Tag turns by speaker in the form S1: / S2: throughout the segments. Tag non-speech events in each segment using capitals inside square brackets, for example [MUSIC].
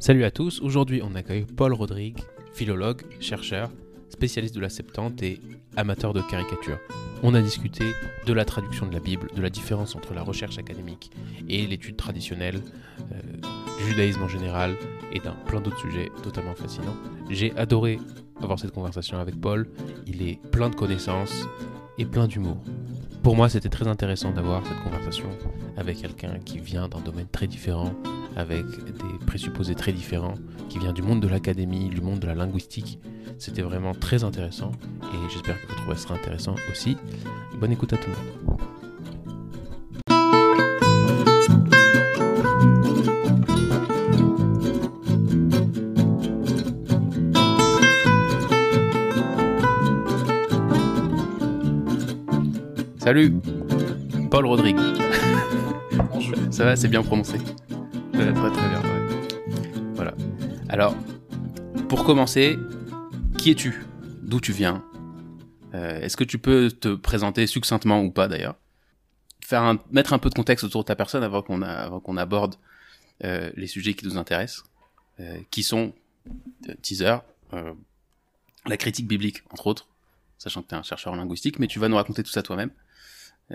S1: Salut à tous, aujourd'hui on accueille Paul Rodrigue, philologue, chercheur, spécialiste de la Septante et amateur de caricature. On a discuté de la traduction de la Bible, de la différence entre la recherche académique et l'étude traditionnelle, euh, du judaïsme en général et d'un plein d'autres sujets totalement fascinants. J'ai adoré avoir cette conversation avec Paul, il est plein de connaissances et plein d'humour. Pour moi, c'était très intéressant d'avoir cette conversation avec quelqu'un qui vient d'un domaine très différent, avec des présupposés très différents, qui vient du monde de l'académie, du monde de la linguistique. C'était vraiment très intéressant et j'espère que vous trouverez ça intéressant aussi. Bonne écoute à tout le monde. Salut, Paul Rodrigue.
S2: Bonjour.
S1: Ça va, c'est bien prononcé. Très bien. ouais. Voilà. Alors, pour commencer, qui es-tu? D'où tu viens? Euh, Est-ce que tu peux te présenter succinctement ou pas d'ailleurs? Faire un, mettre un peu de contexte autour de ta personne avant qu'on aborde euh, les sujets qui nous intéressent, euh, qui sont teaser, la critique biblique entre autres, sachant que tu es un chercheur linguistique, mais tu vas nous raconter tout ça toi-même.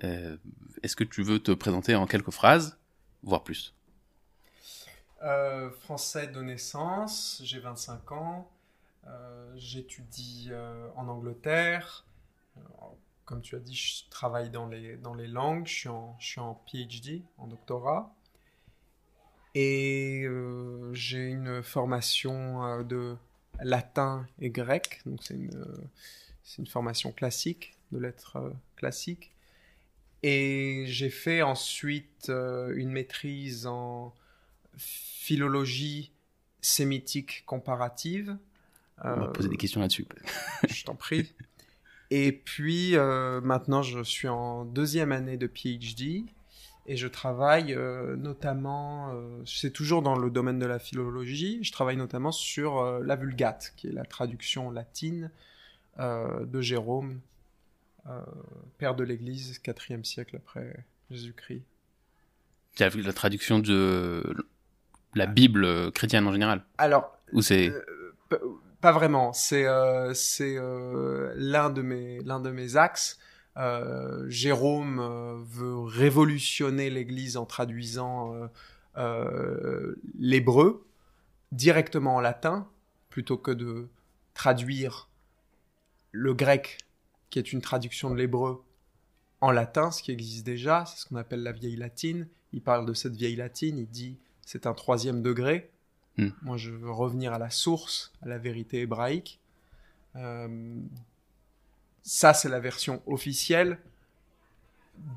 S1: Est-ce que tu veux te présenter en quelques phrases, voire plus?
S2: Euh, français de naissance, j'ai 25 ans. Euh, J'étudie euh, en Angleterre. Comme tu as dit, je travaille dans les, dans les langues. Je suis en, je suis en PhD, en doctorat. Et j'ai une formation de latin et grec. Donc c'est une, une formation classique, de lettres classiques. Et j'ai fait ensuite une maîtrise en philologie sémitique comparative.
S1: On va
S2: Euh,
S1: poser des questions là-dessus.
S2: je t'en prie. Et puis euh, maintenant, je suis en deuxième année de PhD et je travaille euh, notamment, euh, c'est toujours dans le domaine de la philologie, je travaille notamment sur euh, la Vulgate, qui est la traduction latine euh, de Jérôme, euh, père de l'Église, 4e siècle après Jésus-Christ.
S1: La traduction de la Bible euh, chrétienne en général
S2: Alors,
S1: Ou c'est...
S2: Euh, pas vraiment. C'est euh, c'est euh, l'un de mes l'un de mes axes. Jérôme veut révolutionner l'Église en traduisant l'hébreu directement en latin plutôt que de traduire le grec, qui est une traduction de l'hébreu en latin, ce qui existe déjà. C'est ce qu'on appelle la vieille latine. Il parle de cette vieille latine. Il dit c'est un troisième degré.
S1: Hmm.
S2: Moi, je veux revenir à la source, à la vérité hébraïque. Euh, ça, c'est la version officielle.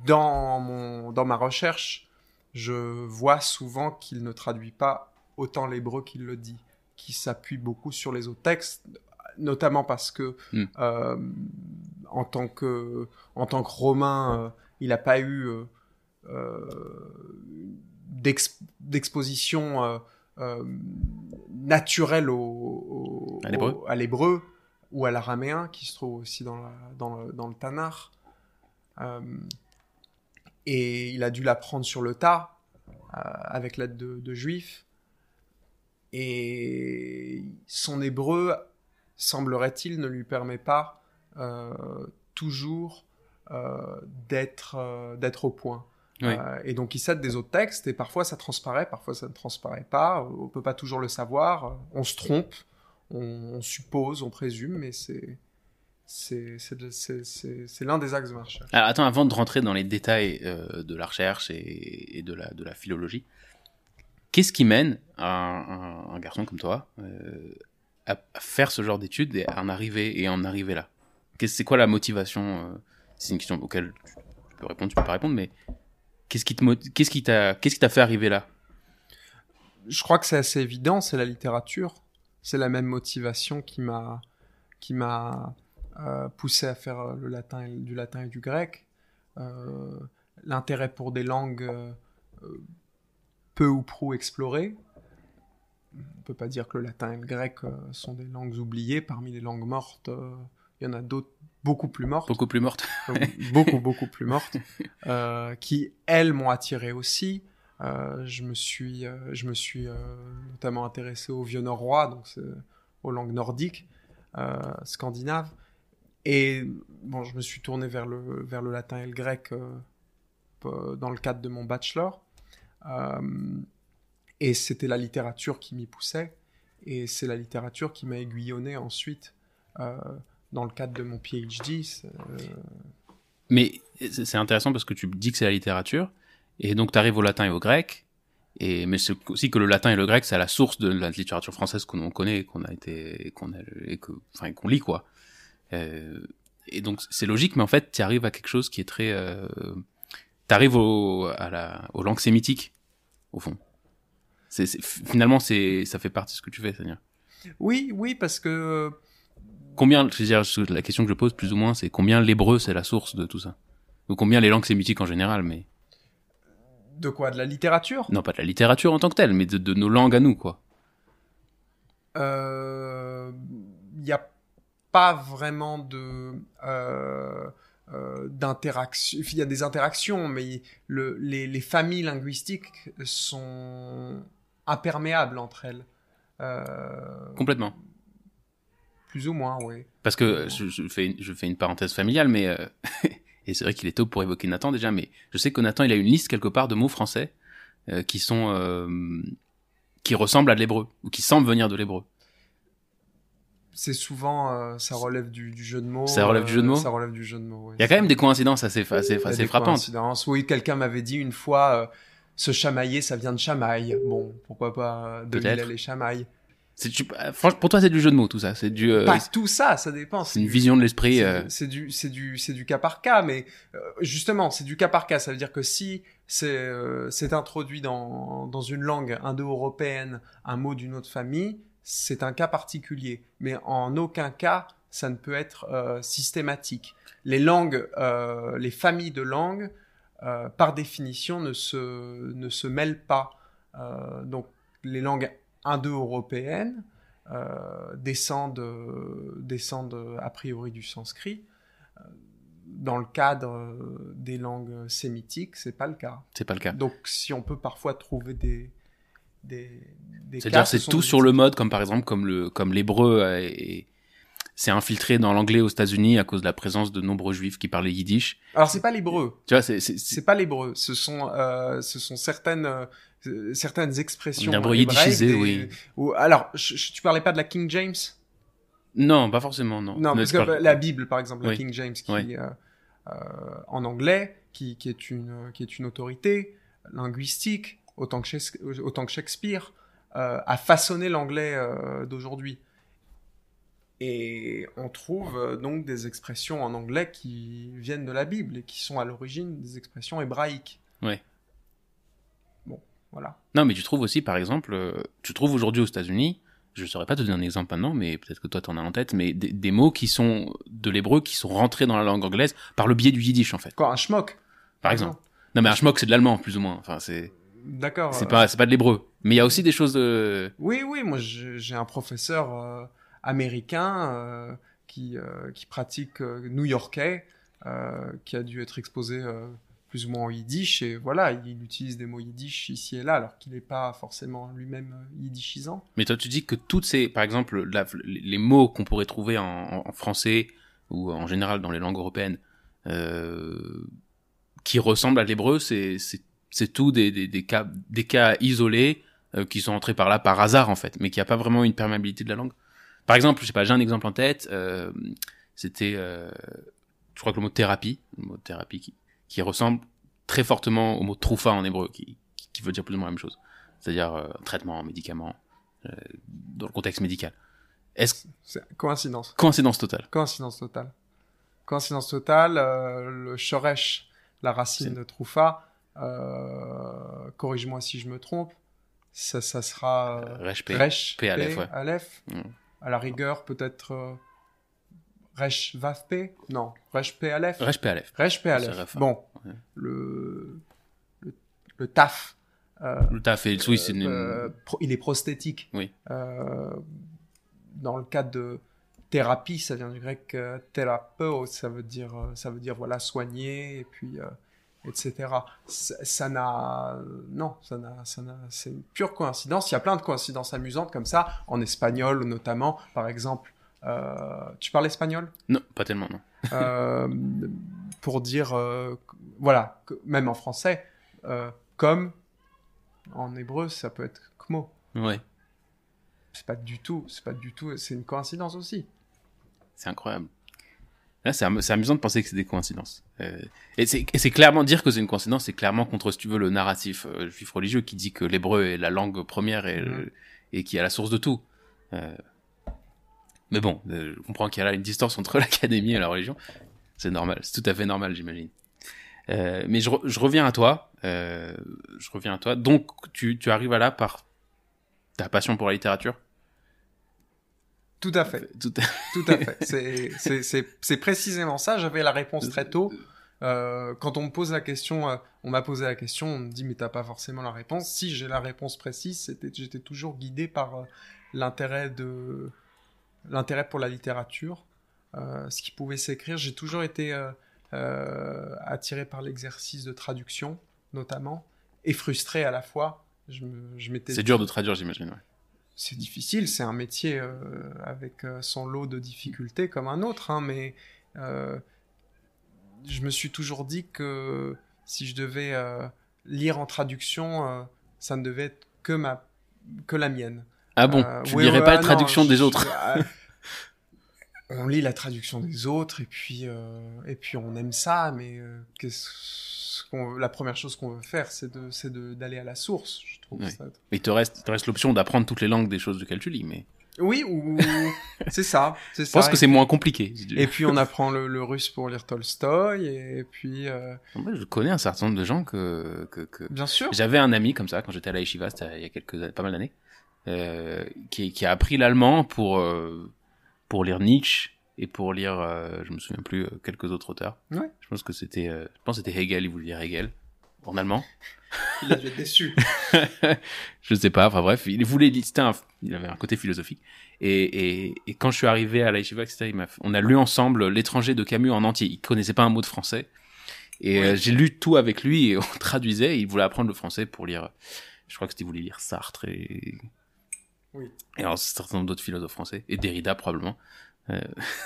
S2: Dans, mon, dans ma recherche, je vois souvent qu'il ne traduit pas autant l'hébreu qu'il le dit, qu'il s'appuie beaucoup sur les autres textes, notamment parce que
S1: Hmm.
S2: euh, en, tant que, en tant que Romain, euh, il n'a pas eu euh, d'exposition euh, euh, naturelle au, au-
S1: À l'hébreu.
S2: ou à l'araméen, qui se trouve aussi dans, la- dans, le, dans le Tanar. Euh, et il a dû l'apprendre sur le tas, euh, avec l'aide de, de juifs. Et son hébreu, semblerait-il, ne lui permet pas toujours d'être d'être au point.
S1: Oui.
S2: Euh, et donc il s'aide des autres textes, et parfois ça transparaît, parfois ça ne transparaît pas, on peut pas toujours le savoir, on se trompe, on, on suppose, on présume, mais c'est c'est l'un des axes de ma recherche.
S1: Alors attends, avant de rentrer dans les détails euh, de la recherche et, et de, la, de la philologie, qu'est-ce qui mène un, un- un garçon comme toi euh, à, faire ce genre d'études et à en arriver, et en arriver là? C'est quoi la motivation? C'est une question auquel tu, tu peux répondre, tu peux pas répondre, mais qu'est-ce qui t'a qu'est-ce fait arriver là?
S2: Je crois que c'est assez évident, c'est la littérature, c'est la même motivation qui m'a euh, poussé à faire euh, le latin du latin et du grec. Euh, L'intérêt pour des langues peu ou prou explorées. On peut pas dire que le latin et le grec sont des langues oubliées. Parmi les langues mortes, il y en a d'autres beaucoup plus mortes.
S1: Beaucoup plus morte.
S2: Euh, beaucoup, beaucoup plus mortes, [LAUGHS] euh, qui, elles, m'ont attiré aussi. je me suis, je me suis notamment intéressé au vieux norrois, donc aux langues nordiques, scandinaves. Et bon, je me suis tourné vers le, vers le latin et le grec dans le cadre de mon bachelor. et c'était la littérature qui m'y poussait. Et c'est la littérature qui m'a aiguillonné ensuite euh, dans le cadre de mon PhD. Euh,
S1: Mais c'est intéressant parce que tu dis que c'est la littérature, et donc tu arrives au latin et au grec, et mais c'est aussi que le latin et le grec c'est la source de la littérature française qu'on connaît, qu'on a été, qu'on a, et que, enfin qu'on lit quoi. Euh, et donc c'est logique, mais en fait tu arrives à quelque chose qui est très, euh, tu arrives au, à la, aux langues sémitiques au fond finalement, c'est, ça fait partie de ce que tu fais, Seigneur.
S2: Oui, oui, parce que.
S1: Combien, je veux dire, la question que je pose plus ou moins, c'est combien l'hébreu c'est la source de tout ça Ou combien les langues sémitiques en général, mais.
S2: De quoi? De la littérature?
S1: Non, pas de la littérature en tant que telle, mais de, nos langues à nous, quoi.
S2: Il euh, n'y a pas vraiment de. Euh, euh, d'interaction. Il y a des interactions, mais le, les, les, familles linguistiques sont imperméables entre elles. Euh,
S1: Complètement.
S2: Plus ou moins, oui.
S1: Parce que je, fais, je fais une parenthèse familiale, mais euh, [LAUGHS] et c'est vrai qu'il est tôt pour évoquer Nathan déjà, mais je sais que Nathan il a une liste quelque part de mots français euh, qui sont qui ressemblent à de l'hébreu ou qui semblent venir de l'hébreu.
S2: C'est souvent, ça relève du, du, jeu de mots.
S1: Ça relève du jeu de mots.
S2: Ça relève du jeu de mots.
S1: Il y a quand même des coïncidences assez, assez, assez frappantes.
S2: Oui, quelqu'un m'avait dit une fois se chamailler, ça vient de chamaille. Bon, pourquoi pas de l'île les chamailles.
S1: Du, franchement, pour toi, c'est du jeu de mots, tout ça. C'est du.
S2: Euh, pas tout ça, ça dépend.
S1: C'est une vision de l'esprit.
S2: C'est euh. du, c'est du, c'est du cas par cas, mais euh, justement, c'est du cas par cas. Ça veut dire que si c'est, c'est introduit dans dans une langue indo-européenne un mot d'une autre famille, c'est un cas particulier. Mais en aucun cas, ça ne peut être systématique. Les langues, les familles de langues euh, par définition, ne se, ne se mêlent pas. Euh, donc, les langues indo-européennes euh, descendent, descendent a priori du sanskrit. Dans le cadre des langues sémitiques, c'est pas le cas.
S1: C'est pas le cas.
S2: Donc, si on peut parfois trouver des,
S1: des, C'est-à-dire, c'est tout sur le mode, comme par exemple, comme le, comme l'hébreu s'est infiltré dans l'anglais aux États-Unis à cause de la présence de nombreux juifs qui parlaient yiddish.
S2: Alors c'est pas l'hébreu.
S1: Tu vois, c'est c'est
S2: pas l'hébreu. Ce sont euh, ce sont certaines euh, certaines expressions
S1: yiddishisé, oui.
S2: Ou, alors, tu parlais pas de la King James?
S1: Non, pas forcément, non.
S2: Non, parce que la Bible, par exemple, la King James, qui euh, euh, en anglais, qui, qui est une qui est une autorité linguistique autant que autant que Shakespeare euh, a façonné l'anglais euh, d'aujourd'hui. Et on trouve euh, donc des expressions en anglais qui viennent de la Bible et qui sont à l'origine des expressions hébraïques.
S1: Ouais.
S2: Voilà.
S1: Non, mais tu trouves aussi, par exemple, euh, tu trouves aujourd'hui aux États-Unis, je ne saurais pas te donner un exemple maintenant, mais peut-être que toi tu en as en tête, mais des, mots qui sont de l'hébreu qui sont rentrés dans la langue anglaise par le biais du yiddish en fait.
S2: Quoi, un schmock
S1: Par exemple. Non, mais un schmock c'est de l'allemand plus ou moins. Enfin, c'est.
S2: D'accord.
S1: C'est pas, c'est pas de l'hébreu. Mais il y a aussi des choses de.
S2: Oui, oui, moi j'ai un professeur américain euh, qui, euh, qui pratique euh, new-yorkais, qui a dû être exposé plus ou moins en yiddish et voilà, il utilise des mots yiddish ici et là alors qu'il n'est pas forcément lui-même yiddishisant.
S1: Mais toi tu dis que toutes ces, par exemple, les mots qu'on pourrait trouver en, français ou en général dans les langues européennes qui ressemblent à l'hébreu, c'est tout des, des, cas des cas isolés qui sont entrés par là par hasard en fait, mais qui a pas vraiment une perméabilité de la langue. Par exemple, je sais pas, j'ai un exemple en tête. Euh, C'était, euh, je crois que le mot thérapie, le mot thérapie qui, qui ressemble très fortement au mot troufa en hébreu, qui, qui veut dire plus ou moins la même chose. C'est-à-dire euh, traitement, médicament, euh, dans le contexte médical. Est-ce
S2: coïncidence
S1: Coïncidence totale.
S2: Coïncidence totale. Coïncidence totale. Euh, le shoresh, la racine de troufa. Euh, corrige-moi si je me trompe. Ça, ça sera
S1: resh, p, resh, p,
S2: aleph, ouais. aleph. Mm à la rigueur, peut-être euh, Resh Vavpe Non, Resh P Aleph
S1: Resh P Aleph.
S2: Resh P Aleph. Bon, le, le, le, taf.
S1: Euh, le taf, et oui, c'est une...
S2: euh, il est prosthétique.
S1: Oui.
S2: Euh, dans le cadre de thérapie, ça vient du grec euh, thérapeut, ça veut dire, euh, ça veut dire voilà soigner et puis etc. Ça n'a, non, ça n'a, ça n'a, c'est une pure coïncidence. Il y a plein de coïncidences amusantes comme ça, en espagnol notamment, par exemple. Euh, tu parles espagnol?
S1: Non, pas tellement, non.
S2: euh, pour dire, euh, voilà, même en français, comme en hébreu, ça peut être kmo.
S1: Ouais.
S2: C'est pas du tout, c'est pas du tout, c'est une coïncidence aussi.
S1: C'est incroyable. Là, c'est am- c'est amusant de penser que c'est des coïncidences. Euh, et c'est clairement dire que c'est une coïncidence, c'est clairement contre, si tu veux, le narratif euh, juif religieux qui dit que l'hébreu est la langue première et,
S2: Mhm.
S1: et qui est la source de tout. Euh, mais bon, euh, je comprends qu'il y a là une distance entre [LAUGHS] l'académie et la religion. C'est normal, c'est tout à fait normal, j'imagine. Euh, mais je, re- je reviens à toi. Euh, je reviens à toi. Donc, tu, tu arrives à là par ta passion pour la littérature?
S2: Tout à fait.
S1: Tout
S2: Tout à fait. C'est- précisément ça. J'avais la réponse très tôt. Euh, quand on me pose la question, euh, on m'a posé la question, on me dit mais t'as pas forcément la réponse. Si j'ai la réponse précise, c'était j'étais toujours guidé par euh, l'intérêt de l'intérêt pour la littérature, euh, ce qui pouvait s'écrire. J'ai toujours été euh, euh, attiré par l'exercice de traduction, notamment, et frustré à la fois. Je m'étais
S1: C'est dur de traduire, j'imagine. Ouais.
S2: c'est difficile, c'est un métier avec son lot de difficultés comme un autre, hein, mais je me suis toujours dit que si je devais euh, lire en traduction, euh, ça ne devait être que ma que la mienne.
S1: Ah bon,
S2: Euh,
S1: tu
S2: oui,
S1: lirais pas la
S2: non,
S1: traduction des
S2: je-
S1: autres.
S2: euh, [LAUGHS] on lit la traduction des autres et puis euh, et puis on aime ça, mais euh, qu'est-ce qu'on la première chose qu'on veut faire, c'est de c'est d'aller à la source. Je trouve
S1: Ouais.
S2: ça
S1: Il te reste, te reste l'option d'apprendre toutes les langues des choses duquel tu lis, mais
S2: Oui, ou [LAUGHS] c'est ça, c'est
S1: je pense que c'est moins compliqué.
S2: Et puis on apprend le, le russe pour lire Tolstoï, et puis euh,
S1: je connais un certain nombre de gens que, que, que...
S2: bien sûr.
S1: j'avais un ami comme ça quand j'étais à la yeshiva, il y a quelques pas mal d'années, euh, qui, qui a appris l'allemand pour euh, pour lire Nietzsche et pour lire, euh, je me souviens plus, euh, quelques autres auteurs.
S2: Ouais.
S1: Je pense que c'était, euh, je pense que c'était Hegel, il voulait lire Hegel en allemand. [LAUGHS]
S2: Il a dû être déçu. [LAUGHS]
S1: je sais pas, enfin bref, il voulait, c'était un, il avait un côté philosophique. Et, et, et quand je suis arrivé à la yeshiva, etc., il m'a fait- on a lu ensemble L'étranger de Camus en entier. Il connaissait pas un mot de français. Et
S2: Ouais.
S1: euh, j'ai lu tout avec lui et on [LAUGHS] traduisait. Et il voulait apprendre le français pour lire, je crois que c'était, voulait lire Sartre et,
S2: Oui.
S1: et alors, un certain nombre d'autres philosophes français. Et Derrida, probablement. Euh,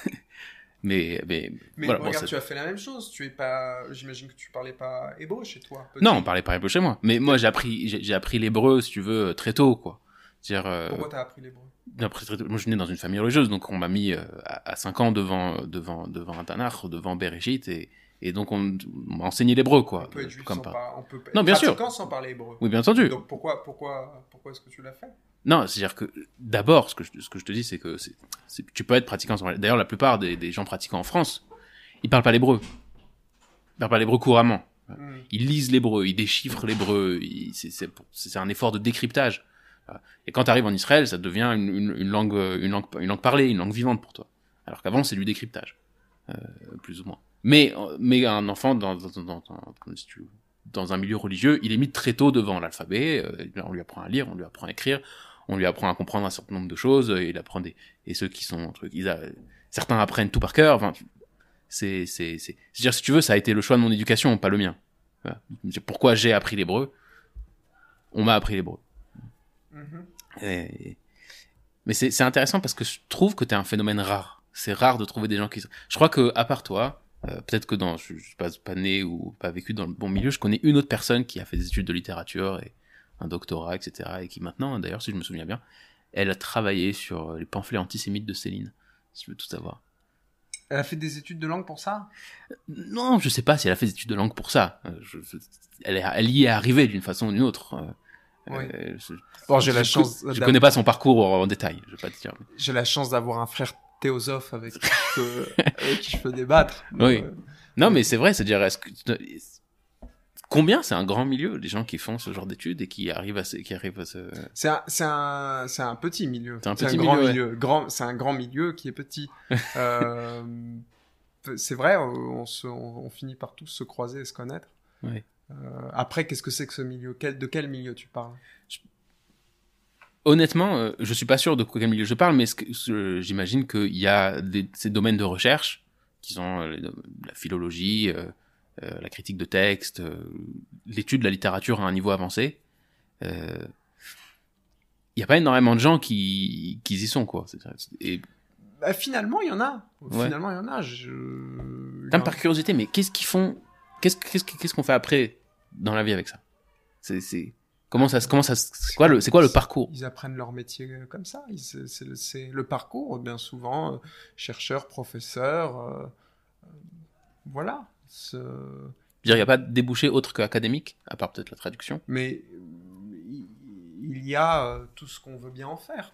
S1: [LAUGHS] mais, mais,
S2: Mais
S1: voilà,
S2: regarde, tu as fait la même chose. Tu es pas. J'imagine que tu parlais pas hébreu chez toi.
S1: non, on parlait pas hébreu chez moi. Mais moi, j'ai appris, j'ai appris l'hébreu, si tu veux, très tôt, quoi. C'est-à-dire, euh,
S2: Pourquoi t'as appris l'hébreu?
S1: moi, je suis né dans une famille religieuse, donc on m'a mis euh, à, à 5 ans devant, devant, devant un Tanakh, devant Bereshit, et, et donc on, on m'a enseigné l'hébreu, quoi.
S2: On peut être juif
S1: comme
S2: sans
S1: pas.
S2: par- on peut
S1: Non, bien sûr.
S2: pratiquant sans parler hébreu.
S1: Oui, bien entendu.
S2: Donc pourquoi, pourquoi, pourquoi est-ce que tu l'as fait?
S1: Non, c'est-à-dire que, d'abord, ce que je, ce que je te dis, c'est que c'est, c'est- tu peux être pratiquant D'ailleurs, la plupart des, des gens pratiquants en France, ils parlent pas l'hébreu. Ils parlent pas l'hébreu couramment.
S2: Hmm.
S1: ils lisent l'hébreu, ils déchiffrent l'hébreu, ils- c'est- c'est c'est un effort de décryptage. Et quand tu arrives en Israël, ça devient une, une, une langue, une, langue, une langue parlée, une langue vivante pour toi. Alors qu'avant, c'est du décryptage, euh, plus ou moins. Mais, mais un enfant dans, dans, dans, dans- comme si tu- dans un milieu religieux, il est mis très tôt devant l'alphabet, euh, on lui apprend à lire, on lui apprend à écrire, on lui apprend à comprendre un certain nombre de choses, euh, il apprend des... Et ceux qui sont... trucs, Ils a- certains apprennent tout par cœur, enfin, c'est... c'est- c'est- C'est-à-dire, si tu veux, ça a été le choix de mon éducation, pas le mien. Voilà. Pourquoi j'ai appris l'hébreu? On m'a appris l'hébreu.
S2: Mhm.
S1: Et- Mais c'est c'est intéressant parce que je trouve que tu un phénomène rare. C'est rare de trouver des gens qui... Je crois que à part toi, euh, peut-être que dans, je, je suis pas, pas né ou pas vécu dans le bon milieu, je connais une autre personne qui a fait des études de littérature et un doctorat, etc. Et qui maintenant, d'ailleurs, si je me souviens bien, elle a travaillé sur les pamphlets antisémites de Céline. Si tu veux tout savoir.
S2: Elle a fait des études de langue pour ça?
S1: Non, je sais pas si elle a fait des études de langue pour ça. Euh, je- je- elle, est- elle y est arrivée d'une façon ou d'une autre. Euh,
S2: Oui.
S1: euh, je,
S2: Bon, j'ai la
S1: je-
S2: chance.
S1: Je connais pas son parcours en détail. Je vais pas te dire.
S2: J'ai la chance d'avoir un frère théosophe avec qui je peux, [LAUGHS] avec qui je peux débattre.
S1: Oui.
S2: Euh,
S1: Non, mais c'est vrai, c'est-à-dire, est-ce que combien c'est un grand milieu les gens qui font ce genre d'études et qui arrivent à se, qui arrivent à se.
S2: C'est un, c'est un, c'est un petit milieu.
S1: C'est un petit
S2: grand
S1: milieu, ouais.
S2: milieu. Grand, c'est un grand milieu qui est petit. [LAUGHS] Euh, c'est vrai, on, se, on, on finit par tous se croiser et se connaître.
S1: Ouais.
S2: Euh, après, qu'est-ce que c'est que ce milieu? Quel, De quel milieu tu parles?
S1: Honnêtement, euh, je suis pas sûr de quel milieu je parle, mais j'imagine qu'il y a des, ces domaines de recherche qui sont euh, la philologie, la critique de texte, l'étude de la littérature à un niveau avancé. Il n'y a pas énormément de gens qui, qui y sont, quoi. Et
S2: bah, finalement, il y en a. Finalement, il y en a. Je...
S1: par curiosité, mais qu'est-ce qu'ils font Qu'est-ce qu'est-ce qu'on fait après dans la vie avec ça? C'est comment ça comment ça c'est quoi le c'est quoi le parcours?
S2: Ils apprennent leur métier comme ça. C'est le parcours bien souvent euh, chercheur, professeur, euh, euh, voilà.
S1: il n'y a pas de débouché autre qu'académique, à part peut-être la traduction.
S2: Mais il y a tout ce qu'on veut bien en faire.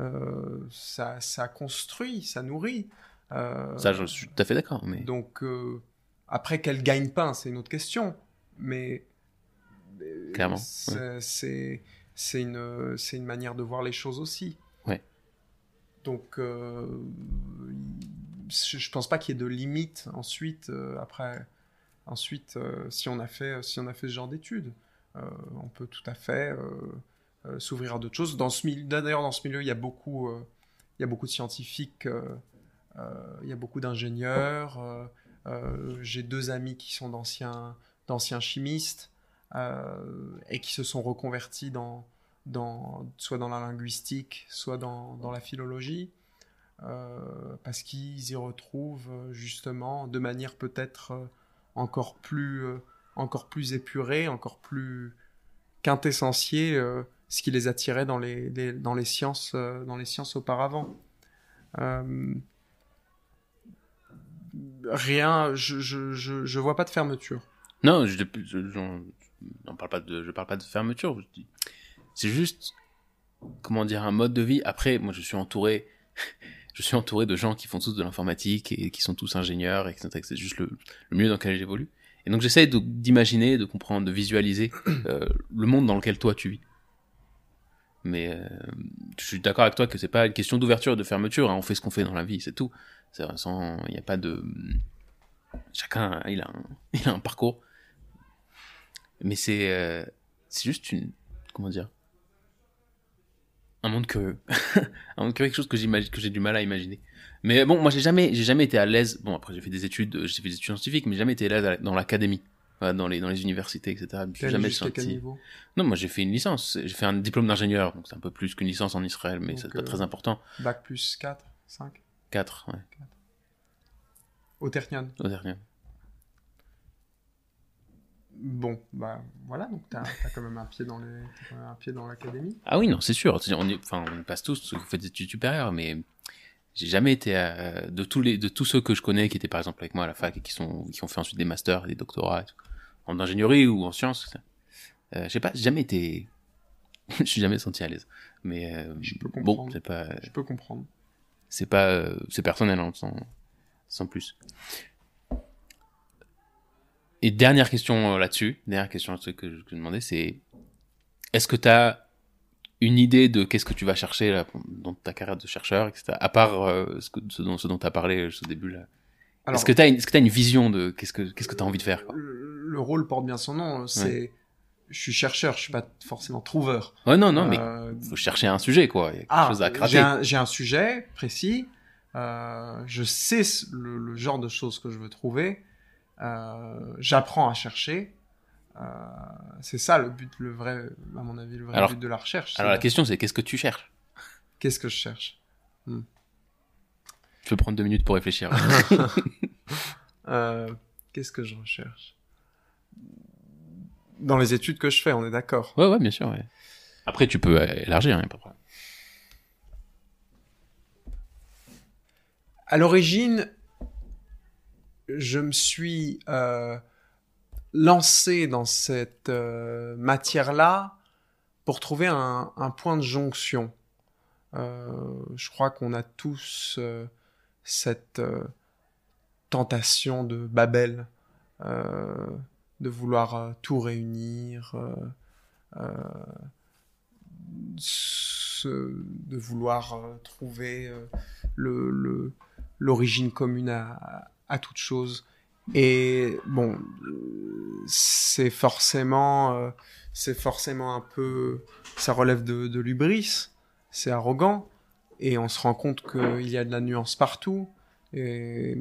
S2: Euh, ça, ça, construit, ça nourrit.
S1: Euh, ça, je suis tout à fait d'accord. Mais...
S2: Donc, euh, après qu'elle gagne pas, c'est une autre question. Mais.
S1: Clairement.
S2: C'est une, une manière de voir les choses aussi.
S1: Ouais.
S2: Donc, je, je pense pas qu'il y ait de limite ensuite, après. Ensuite, si, on a fait, si on a fait ce genre d'études, on peut tout à fait euh, s'ouvrir à d'autres choses. D'ailleurs, dans ce milieu, il y a beaucoup, euh, il y a beaucoup de scientifiques, euh, il y a beaucoup d'ingénieurs. J'ai deux amis qui sont d'anciens, d'anciens chimistes et qui se sont reconvertis dans, dans, soit dans la linguistique, soit dans, dans la philologie, parce qu'ils y retrouvent justement de manière peut-être encore plus, encore plus épurée, encore plus quintessentielle ce qui les attirait dans les, dans les, sciences, euh, dans les sciences auparavant. Euh, rien, je, je, je, vois pas de fermeture.
S1: Non, je, ne parle pas de, je parle pas de fermeture. C'est juste, comment dire, un mode de vie. Après, moi, je suis entouré, je suis entouré de gens qui font tous de l'informatique et qui sont tous ingénieurs et c'est juste le, le milieu dans lequel j'évolue. Et donc, j'essaie d'imaginer, de, comprendre, de visualiser euh, le monde dans lequel toi tu vis. Mais euh, je suis d'accord avec toi que c'est pas une question d'ouverture et de fermeture. Hein. On fait ce qu'on fait dans la vie, c'est tout. Il n'y a pas de. Chacun, il a un, [LAUGHS] il a un parcours. Mais c'est euh, c'est juste une. Comment dire Un monde curieux. un monde curieux, quelque chose que j'ai du mal à imaginer. Mais bon, moi, j'ai jamais, j'ai jamais été à l'aise. Bon, après, j'ai fait des études, j'ai fait des études scientifiques, mais j'ai jamais été à l'aise dans l'académie dans les dans les universités etc
S2: je jamais senti
S1: non moi j'ai fait une licence j'ai fait un diplôme d'ingénieur donc c'est un peu plus qu'une licence en Israël mais c'est pas très euh, important
S2: bac plus 4 5
S1: 4 ouais 4.
S2: au Ternian
S1: au Ternian
S2: bon bah voilà donc t'as as quand même un pied dans les un pied dans l'académie.
S1: Ah oui non c'est sûr. On enfin on passe tous vous faites des études supérieures mais j'ai jamais été à, de tous les de tous ceux que je connais qui étaient par exemple avec moi à la fac et qui sont qui ont fait ensuite des masters des doctorats et tout, en ingénierie ou en sciences euh, je sais pas j'ai jamais été [LAUGHS] je suis jamais senti à l'aise. Mais euh,
S2: je peux comprendre. bon
S1: c'est pas
S2: je peux comprendre.
S1: c'est pas euh, c'est personnel hein, sans sans plus et dernière question euh, là-dessus dernière question que je, que je demandais c'est est-ce que tu as une idée de qu'est-ce que tu vas chercher là, dans ta carrière de chercheur, etc. À part euh, ce, que, ce, dont, tu as parlé au début là. Est-ce que tu as, une, vision de qu'est-ce que tu as envie de faire quoi?
S2: le, rôle porte bien son nom. C'est je suis chercheur, je suis pas forcément trouveur.
S1: Ouais, non, non, mais euh, faut chercher un sujet, quoi. Il y a quelque ah, chose à
S2: craquer. J'ai un, sujet précis. Euh, je sais le, le, genre de choses que je veux trouver. Euh, J'apprends à chercher. Euh, c'est ça le but, le vrai, à mon avis, le vrai but de la recherche.
S1: Alors la question c'est qu'est-ce que tu cherches?
S2: Qu'est-ce que je cherche?
S1: Hmm. Je peux prendre deux minutes pour réfléchir. [LAUGHS] [LAUGHS]
S2: euh, qu'est-ce que je recherche? Dans les études que je fais, on est d'accord.
S1: Ouais, ouais, bien sûr. Ouais. Après, tu peux élargir, hein, pas de problème.
S2: À l'origine, je me suis euh, lancé dans cette euh, matière-là pour trouver un, point de jonction. Euh, je crois qu'on a tous cette tentation de Babel, de vouloir tout réunir, de vouloir trouver l'origine commune à, à toute chose. Et bon, c'est forcément, euh, c'est forcément un peu, ça relève de, de l'ubris, c'est arrogant, et on se rend compte qu'il y a de la nuance partout. Et,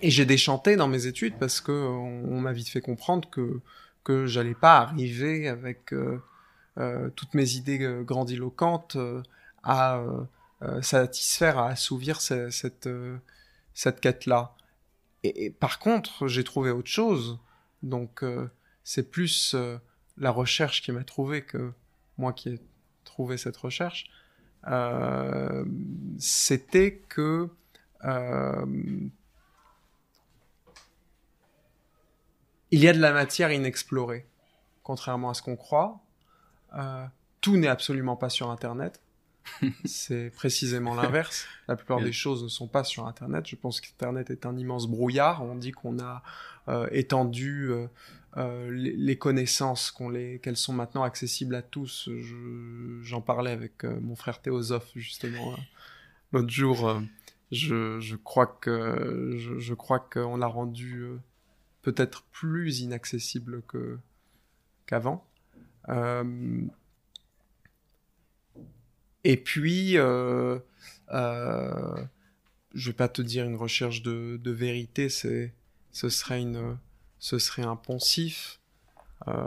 S2: j'ai déchanté dans mes études parce que on, m'a vite fait comprendre que que j'allais pas arriver avec toutes mes idées grandiloquentes à satisfaire, à assouvir cette quête-là. Et, par contre, j'ai trouvé autre chose. Donc, euh, c'est plus euh, la recherche qui m'a trouvé que moi qui ai trouvé cette recherche. Euh, c'était que il y a de la matière inexplorée, contrairement à ce qu'on croit. tout n'est absolument pas sur Internet. [LAUGHS] c'est précisément l'inverse. La plupart des choses ne sont pas sur Internet. Je pense qu'Internet est un immense brouillard. On dit qu'on a euh, étendu euh, euh, les, connaissances, qu'elles sont maintenant accessibles à tous. j'en parlais avec mon frère théosophe justement l'autre jour. Je, je, crois que je, je crois qu'on l'a rendu peut-être plus inaccessible que qu'avant. Et puis, euh, euh, je vais pas te dire une recherche de, de vérité, c'est, ce serait une, ce serait un poncif.
S1: Euh,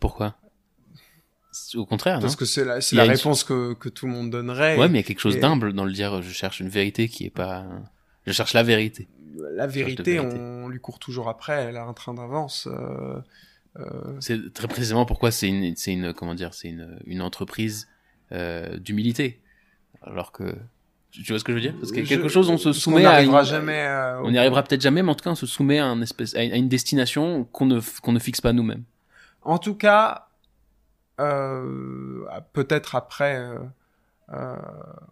S1: Pourquoi? Au contraire,
S2: Parce que c'est la, la réponse que, que tout le monde donnerait.
S1: Ouais, mais il y a quelque chose d'humble dans le dire. Je cherche une vérité qui est pas. Je cherche la vérité.
S2: La vérité, on lui court toujours après. Elle a un train d'avance. Euh,
S1: euh... C'est très précisément pourquoi c'est une, c'est une, comment dire, c'est une, une entreprise euh, d'humilité. Alors que tu vois ce que je veux dire? Parce que quelque chose, on se soumet
S2: on à. Une... jamais.
S1: on n'y arrivera peut-être jamais, mais en tout cas, on se soumet à, un espèce, à une destination qu'on ne, qu'on ne fixe pas nous-mêmes.
S2: En tout cas, euh, peut-être après, euh, euh,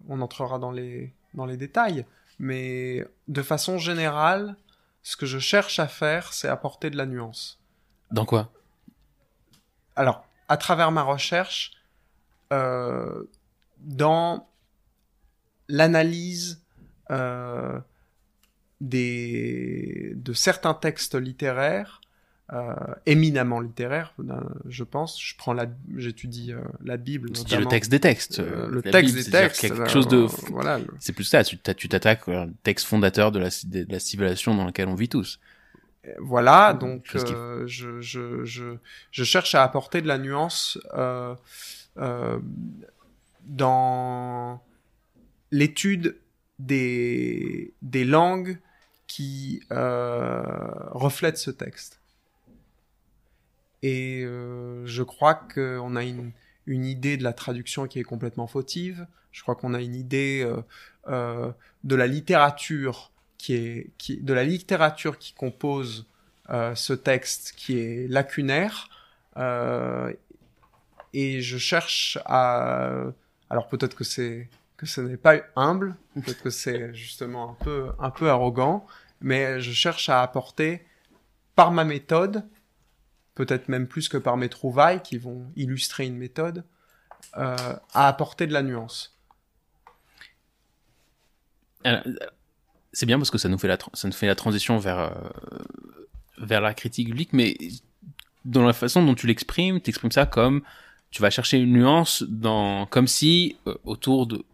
S2: on entrera dans les, dans les détails, mais de façon générale, ce que je cherche à faire, c'est apporter de la nuance.
S1: Dans quoi?
S2: Alors, à travers ma recherche, euh, dans l'analyse euh, des, de certains textes littéraires, euh, éminemment littéraires, je pense. Je prends la, j'étidie euh, la Bible.
S1: Tu dis le texte des textes.
S2: Euh, le texte des textes.
S1: Quelque chose de. Voilà. C'est plus ça. Tu t'attaques au texte fondateur de la, de la civilisation dans laquelle on vit tous.
S2: Voilà, donc je, je, je, je, cherche à apporter de la nuance euh, euh, dans l'étude des, des langues qui euh, reflètent ce texte. Et euh, je crois qu'on a une, une, idée de la traduction qui est complètement fautive. Je crois qu'on a une idée euh, euh de la littérature qui est qui, de la littérature qui compose euh, ce texte qui est lacunaire euh, et je cherche à alors peut-être que c'est que ce n'est pas humble, peut-être que c'est justement un peu un peu arrogant, mais je cherche à apporter par ma méthode, peut-être même plus que par mes trouvailles qui vont illustrer une méthode, euh, à apporter de la nuance.
S1: C'est bien parce que ça nous fait la ça nous fait la transition vers euh, vers la critique publique, mais dans la façon dont tu l'exprimes, tu exprimes ça comme tu vas chercher une nuance dans, comme si euh, autour de,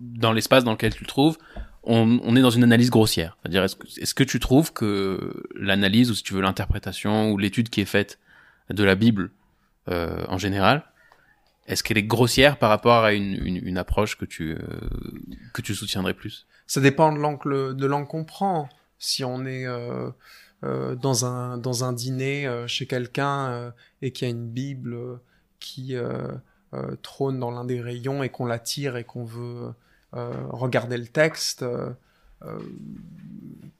S1: dans l'espace dans lequel tu le trouves, on, on est dans une analyse grossière. C'est-à-dire, est-ce que, est-ce que tu trouves que l'analyse, ou si tu veux l'interprétation, ou l'étude qui est faite de la Bible euh, en général, est-ce qu'elle est grossière par rapport à une, une, une approche que tu, euh, que tu soutiendrais plus?
S2: Ça dépend de l'angle de l'angle qu'on prend. Si on est euh, euh dans un dans un dîner euh, chez quelqu'un et qu'il y a une Bible qui euh, euh, trône dans l'un des rayons et qu'on l'attire et qu'on veut euh, regarder le texte,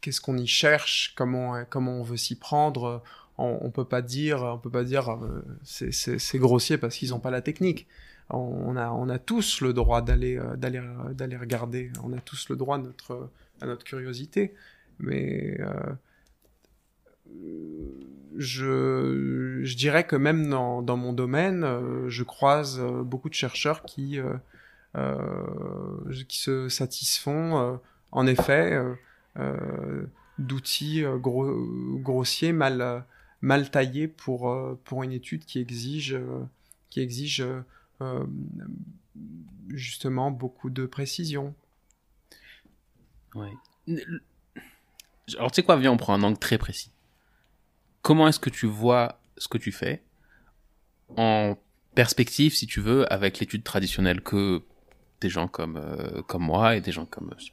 S2: qu'est-ce qu'on y cherche, comment, comment on veut s'y prendre on, on, peut pas dire, on peut pas dire c'est grossier parce qu'ils n'ont pas la technique. On, a, on a tous le droit d'aller d'aller regarder. On a tous le droit à notre à notre curiosité, mais je, dirais que même dans, mon domaine, euh, je croise euh, beaucoup de chercheurs qui, euh, se satisfont, en effet, d'outils gros, grossiers, mal, taillés pour, une étude qui exige, qui exige justement beaucoup de précision.
S1: Ouais Alors tu sais quoi, viens, on prend un angle très précis. Comment est-ce que tu vois ce que tu fais en perspective, si tu veux, avec l'étude traditionnelle que des gens comme euh, comme moi et des gens comme je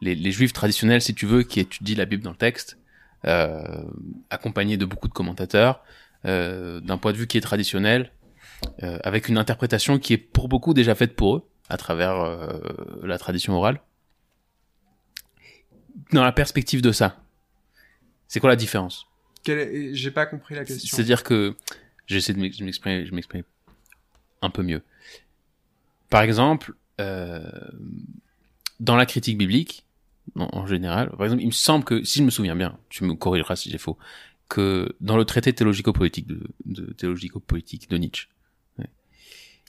S1: les, juifs traditionnels, si tu veux, qui étudient la Bible dans le texte, euh, accompagnés de beaucoup de commentateurs, euh, d'un point de vue qui est traditionnel, euh, avec une interprétation qui est pour beaucoup déjà faite pour eux à travers euh, la tradition orale. Dans la perspective de ça, c'est quoi la différence?
S2: J'ai pas compris la question.
S1: C'est-à-dire que j'essaie de m'exprimer, je m'exprime un peu mieux. Par exemple, euh, dans la critique biblique, en, en, général, par exemple, il me semble que, si je me souviens bien, tu me corrigeras si j'ai faux, que dans le traité théologico-politique de, de théologico-politique de Nietzsche, ouais,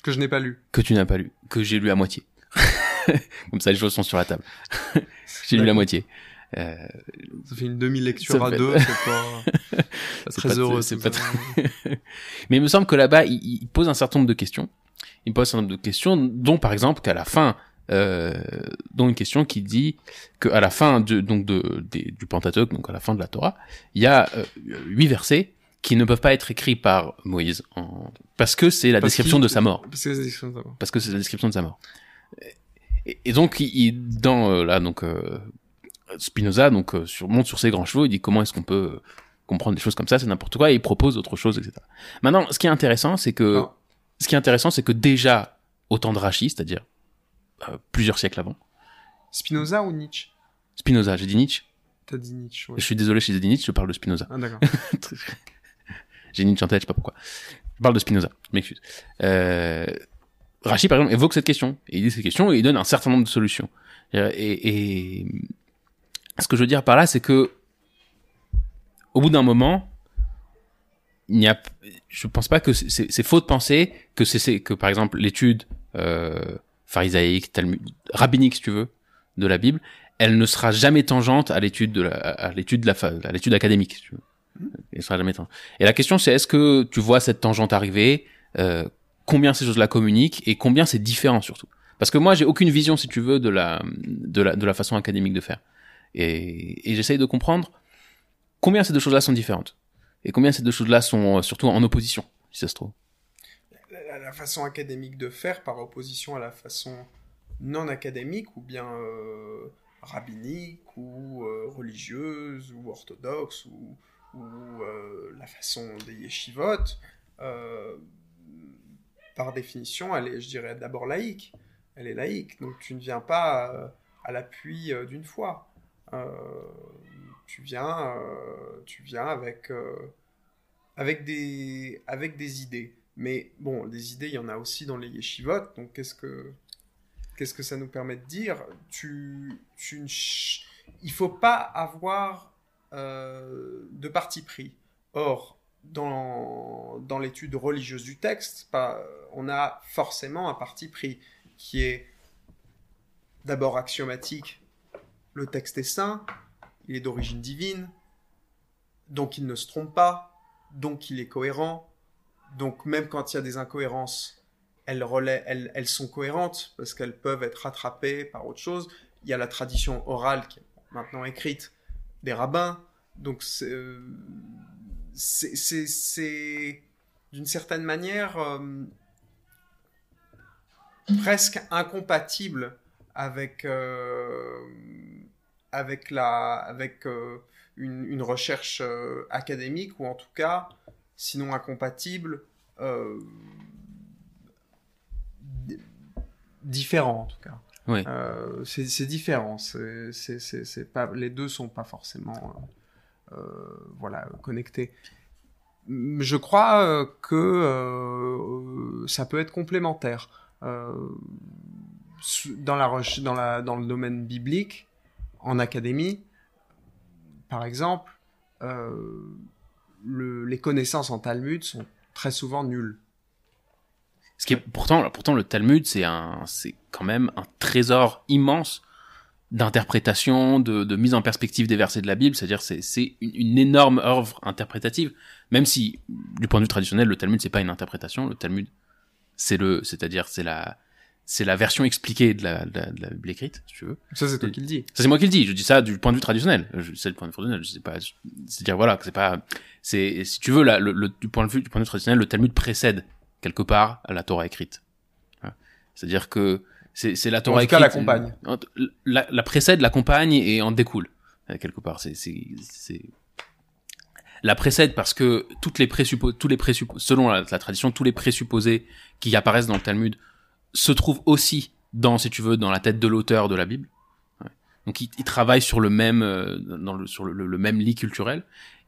S2: que je n'ai pas lu,
S1: que tu n'as pas lu, que j'ai lu à moitié, [LAUGHS] comme ça les choses sont sur la table, [LAUGHS] j'ai lu la moitié.
S2: Euh, ça fait une demi-lecture à deux, c'est pas, [LAUGHS] très pas heureux. C'est pas très... [LAUGHS]
S1: Mais il me semble que là-bas, il, il, pose un certain nombre de questions. Il pose un certain nombre de questions, dont par exemple qu'à la fin, euh, dont une question qui dit que à la fin de, donc de, de, du Pentateuque, donc à la fin de la Torah, il y a euh, huit versets qui ne peuvent pas être écrits par Moïse en... parce que c'est la de sa mort.
S2: Parce que c'est la description de sa mort.
S1: Parce que c'est la description de sa mort. Et, et donc, il, dans euh, là, donc euh, Spinoza donc euh, sur, monte sur ses grands chevaux, il dit comment est-ce qu'on peut euh, comprendre des choses comme ça, c'est n'importe quoi, et il propose autre chose, etc. Maintenant, ce qui est intéressant, c'est que ce qui est intéressant, c'est que déjà au temps de Rachi, c'est-à-dire euh, plusieurs siècles avant,
S2: Spinoza ou Nietzsche?
S1: Spinoza, j'ai dit Nietzsche.
S2: T'as dit Nietzsche. Ouais.
S1: Je suis désolé, j'ai dit Nietzsche, je parle de Spinoza.
S2: Ah d'accord. [LAUGHS]
S1: j'ai Nietzsche en tête, je sais pas pourquoi. Je parle de Spinoza, je m'excuse. Euh, Rachi, par exemple, évoque cette question, et il dit cette question, et il donne un certain nombre de solutions. Et, et ce que je veux dire par là, c'est que au bout d'un moment, il n'y a, je pense pas que c'est faux de penser que c'est que par exemple l'étude euh, pharisaïque, rabbinique, si tu veux, de la Bible, elle ne sera jamais tangente à l'étude de la, à l'étude de la, à l'étude académique, si tu veux. Elle sera jamais tangente. Et la question, c'est est-ce que tu vois cette tangente arriver, euh, combien ces choses-là communiquent et combien c'est différent surtout? Parce que moi, j'ai aucune vision, si tu veux, de la, de la, de la façon académique de faire. Et, j'essaye de comprendre combien ces deux choses-là sont différentes. Et combien ces deux choses-là sont euh, surtout en opposition, si ça se trouve.
S2: La, façon académique de faire par opposition à la façon non académique ou bien euh, rabbinique ou euh, religieuse ou orthodoxe ou, la façon des yeshivot, euh, par définition, elle est, je dirais, d'abord laïque. Elle est laïque. Donc tu ne viens pas à l'appui d'une foi. Euh, tu viens, euh, tu viens avec, euh, avec, des, avec des idées. Mais bon, des idées, il y en a aussi dans les yeshivot. Donc qu'est-ce que, qu'est-ce que ça nous permet de dire? Tu, tu, Il faut pas avoir de parti pris. Or, dans, dans l'étude religieuse du texte, on a forcément un parti pris qui est d'abord axiomatique. Le texte est saint, il est d'origine divine, donc il ne se trompe pas, donc il est cohérent, donc même quand il y a des incohérences, elles, relaient, elles, sont cohérentes parce qu'elles peuvent être rattrapées par autre chose. Il y a la tradition orale qui est maintenant écrite des rabbins, donc c'est d'une certaine manière euh, presque incompatible avec euh, avec la avec euh, une, une, recherche euh, académique ou en tout cas sinon incompatible euh, différent en tout cas
S1: oui.
S2: C'est différent c'est pas les deux sont pas forcément voilà connectés je crois que ça peut être complémentaire dans la dans la dans le domaine biblique en académie, par exemple, euh, le, les connaissances en Talmud sont très souvent nulles.
S1: Ce qui est pourtant, pourtant le Talmud, c'est quand même un trésor immense d'interprétation, de, mise en perspective des versets de la Bible. C'est-à-dire, c'est, c'est une, une, énorme œuvre interprétative. Même si, du point de vue traditionnel, le Talmud c'est pas une interprétation. Le Talmud, c'est le, c'est-à-dire, c'est la, c'est la version expliquée de la, de la, de la Bible écrite, si tu veux.
S2: Ça, c'est toi qui le dis.
S1: Ça, c'est moi qui le dis. Je dis ça du point de vue traditionnel. Je, c'est le point de vue traditionnel. Je sais pas. C'est dire voilà que c'est pas. C'est si tu veux là, le, le- du point de vue du point de vue traditionnel, le Talmud précède quelque part la Torah écrite. C'est-à-dire que c'est c'est la Torah
S2: tout cas,
S1: écrite.
S2: l'accompagne.
S1: euh, La, la précède, l'accompagne et en découle euh, quelque part. C'est c'est c'est la précède parce que toutes les présuppos tous les présuppos selon la, la tradition tous les présupposés qui apparaissent dans le Talmud se trouvent aussi dans si tu veux dans la tête de l'auteur de la Bible. Ouais. Donc il, il travaille sur le même euh, dans le sur le, même lit culturel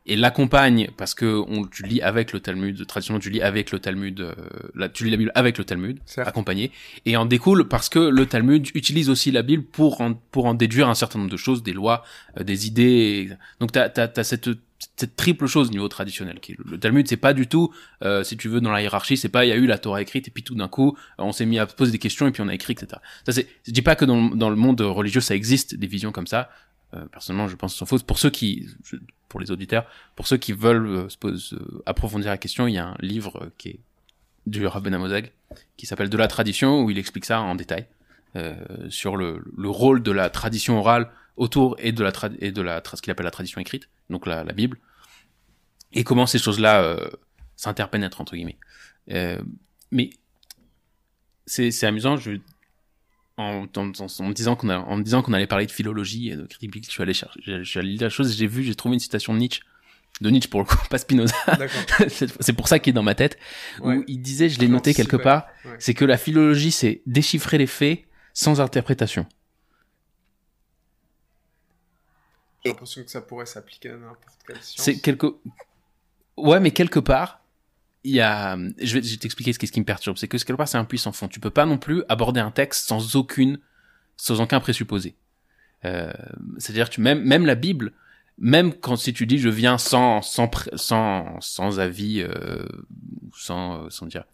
S1: et l'accompagne parce que on tu lis avec le Talmud traditionnellement tu lis avec le Talmud euh, là, tu lis la Bible avec le Talmud accompagné et en découle parce que le Talmud utilise aussi la Bible pour en, pour en déduire un certain nombre de choses des lois euh, des idées donc t'as t'as cette cette triple chose au niveau traditionnel qui le, Talmud c'est pas du tout euh, si tu veux dans la hiérarchie c'est pas il y a eu la Torah écrite et puis tout d'un coup euh, on s'est mis à se poser des questions et puis on a écrit etc ça c'est je dis pas que dans, le monde religieux ça existe des visions comme ça. Euh, personnellement je pense que sont fausses pour ceux qui pour les auditeurs pour ceux qui veulent euh, se pose- euh, approfondir la question il y a un livre euh, qui est du Rabben Amozag qui s'appelle De la tradition où il explique ça en détail sur le, le rôle de la tradition orale autour et de la et de la ce qu'il appelle la tradition écrite donc la, la Bible. Et comment ces choses-là euh, s'interpénètrent entre guillemets. Euh, mais c'est c'est amusant je en, en, en- me disant qu'on a en me disant qu'on allait parler de philologie et de critique biblique, je suis allé chercher je, je suis allé lire la chose j'ai vu j'ai trouvé une citation de Nietzsche de Nietzsche pour le coup [LAUGHS] pas Spinoza. [LAUGHS] C'est pour ça qu'il est dans ma tête
S2: Ouais.
S1: où il disait je l'ai noté quelque part
S2: Ouais.
S1: c'est que la philologie c'est déchiffrer les faits sans interprétation
S2: J'ai l'impression que ça pourrait s'appliquer à n'importe quelle science.
S1: C'est quelque. Ouais, mais quelque part, il y a. Je vais, t'expliquer ce qui, ce qui me perturbe. C'est que quelque part, c'est un puits sans fond. Tu peux pas non plus aborder un texte sans aucune, sans aucun présupposé. Euh, C'est-à-dire, même même la Bible, même quand si tu dis je viens sans sans sans sans avis, euh, sans euh, sans dire,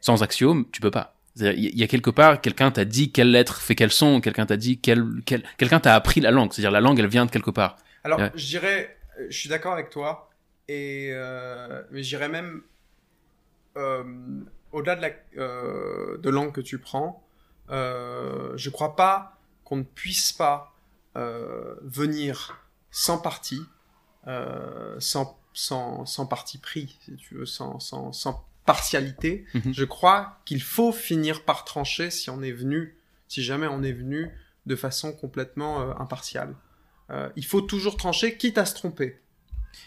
S1: sans axiome, tu peux pas. Il y a- quelque part, quelqu'un t'a dit quelle lettre fait quel son, quelqu'un t'a dit quel, quel quelqu'un t'a appris la langue. C'est-à-dire la langue, elle vient de quelque part.
S2: Alors,
S1: Ouais.
S2: je dirais, euh, je suis d'accord avec toi, et euh, mais j'irais même euh, au-delà de la euh, de l'angle que tu prends. Je crois pas qu'on ne puisse pas venir sans parti, sans sans sans parti pris, si tu veux, sans sans sans partialité.
S1: Mhm.
S2: Je crois qu'il faut finir par trancher si on est venu, si jamais on est venu de façon complètement euh, impartiale. Euh, il faut toujours trancher, quitte à se tromper.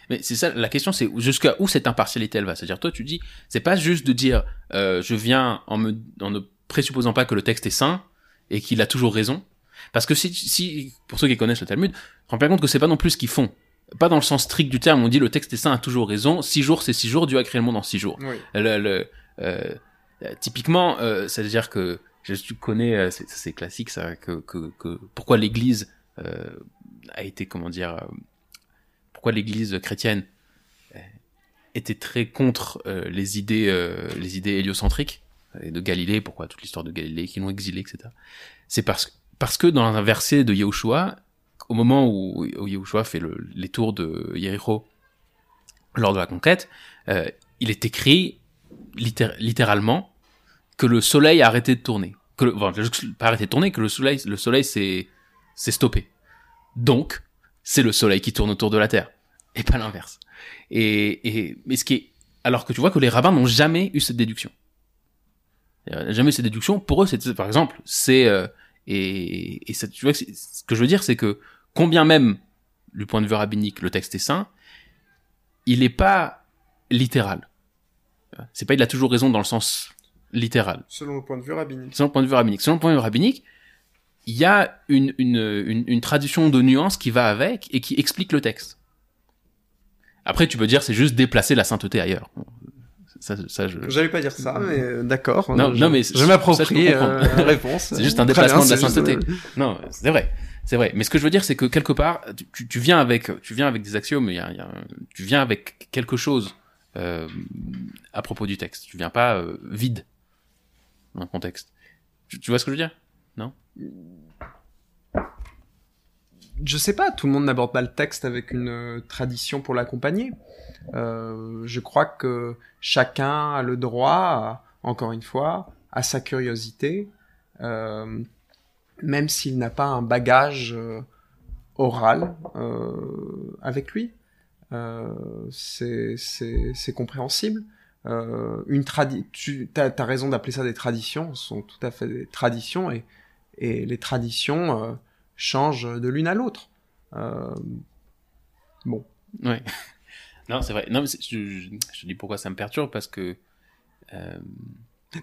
S1: Mais c'est ça, la question c'est jusqu'à où cette impartialité elle va? C'est-à-dire, toi tu dis, c'est pas juste de dire, euh, je viens en, me, en ne présupposant pas que le texte est saint et qu'il a toujours raison. Parce que si, si pour ceux qui connaissent le Talmud, rends bien compte que c'est pas non plus ce qu'ils font. Pas dans le sens strict du terme, on dit le texte est saint a toujours raison, six jours c'est six jours, Dieu a créé le monde en six jours.
S2: Oui.
S1: Le, le- euh, euh, typiquement, euh, c'est-à-dire que je, tu connais, euh, c'est c'est classique ça, que, que, que pourquoi l'Église euh, a été, comment dire, euh, pourquoi l'Église chrétienne euh, était très contre les idées, euh, les idées héliocentriques et de Galilée, pourquoi toute l'histoire de Galilée qui l'ont exilé, etc. C'est parce parce que dans un verset de Yahushua, au moment où, où Yahushua fait le, les tours de Jéricho lors de la conquête, euh, il est écrit littér- littéralement que le soleil a arrêté de tourner. Que le, enfin, pas arrêté de tourner, que le soleil, le soleil s'est stoppé. Donc, c'est le soleil qui tourne autour de la Terre, et pas l'inverse. Et, et mais ce qui est, alors que tu vois que les rabbins n'ont jamais eu cette déduction. Euh, Jamais eu cette déduction. Pour eux, c'est par exemple, c'est euh, et, et tu vois, ce que je veux dire, c'est que combien même du point de vue rabbinique, le texte est saint, il n'est pas littéral. C'est pas il a toujours raison dans le sens littéral.
S2: Selon le point de vue rabbinique.
S1: Selon le point de vue rabbinique. Selon le point de vue rabbinique, il y a une, une, une, une tradition de nuances qui va avec et qui explique le texte. Après, tu peux dire c'est juste déplacer la sainteté ailleurs. Ça, ça je...
S2: J'allais pas dire ça, mais euh, d'accord.
S1: Non,
S2: je,
S1: non, mais
S2: je m'approprie
S1: peux
S2: euh, la réponse.
S1: C'est juste un déplacement
S2: bien,
S1: de la
S2: juste,
S1: sainteté.
S2: euh,
S1: Non, c'est vrai, c'est vrai. Mais ce que je veux dire, c'est que quelque part, tu- viens avec, tu viens avec des axiomes, tu viens avec quelque chose euh, à propos du texte. Tu viens pas euh, vide dans le contexte. Tu, vois ce que je veux dire?
S2: Je sais pas, tout le monde n'aborde pas le texte avec une euh, tradition pour l'accompagner. Euh, je crois que chacun a le droit, encore une fois, à sa curiosité même s'il n'a pas un bagage oral avec lui. c'est compréhensible. Euh, une tradi tu as, raison d'appeler ça des traditions, ce sont tout à fait des traditions et, et les traditions euh, changent de l'une à l'autre. Euh, bon.
S1: Ouais. [LAUGHS] non, c'est vrai. Non, je, je, te dis pourquoi ça me perturbe parce que. Euh,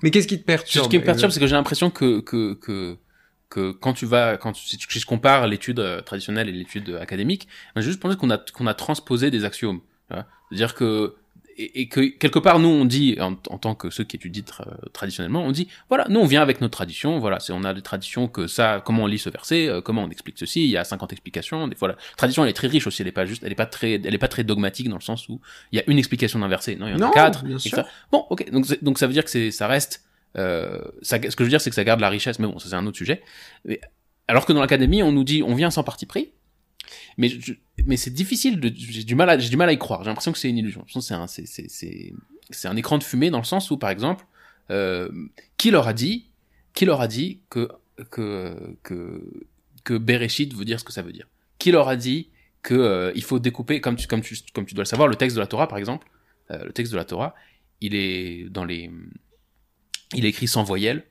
S2: mais qu'est-ce qui te perturbe
S1: Ce qui me perturbe, c'est que j'ai l'impression que, que, que, que quand tu vas, quand tu, si tu compares l'étude traditionnelle et l'étude académique, j'ai juste pensé qu'on a, qu'on a transposé des axiomes. C'est-à-dire que et, que quelque part nous on dit en, tant que ceux qui étudient traditionnellement on dit voilà nous on vient avec notre tradition voilà c'est on a des traditions que ça comment on lit ce verset euh, comment on explique ceci il y a 50 explications des fois la tradition elle est très riche aussi elle est pas juste elle est pas très elle est pas très dogmatique dans le sens où il y a une explication d'un verset non il y en a quatre bon ok donc donc ça veut dire que c'est ça reste euh, ça, ce que je veux dire c'est que ça garde la richesse mais bon ça c'est un autre sujet. Alors que dans l'académie on nous dit on vient sans parti pris mais mais c'est difficile j'ai du mal à j'ai du mal à y croire. J'ai l'impression que c'est une illusion. C'est un c'est c'est c'est un écran de fumée dans le sens où par exemple euh, qui leur a dit qui leur a dit que que que que Bereshit veut dire ce que ça veut dire? Qui leur a dit que euh, il faut découper comme tu comme tu comme tu dois le savoir le texte de la Torah par exemple euh, le texte de la Torah il est dans les il est écrit sans voyelle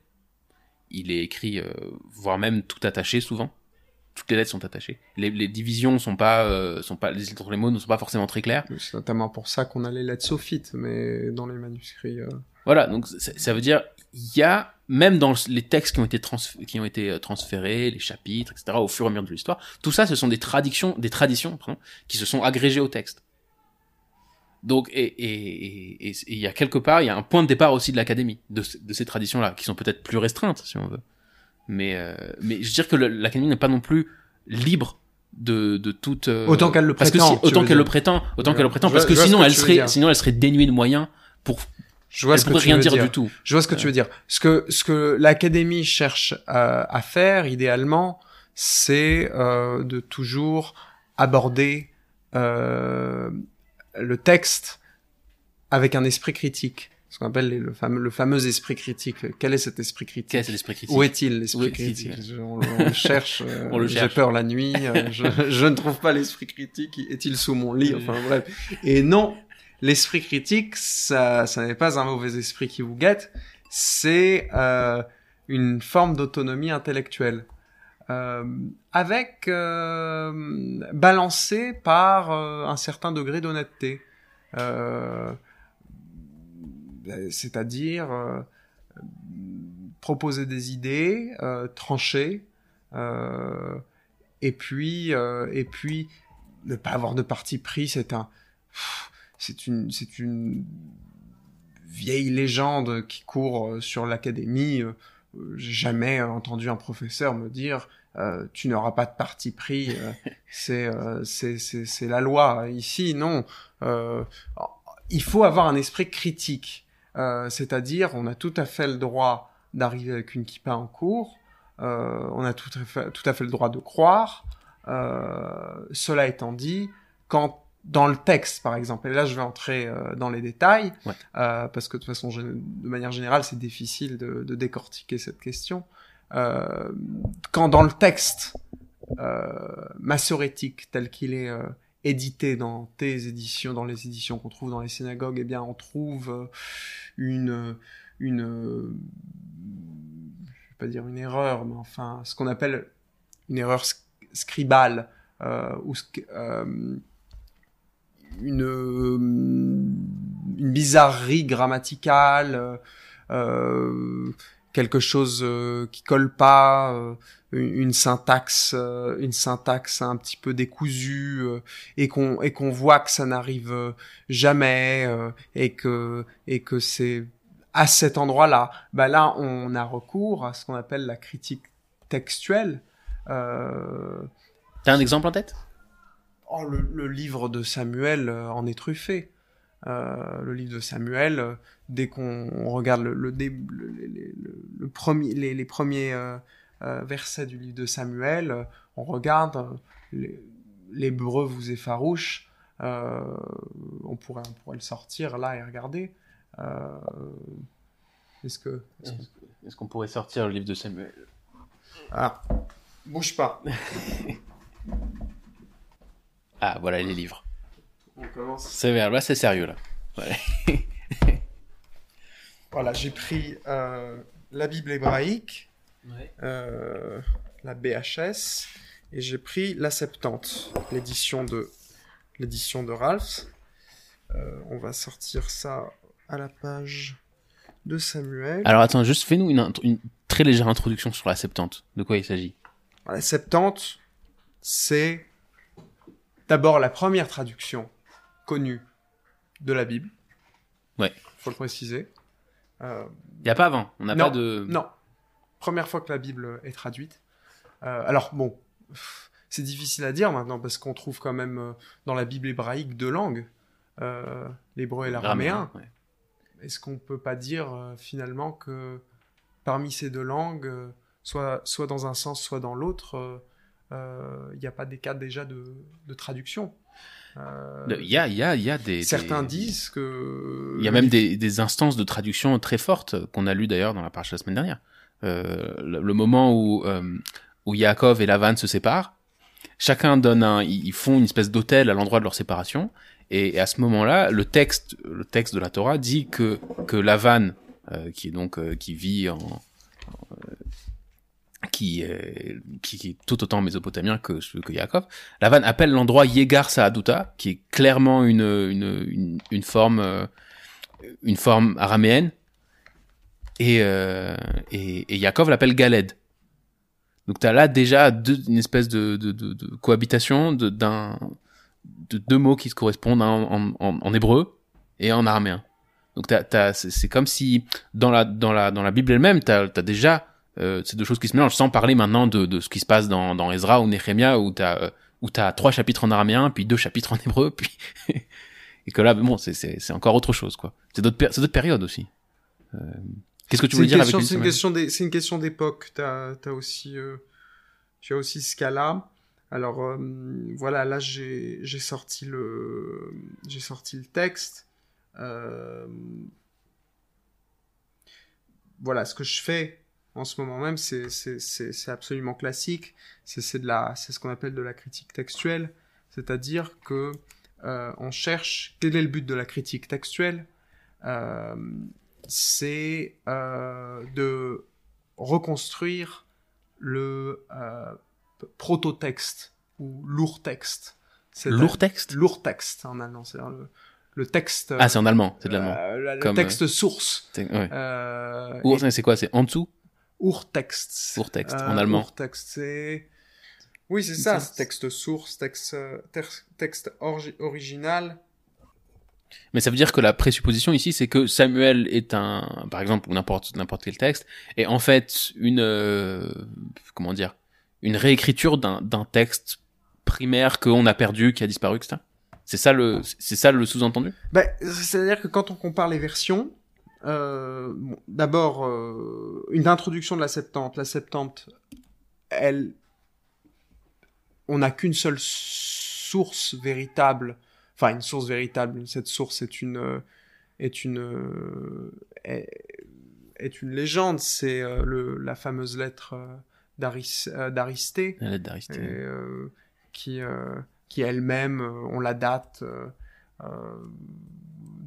S1: il est écrit euh, voire même tout attaché souvent toutes les lettres sont attachées. Les, les divisions sont pas, euh, sont pas, les, les mots ne sont pas forcément très clairs.
S2: C'est notamment pour ça qu'on a les lettres sophites, mais dans les manuscrits. Euh...
S1: Voilà, donc ça veut dire il y a même dans les textes qui ont été qui ont été euh, transférés, les chapitres, etc. Au fur et à mesure de l'histoire, tout ça, ce sont des traditions, des traditions, pardon, qui se sont agrégées au texte. Donc, et et et il y a quelque part, il y a un point de départ aussi de l'académie de, de ces traditions-là, qui sont peut-être plus restreintes, si on veut. Mais, euh, mais je veux dire que l'académie n'est pas non plus libre de, de toute
S2: euh, autant qu'elle le
S1: prétend autant qu'elle le prétend autant qu'elle le prétend parce que sinon elle serait sinon elle serait dénuée de moyens pour
S2: je vois ce que tu rien veux dire, du tout. Je vois ce que tu veux dire. Ce que ce que l'académie cherche à, à, faire idéalement c'est euh, de toujours aborder euh, le texte avec un esprit critique ce qu'on appelle le, fameux, le fameux esprit critique. Quel est cet esprit critique
S1: Quel est l'esprit critique
S2: Où est-il l'esprit critique on, le cherche. [LAUGHS] Euh, j'ai peur la nuit. Euh, je, [LAUGHS] je, ne trouve pas l'esprit critique. Est-il sous mon lit Enfin bref. Et non, l'esprit critique, ça, ça n'est pas un mauvais esprit qui vous guette. C'est euh, une forme d'autonomie intellectuelle. Euh, avec euh, balancé par euh, un certain degré d'honnêteté. C'est-à-dire proposer des idées, trancher, et puis et puis ne pas avoir de parti pris, c'est un c'est une c'est une vieille légende qui court sur l'académie. J'ai jamais entendu un professeur me dire euh, tu n'auras pas de parti pris, euh, [LAUGHS] c'est c'est la loi. Ici, non. il faut avoir un esprit critique. Euh, c'est-à-dire, on a tout à fait le droit d'arriver avec une kippa en cours, euh, on a tout à, fait, tout à fait le droit de croire. Euh, cela étant dit, quand dans le texte, par exemple, et là je vais entrer euh, dans les détails, euh, parce que de façon, de manière générale, c'est difficile de, de, décortiquer cette question. Euh, quand dans le texte massorétique tel qu'il est édité dans tes éditions, dans les éditions qu'on trouve dans les synagogues, eh bien, on trouve euh, une, une, pas dire une erreur, mais enfin, ce qu'on appelle une erreur scribale, euh, ou euh, une, une bizarrerie grammaticale, euh, quelque chose euh, qui colle pas, euh, une syntaxe, euh, une syntaxe un petit peu décousue, et qu'on et qu'on voit que ça n'arrive jamais, et que et que c'est à cet endroit-là, bah là on a recours à ce qu'on appelle la critique textuelle. Euh...
S1: T'as un exemple en tête?
S2: Oh, le, le, livre de Samuel en est truffé. Euh, le livre de Samuel, euh, dès qu'on regarde le, le, le, le, premier, les, les premiers euh, versets du livre de Samuel, on regarde l'hébreu vous effarouche. on pourrait on pourrait le sortir là et regarder. Est-ce que,
S1: Est-ce qu'on pourrait sortir le livre de Samuel?
S2: Ah, bouge pas. [LAUGHS]
S1: Ah, voilà les livres.
S2: On commence.
S1: C'est vers là, c'est sérieux là. Ouais. [LAUGHS]
S2: Voilà, j'ai pris euh, la Bible hébraïque, euh, la BHS, et j'ai pris la Septante, l'édition de l'édition de Ralph. Euh, on va sortir ça à la page de Samuel.
S1: Alors attends, juste fais-nous une très légère introduction sur la Septante. De quoi il s'agit?
S2: La Septante, c'est d'abord la première traduction connue de la Bible.
S1: Ouais.
S2: Faut le préciser. Euh,
S1: Il n'y a pas avant. On n'a
S2: Non,
S1: pas de.
S2: Non. Première fois que la Bible est traduite. Euh, alors, bon, c'est difficile à dire maintenant parce qu'on trouve quand même euh, dans la Bible hébraïque deux langues, euh, l'hébreu et l'araméen.
S1: ouais.
S2: Est-ce qu'on peut pas dire finalement que parmi ces deux langues, soit, soit dans un sens, soit dans l'autre, il n'y a pas des cas déjà de, de traduction?
S1: Il y a, il y a, il y a des.
S2: Certains
S1: des-
S2: disent que...
S1: Il y a même des, des instances de traduction très fortes qu'on a lues d'ailleurs dans la page de la semaine dernière. Euh, le, le moment où, euh, où Yaakov et Lavan se séparent, chacun donne un, ils font une espèce d'hôtel à l'endroit de leur séparation, et, et à ce moment-là, le texte, le texte de la Torah dit que que Lavan, euh, qui est donc euh, qui vit en, en, euh, qui, est, qui, est tout autant mésopotamien que, que Yaakov, Lavan appelle l'endroit Yegar Saaduta, qui est clairement une, une, forme, euh, une forme araméenne, et, euh, et, Yaakov l'appelle Galed. Donc t'as là déjà une espèce de, de, cohabitation de, d'un, de deux mots qui se correspondent en, en, hébreu et en araméen. Donc t'as, c'est, comme si dans la, dans la, dans la Bible elle-même, t'as, t'as déjà euh, ces deux choses qui se mélangent, sans parler maintenant de, de ce qui se passe dans, dans Ezra ou Nehemia, où t'as, euh, où t'as trois chapitres en araméen, puis deux chapitres en hébreu, puis [LAUGHS] et que là, bon, c'est, c'est, c'est encore autre chose, quoi. C'est d'autres, péri- c'est d'autres périodes aussi. Euh, Qu'est-ce que tu
S2: C'est
S1: voulais dire
S2: question-
S1: avec
S2: C'est une question des- c'est une question d'époque. T'as as aussi, euh, tu as aussi ce cas-là. Alors euh, voilà, là j'ai j'ai sorti le j'ai sorti le texte. Euh, voilà, ce que je fais en ce moment même, c'est c'est c'est c'est absolument classique. C'est c'est de la c'est ce qu'on appelle de la critique textuelle, c'est-à-dire que euh, on cherche quel est le but de la critique textuelle? Euh, c'est euh, de reconstruire le euh, prototexte ou lourd texte. C'est
S1: Lourd texte
S2: lourd texte en allemand, c'est-à-dire le, le texte.
S1: Ah, c'est en allemand, c'est de l'allemand.
S2: euh, le-
S1: Comme,
S2: texte source.
S1: C'est- ouais.
S2: Euh,
S1: Ou- c'est quoi? C'est en dessous?
S2: Urtext.
S1: Urtext,
S2: Euh,
S1: en allemand.
S2: Urtext, c'est. Oui, c'est ça, texte source, texte, euh, ter- texte orgi- original.
S1: Mais ça veut dire que la présupposition ici, c'est que Samuel est un, par exemple, ou n'importe n'importe quel texte, est en fait une, euh, comment dire, une réécriture d'un d'un texte primaire qu'on a perdu, qui a disparu, etc. C'est ça le, c'est ça le sous-entendu?
S2: Ben, C'est-à-dire que quand on compare les versions, euh, bon, d'abord, euh, une introduction de la Septante. La Septante, elle. On n'a qu'une seule source véritable. Enfin, une source véritable. Cette source est une. euh, est une. euh, est, est une légende. C'est euh, le- la fameuse lettre d'Aris- d'Aristée.
S1: La lettre d'Aristée.
S2: euh, qui, euh, qui elle-même, on la date euh,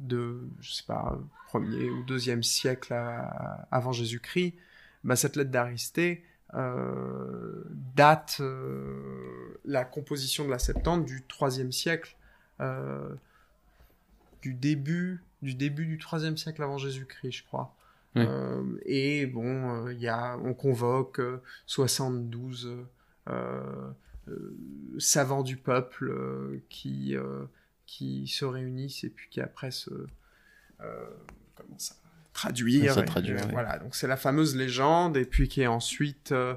S2: de, je sais pas, premier ou deuxième siècle à- avant Jésus-Christ. Bah, cette lettre d'Aristée euh, date euh, la composition de la Septante du troisième siècle, euh, du début du début du troisième siècle avant Jésus-Christ, je crois.
S1: Oui.
S2: Et bon, il y a, on convoque euh, 72 euh, euh, savants du peuple qui, qui se réunissent et puis qui après se euh, comment ça, traduire.
S1: Ça
S2: et-
S1: traduit,
S2: et
S1: ouais.
S2: Voilà, donc c'est la fameuse légende et puis qui est ensuite euh,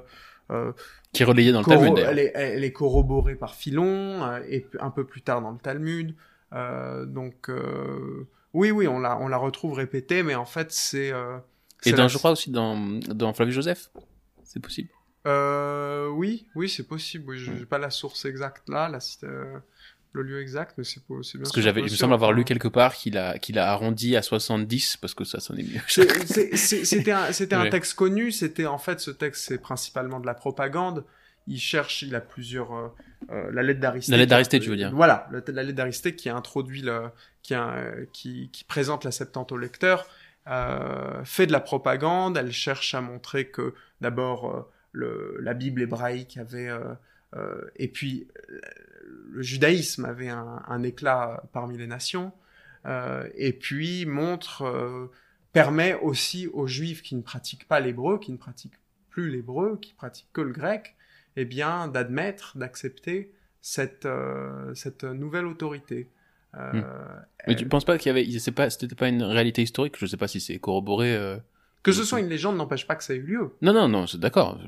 S2: euh,
S1: Qui est relayé dans le Talmud,
S2: elle, est, elle est corroborée par Philon euh, et un peu plus tard dans le Talmud. Donc oui, oui, on la, on la retrouve répétée, mais en fait c'est
S1: Et dans,
S2: la-
S1: je crois aussi dans, dans Flavius Joseph. C'est possible.
S2: Euh, oui, oui, c'est possible. Oui,
S1: Mm.
S2: j'ai j'ai pas la source exacte là. là euh, le lieu exact, mais c'est bien
S1: Parce que j'avais, il me semble avoir lu quelque part qu'il a, qu'il a arrondi à 70 parce que ça sonnait mieux.
S2: C'était un, c'était un texte connu. C'était en fait ce texte, c'est principalement de la propagande. Il cherche, il a plusieurs. Euh, euh, la lettre d'Aristée.
S1: La lettre d'Aristée, tu veux dire
S2: Voilà, la, lettre d'Aristée qui a introduit le, qui, a, qui, qui présente la Septante au lecteur, euh, fait de la propagande. Elle cherche à montrer que d'abord le, la Bible hébraïque avait et puis le judaïsme avait un, éclat parmi les nations, euh, et puis montre, euh, permet aussi aux juifs qui ne pratiquent pas l'hébreu, qui ne pratiquent plus l'hébreu, qui pratiquent que le grec, eh bien, d'admettre, d'accepter cette, euh, cette nouvelle autorité.
S1: Hmm. Mais tu ne penses pas qu'il y avait, c'est pas, c'était pas une réalité historique? Je ne sais pas si c'est corroboré.
S2: Que ce soit une légende n'empêche pas que ça ait eu lieu.
S1: Non, non, non, c'est d'accord.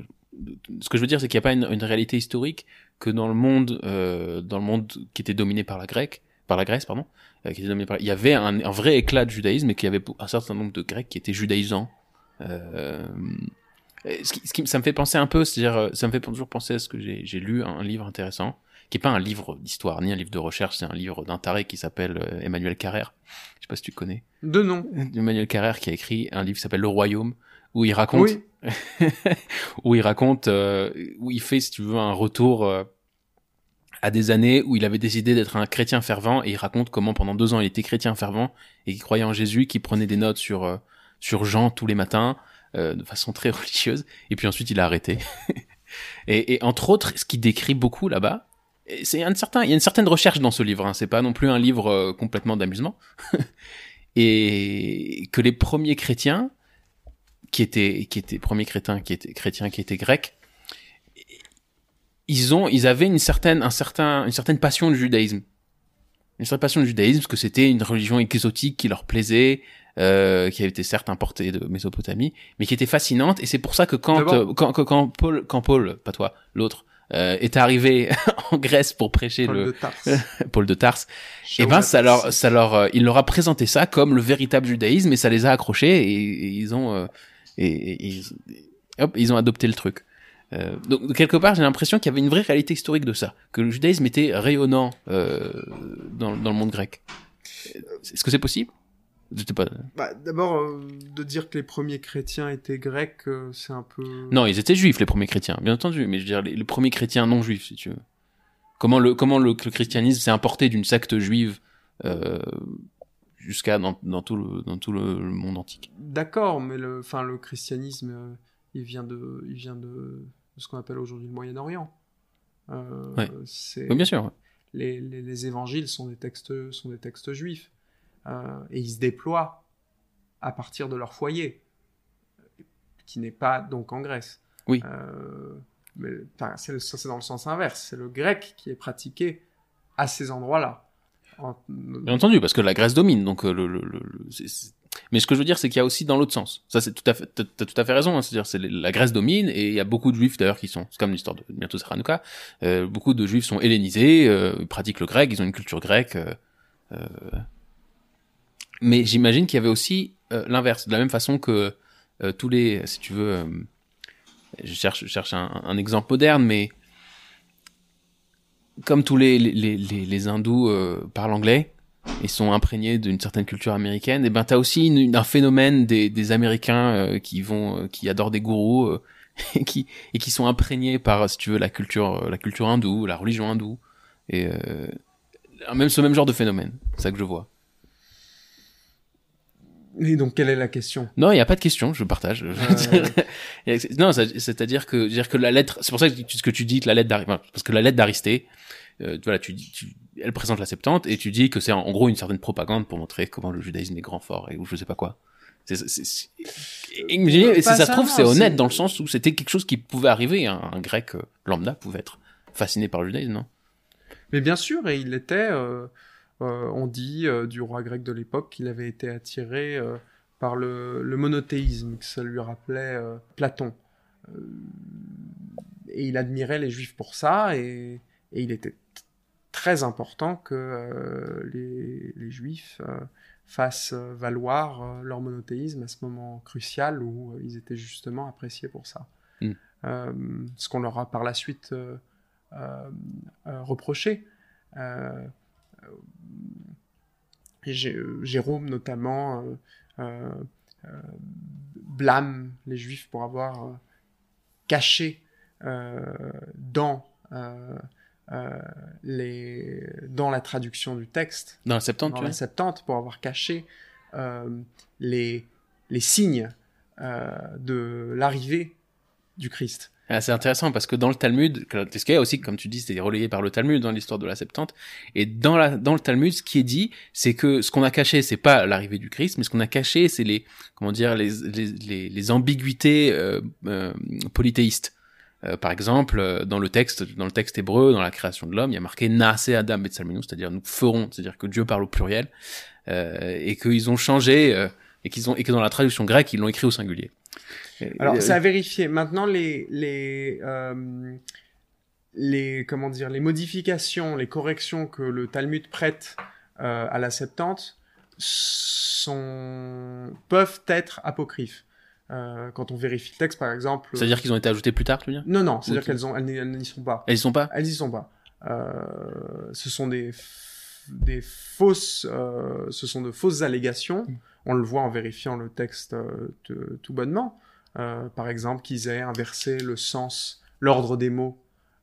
S1: Ce que je veux dire, c'est qu'il n'y a pas une, une, réalité historique que dans le monde, euh, dans le monde qui était dominé par la grecque, par la Grèce, pardon, euh, qui était dominé par, il y avait un, un, vrai éclat de judaïsme et qu'il y avait un certain nombre de Grecs qui étaient judaïsants. Euh, ce qui, ce qui, ça me fait penser un peu, c'est-à-dire, ça me fait toujours penser à ce que j'ai lu un livre intéressant, qui est pas un livre d'histoire ni un livre de recherche, c'est un livre d'un taré qui s'appelle Emmanuel Carrère. Je sais pas si tu connais.
S2: De nom.
S1: Emmanuel Carrère qui a écrit un livre qui s'appelle Le Royaume, où il raconte, [LAUGHS] où il raconte, euh, où il fait, si tu veux, un retour euh, à des années où il avait décidé d'être un chrétien fervent, et il raconte comment pendant deux ans il était chrétien fervent et qu'il croyait en Jésus, qu'il prenait des notes sur euh, sur Jean tous les matins de façon très [LAUGHS] religieuse, et puis ensuite il a arrêté. [LAUGHS] et, et, entre autres, ce qui décrit beaucoup là-bas, c'est un certain, il y a une certaine recherche dans ce livre. Hein, c'est pas non plus un livre complètement d'amusement, et que les premiers chrétiens qui étaient qui étaient premiers chrétiens qui étaient chrétiens qui étaient grecs ils ont ils avaient une certaine un certain une certaine passion du judaïsme une certaine passion du judaïsme parce que c'était une religion exotique qui leur plaisait euh, qui avait été certes importée de Mésopotamie mais qui était fascinante et c'est pour ça que quand euh, quand, quand, Paul quand Paul pas toi l'autre euh, est arrivé [LAUGHS] en Grèce pour prêcher
S2: Paul
S1: le
S2: de Tarse. [LAUGHS]
S1: Paul de Tarse. et ben ça leur ça leur euh, il leur a présenté ça comme le véritable judaïsme et ça les a accrochés et, et ils ont et, ils, hop, ils ont adopté le truc. Euh, donc quelque part, j'ai l'impression qu'il y avait une vraie réalité historique de ça, que le judaïsme était rayonnant euh, dans, dans, le monde grec. Est-ce que c'est possible? Pas...
S2: Bah, D'abord, euh, de dire que les premiers chrétiens étaient grecs, c'est un peu...
S1: Non, ils étaient juifs, les premiers chrétiens, bien entendu, mais je veux dire, les, premiers chrétiens non juifs, si tu veux. Comment le, comment le, le christianisme s'est importé d'une secte juive jusqu'à dans, dans, tout le dans tout le, monde antique.
S2: D'accord, mais le enfin le christianisme euh, il vient de il vient de, ce qu'on appelle aujourd'hui le Moyen-Orient.
S1: Euh, oui, bien sûr.
S2: Les, les, les, évangiles sont des textes sont des textes juifs euh, et ils se déploient à partir de leur foyer qui n'est pas donc en Grèce.
S1: Oui.
S2: Mais c'est dans le sens inverse, c'est le grec qui est pratiqué à ces endroits-là.
S1: Bien entendu, parce que la Grèce domine. Donc euh, Mais ce que je veux dire, c'est qu'il y a aussi dans l'autre sens. Ça, c'est tout à fait, t'as tout à fait raison. Hein. C'est-à-dire, c'est la Grèce domine et il y a beaucoup de Juifs d'ailleurs qui sont, c'est comme l'histoire de bientôt Hanouka. Euh, beaucoup de Juifs sont hellénisés, euh, pratiquent le grec, ils ont une culture grecque. Euh, euh. mais j'imagine qu'il y avait aussi l'inverse, de la même façon que tous les, si tu veux, je cherche, je cherche un exemple moderne, mais comme tous les, les, les, les hindous euh, parlent anglais et sont imprégnés d'une certaine culture américaine, et ben t'as aussi une, un phénomène des, des Américains euh, qui vont, euh, qui adorent des gourous [LAUGHS] et qui et qui sont imprégnés par, si tu veux, la culture, la culture hindoue, la religion hindoue, et même ce même genre de phénomène, c'est ça que je vois.
S2: Et donc, quelle est la question?
S1: Non, il n'y a pas de question, je partage. [LAUGHS] [LAUGHS] non, c'est-à-dire que, dire que la lettre, c'est pour ça que ce que tu dis que la lettre d'Aristée, parce que la lettre d'Aristée, euh, voilà, tu, tu, elle présente la Septante et tu dis que c'est en, gros une certaine propagande pour montrer comment le judaïsme est grand fort et ou je sais pas quoi. C'est, c'est, c'est, ça, se trouve, c'est honnête dans le sens où c'était quelque chose qui pouvait arriver. Un, un grec euh, lambda pouvait être fasciné par le judaïsme, non?
S2: Mais bien sûr, et il était. Euh, on dit euh, du roi grec de l'époque qu'il avait été attiré euh, par le, le, monothéisme, que ça lui rappelait Platon. et il admirait les juifs pour ça, et, et il était très important que les, les, juifs fassent valoir leur monothéisme à ce moment crucial où ils étaient justement appréciés pour ça. Mm. ce qu'on leur a par la suite reproché. Jérôme notamment blâme les Juifs pour avoir caché dans les dans la traduction du texte
S1: dans la Septante,
S2: dans la Septante pour avoir caché les les signes de l'arrivée du Christ.
S1: Ah, c'est intéressant parce que dans le Talmud, ce qu'il y a aussi, comme tu dis, c'était relayé par le Talmud dans l'histoire de la Septante. Et dans, la, dans le Talmud, ce qui est dit, c'est que ce qu'on a caché, c'est pas l'arrivée du Christ, mais ce qu'on a caché, c'est les, comment dire, les, les, les, ambiguïtés euh, euh, polythéistes. Euh, par exemple, dans le texte, dans le texte hébreu, dans la création de l'homme, il y a marqué Naase Adam Betzalmenu, c'est-à-dire nous ferons, c'est-à-dire que Dieu parle au pluriel, et qu'ils ont changé, et qu'ils ont, et que dans la traduction grecque, ils l'ont écrit au singulier.
S2: Alors, c'est à vérifier. Maintenant, les, les, euh, les, comment dire, les modifications, les corrections que le Talmud prête euh, à la Septante sont, peuvent être apocryphes. Euh, quand on vérifie le texte, par exemple.
S1: C'est-à-dire qu'ils ont été ajoutés plus tard, tu veux dire?
S2: Non, non, c'est-à-dire qu'elles ont, elles, n'y sont pas.
S1: Elles n'y sont pas?
S2: Elles n'y sont pas. ce sont des, des fausses, ce sont de fausses allégations. Mm. On le voit en vérifiant le texte tout bonnement. Euh, par exemple, qu'ils aient inversé le sens, l'ordre des mots.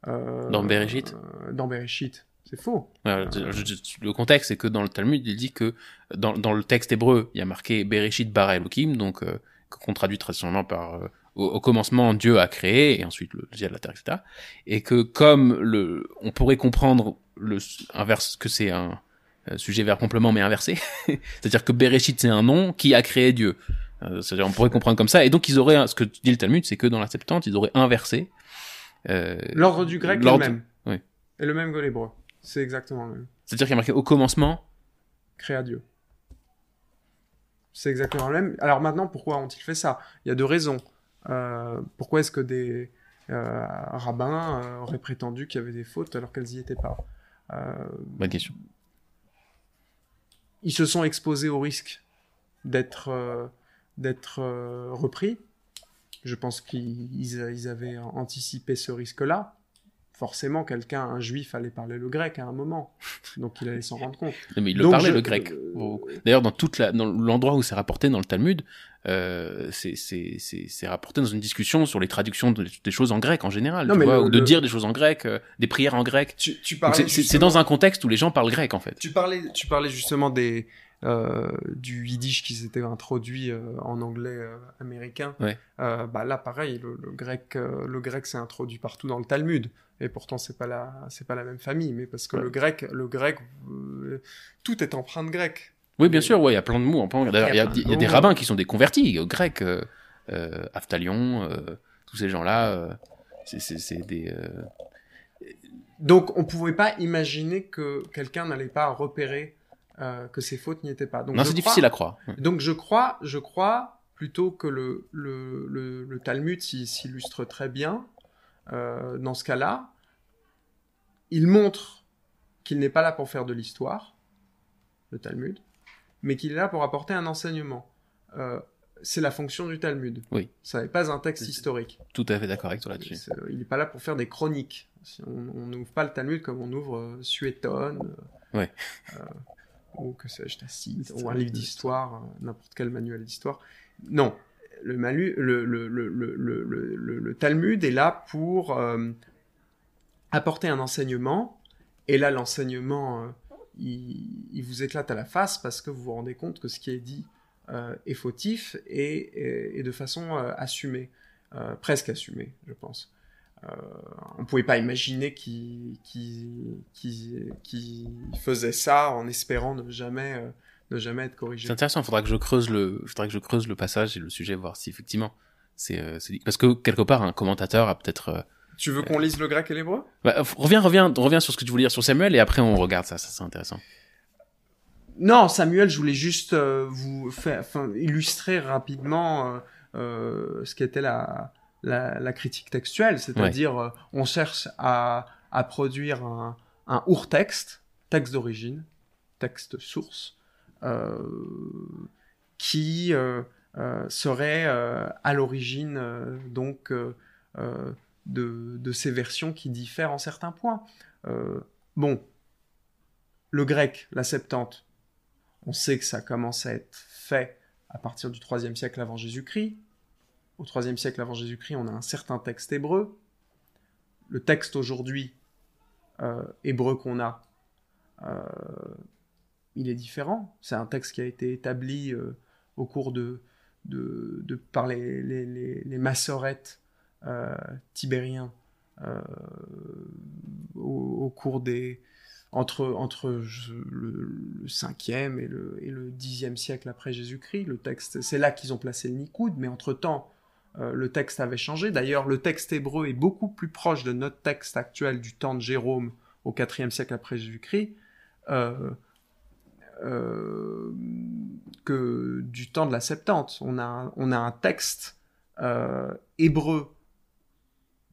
S1: Euh, dans Bereshit
S2: euh, Dans Bereshit. C'est faux.
S1: le contexte, c'est que dans le Talmud, il dit que dans, dans le texte hébreu, il y a marqué Bereshit bara Elohim, donc qu'on traduit traditionnellement par au, commencement Dieu a créé et ensuite le ciel, la terre, etc. Et que comme le, on pourrait comprendre le inverse que c'est un sujet vers complément mais inversé, [LAUGHS] c'est-à-dire que Bereshit c'est un nom qui a créé Dieu. Euh, c'est-à-dire, on pourrait comprendre comme ça. Et donc, ils auraient, ce que dit le Talmud, c'est que dans la Septante, ils auraient inversé.
S2: Euh, L'ordre du grec est le même. Oui. Et le même que l'hébreu. C'est exactement le même.
S1: C'est-à-dire qu'il y a marqué au commencement.
S2: Créa Dieu. C'est exactement le même. Alors maintenant, pourquoi ont-ils fait ça? Il y a deux raisons. Euh, pourquoi est-ce que des euh, rabbins euh, auraient prétendu qu'il y avait des fautes alors qu'elles n'y étaient pas?
S1: Bonne question.
S2: Ils se sont exposés au risque d'être d'être euh, repris. Je pense qu'ils avaient anticipé ce risque-là. Forcément, quelqu'un, un juif, allait parler le grec à un moment. Donc il allait s'en rendre compte.
S1: mais il le parlait le grec. Euh, D'ailleurs, dans toute la, dans l'endroit où c'est rapporté dans le Talmud, euh, c'est rapporté dans une discussion sur les traductions des choses en grec en général, non, tu vois, ou de dire des choses en grec, euh, des prières en grec. Tu, tu c'est dans un contexte où les gens parlent grec en fait.
S2: Tu parlais, tu parlais justement des euh, du yiddish qui s'était introduit euh, en anglais euh, américain. bah là, pareil, le, grec, le grec s'est introduit partout dans le Talmud. Et pourtant, c'est pas la, c'est pas la même famille, mais parce que le grec, le grec, tout est empreint de grec.
S1: Oui, bien sûr, ouais, il y a plein de mots. Il y a, des rabbins qui sont des convertis grecs, Aftalion, tous ces gens-là, c'est des.
S2: Donc, on pouvait pas imaginer que quelqu'un n'allait pas repérer euh, que ces fautes n'y étaient pas.
S1: Donc, non, c'est difficile à croire. [LAUGHS]
S2: Donc je crois, je crois plutôt que le, le, le, Talmud s'illustre très bien euh, dans ce cas-là. Il montre qu'il n'est pas là pour faire de l'histoire, le Talmud, mais qu'il est là pour apporter un enseignement. Euh, c'est la fonction du Talmud.
S1: Oui.
S2: Ça n'est pas un texte historique.
S1: Tout à fait d'accord avec toi là-dessus.
S2: Il n'est pas là pour faire des chroniques. On n'ouvre pas le Talmud comme on ouvre euh, Suétone.
S1: Ouais
S2: ou que sais-je, Tacite, ou un livre d'histoire, euh, n'importe quel manuel d'histoire. Non, le, malu, le, le, le, Talmud est là pour euh, apporter un enseignement, et là l'enseignement, euh, il, vous éclate à la face parce que vous vous rendez compte que ce qui est dit est fautif et, et de façon assumée, presque assumée, je pense. Euh, on ne pouvait pas imaginer qu'il faisait ça en espérant ne jamais, euh, ne jamais être corrigé.
S1: C'est intéressant, il faudra que je creuse le, faudra que je creuse le passage et le sujet, voir si effectivement c'est, euh, parce que quelque part un commentateur a peut-être.
S2: tu veux qu'on lise le grec et l'hébreu?
S1: Bah, Reviens, reviens, reviens sur ce que tu voulais dire sur Samuel et après on regarde ça, ça c'est intéressant.
S2: Non, Samuel, je voulais juste vous faire, illustrer rapidement ce qu'était la, la, critique textuelle, c'est-à-dire euh, on cherche à, produire un, un texte, texte d'origine, texte source, euh, qui euh, serait à l'origine donc de, ces versions qui diffèrent en certains points. bon, le grec, la Septante, on sait que ça commence à être fait à partir du 3 siècle avant Jésus-Christ. Au 3 siècle avant Jésus-Christ, on a un certain texte hébreu. Le texte aujourd'hui, euh, hébreu qu'on a, euh, il est différent. C'est un texte qui a été établi euh, au cours de, par les, massorettes tibériens au, cours des, entre, entre le, 5e et le, et le 10e siècle après Jésus-Christ. Le texte, c'est là qu'ils ont placé le Nikoud, mais entre-temps, euh, le texte avait changé. D'ailleurs, le texte hébreu est beaucoup plus proche de notre texte actuel du temps de Jérôme au 4e siècle après Jésus-Christ euh, euh, que du temps de la Septante. On a, on a un texte hébreu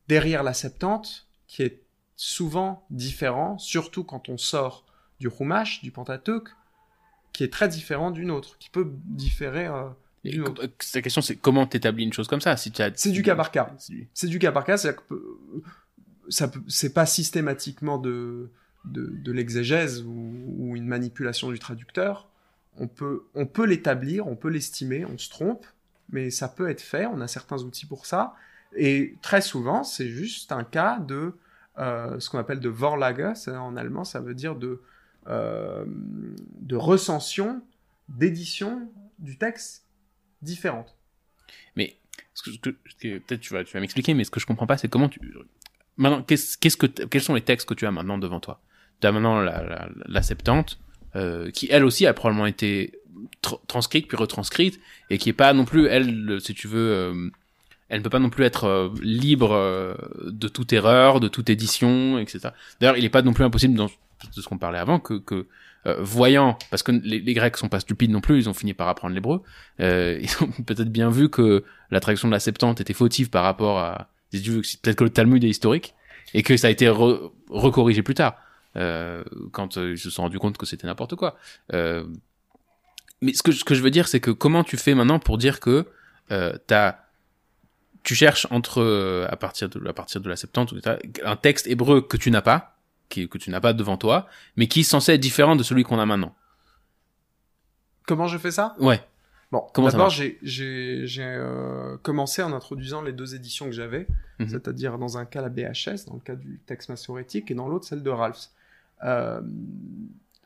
S2: derrière la Septante qui est souvent différent, surtout quand on sort du Chumash, du Pentateuch, qui est très différent d'une autre, qui peut différer euh.
S1: Euh, la question, c'est comment t'établis une chose comme ça si
S2: C'est du cas par cas. C'est du cas par cas, c'est ça c'est pas systématiquement de, de, l'exégèse ou, une manipulation du traducteur. On peut, on peut l'établir, on peut l'estimer, on se trompe, mais ça peut être fait, on a certains outils pour ça. Et très souvent, c'est juste un cas de euh, ce qu'on appelle de Vorlage, en allemand, ça veut dire de, euh, de recension, d'édition du texte différente.
S1: Mais peut-être tu vas, m'expliquer, mais ce que je comprends pas, c'est comment tu maintenant qu'est-ce, que quels sont les textes que tu as maintenant devant toi? Tu as maintenant la, Septante, euh, qui elle aussi a probablement été transcrite puis retranscrite et qui est pas non plus elle, si tu veux elle ne peut pas non plus être euh, libre euh, de toute erreur, de toute édition, etc. D'ailleurs, il n'est pas non plus impossible, dans, ce qu'on parlait avant, que euh, voyant, parce que les, les, Grecs sont pas stupides non plus, ils ont fini par apprendre l'hébreu, [LAUGHS] ils ont peut-être bien vu que la traduction de la Septante était fautive par rapport à... Peut-être que le Talmud est historique, et que ça a été recorrigé plus tard, quand ils se sont rendus compte que c'était n'importe quoi. mais ce que, ce que je veux dire, c'est que comment tu fais maintenant pour dire que euh, t'as tu cherches entre euh, à partir de à partir de la Septante un texte hébreu que tu n'as pas, qui, que tu n'as pas devant toi, mais qui est censé être différent de celui qu'on a maintenant.
S2: Comment je fais ça?
S1: Ouais.
S2: Bon, d'abord j'ai euh, commencé en introduisant les deux éditions que j'avais, mhm. c'est-à-dire dans un cas la BHS, dans le cas du texte massorétique, et dans l'autre celle de Ralphs. Euh,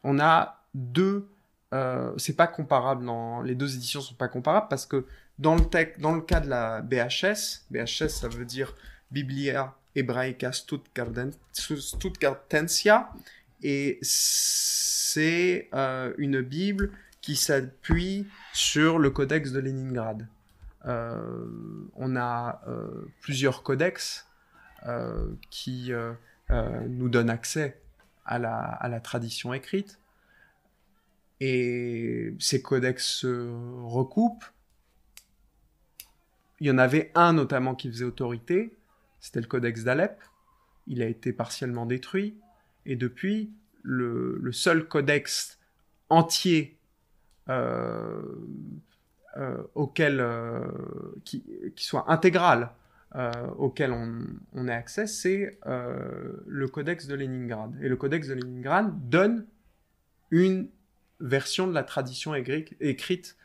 S2: on a deux, euh, c'est pas comparable, dans, les deux éditions sont pas comparables parce que dans le, dans le cas de la BHS, BHS ça veut dire Biblia Hebraica Stuttgartensia, et c'est euh, une Bible qui s'appuie sur le codex de Leningrad. Euh, on a euh, plusieurs codex qui nous donnent accès à la, à la, tradition écrite. Et ces codex se recoupent il y en avait un notamment qui faisait autorité, c'était le codex d'Alep. Il a été partiellement détruit. Et depuis, le, seul codex entier euh, euh, auquel, euh, qui, soit intégral, auquel on, on, a accès, c'est le codex de Leningrad. Et le codex de Leningrad donne une version de la tradition écrite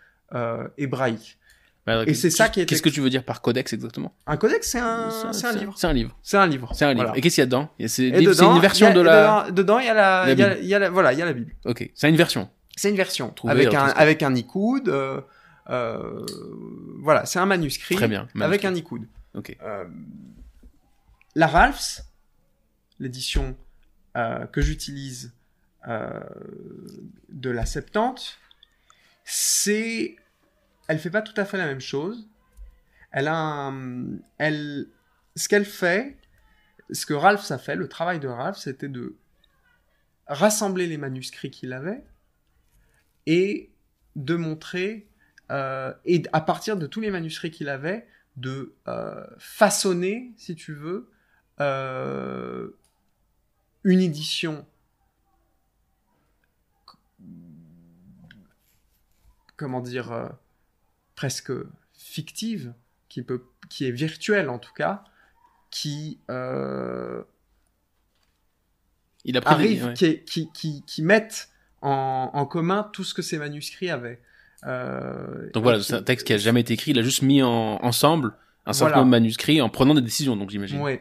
S2: hébraïque.
S1: Bah, et c'est ça qui est. Qu'est-ce que tu veux dire par codex exactement
S2: Un codex, c'est un, c'est un livre.
S1: C'est un livre.
S2: C'est un livre.
S1: C'est un livre. Et qu'est-ce qu'il y a dedans? C'est une version de la.
S2: Dedans, il y a la, il y a, la, voilà, il y a la Bible.
S1: Ok, c'est une version.
S2: C'est une version avec un avec un ikoud. Euh, euh, voilà, c'est un manuscrit.
S1: Très bien.
S2: Avec un ikoud.
S1: Ok.
S2: Euh, la Ralphs, l'édition euh, que j'utilise euh, de la Septante, c'est elle fait pas tout à fait la même chose. Elle a elle, ce qu'elle fait, ce que Ralph a fait, le travail de Ralph, c'était de rassembler les manuscrits qu'il avait et de montrer, euh, et à partir de tous les manuscrits qu'il avait, de euh, façonner, si tu veux, euh, une édition comment dire presque fictive, qui, peut, qui est virtuelle en tout cas, qui euh,
S1: Il a pris ouais.
S2: qui, qui, qui, qui mettent en, en commun tout ce que ces manuscrits avaient. Euh,
S1: Donc voilà, c'est un texte qui a jamais été écrit, il a juste mis en, ensemble un certain
S2: Voilà.
S1: nombre de manuscrits en prenant des décisions, donc j'imagine.
S2: Oui,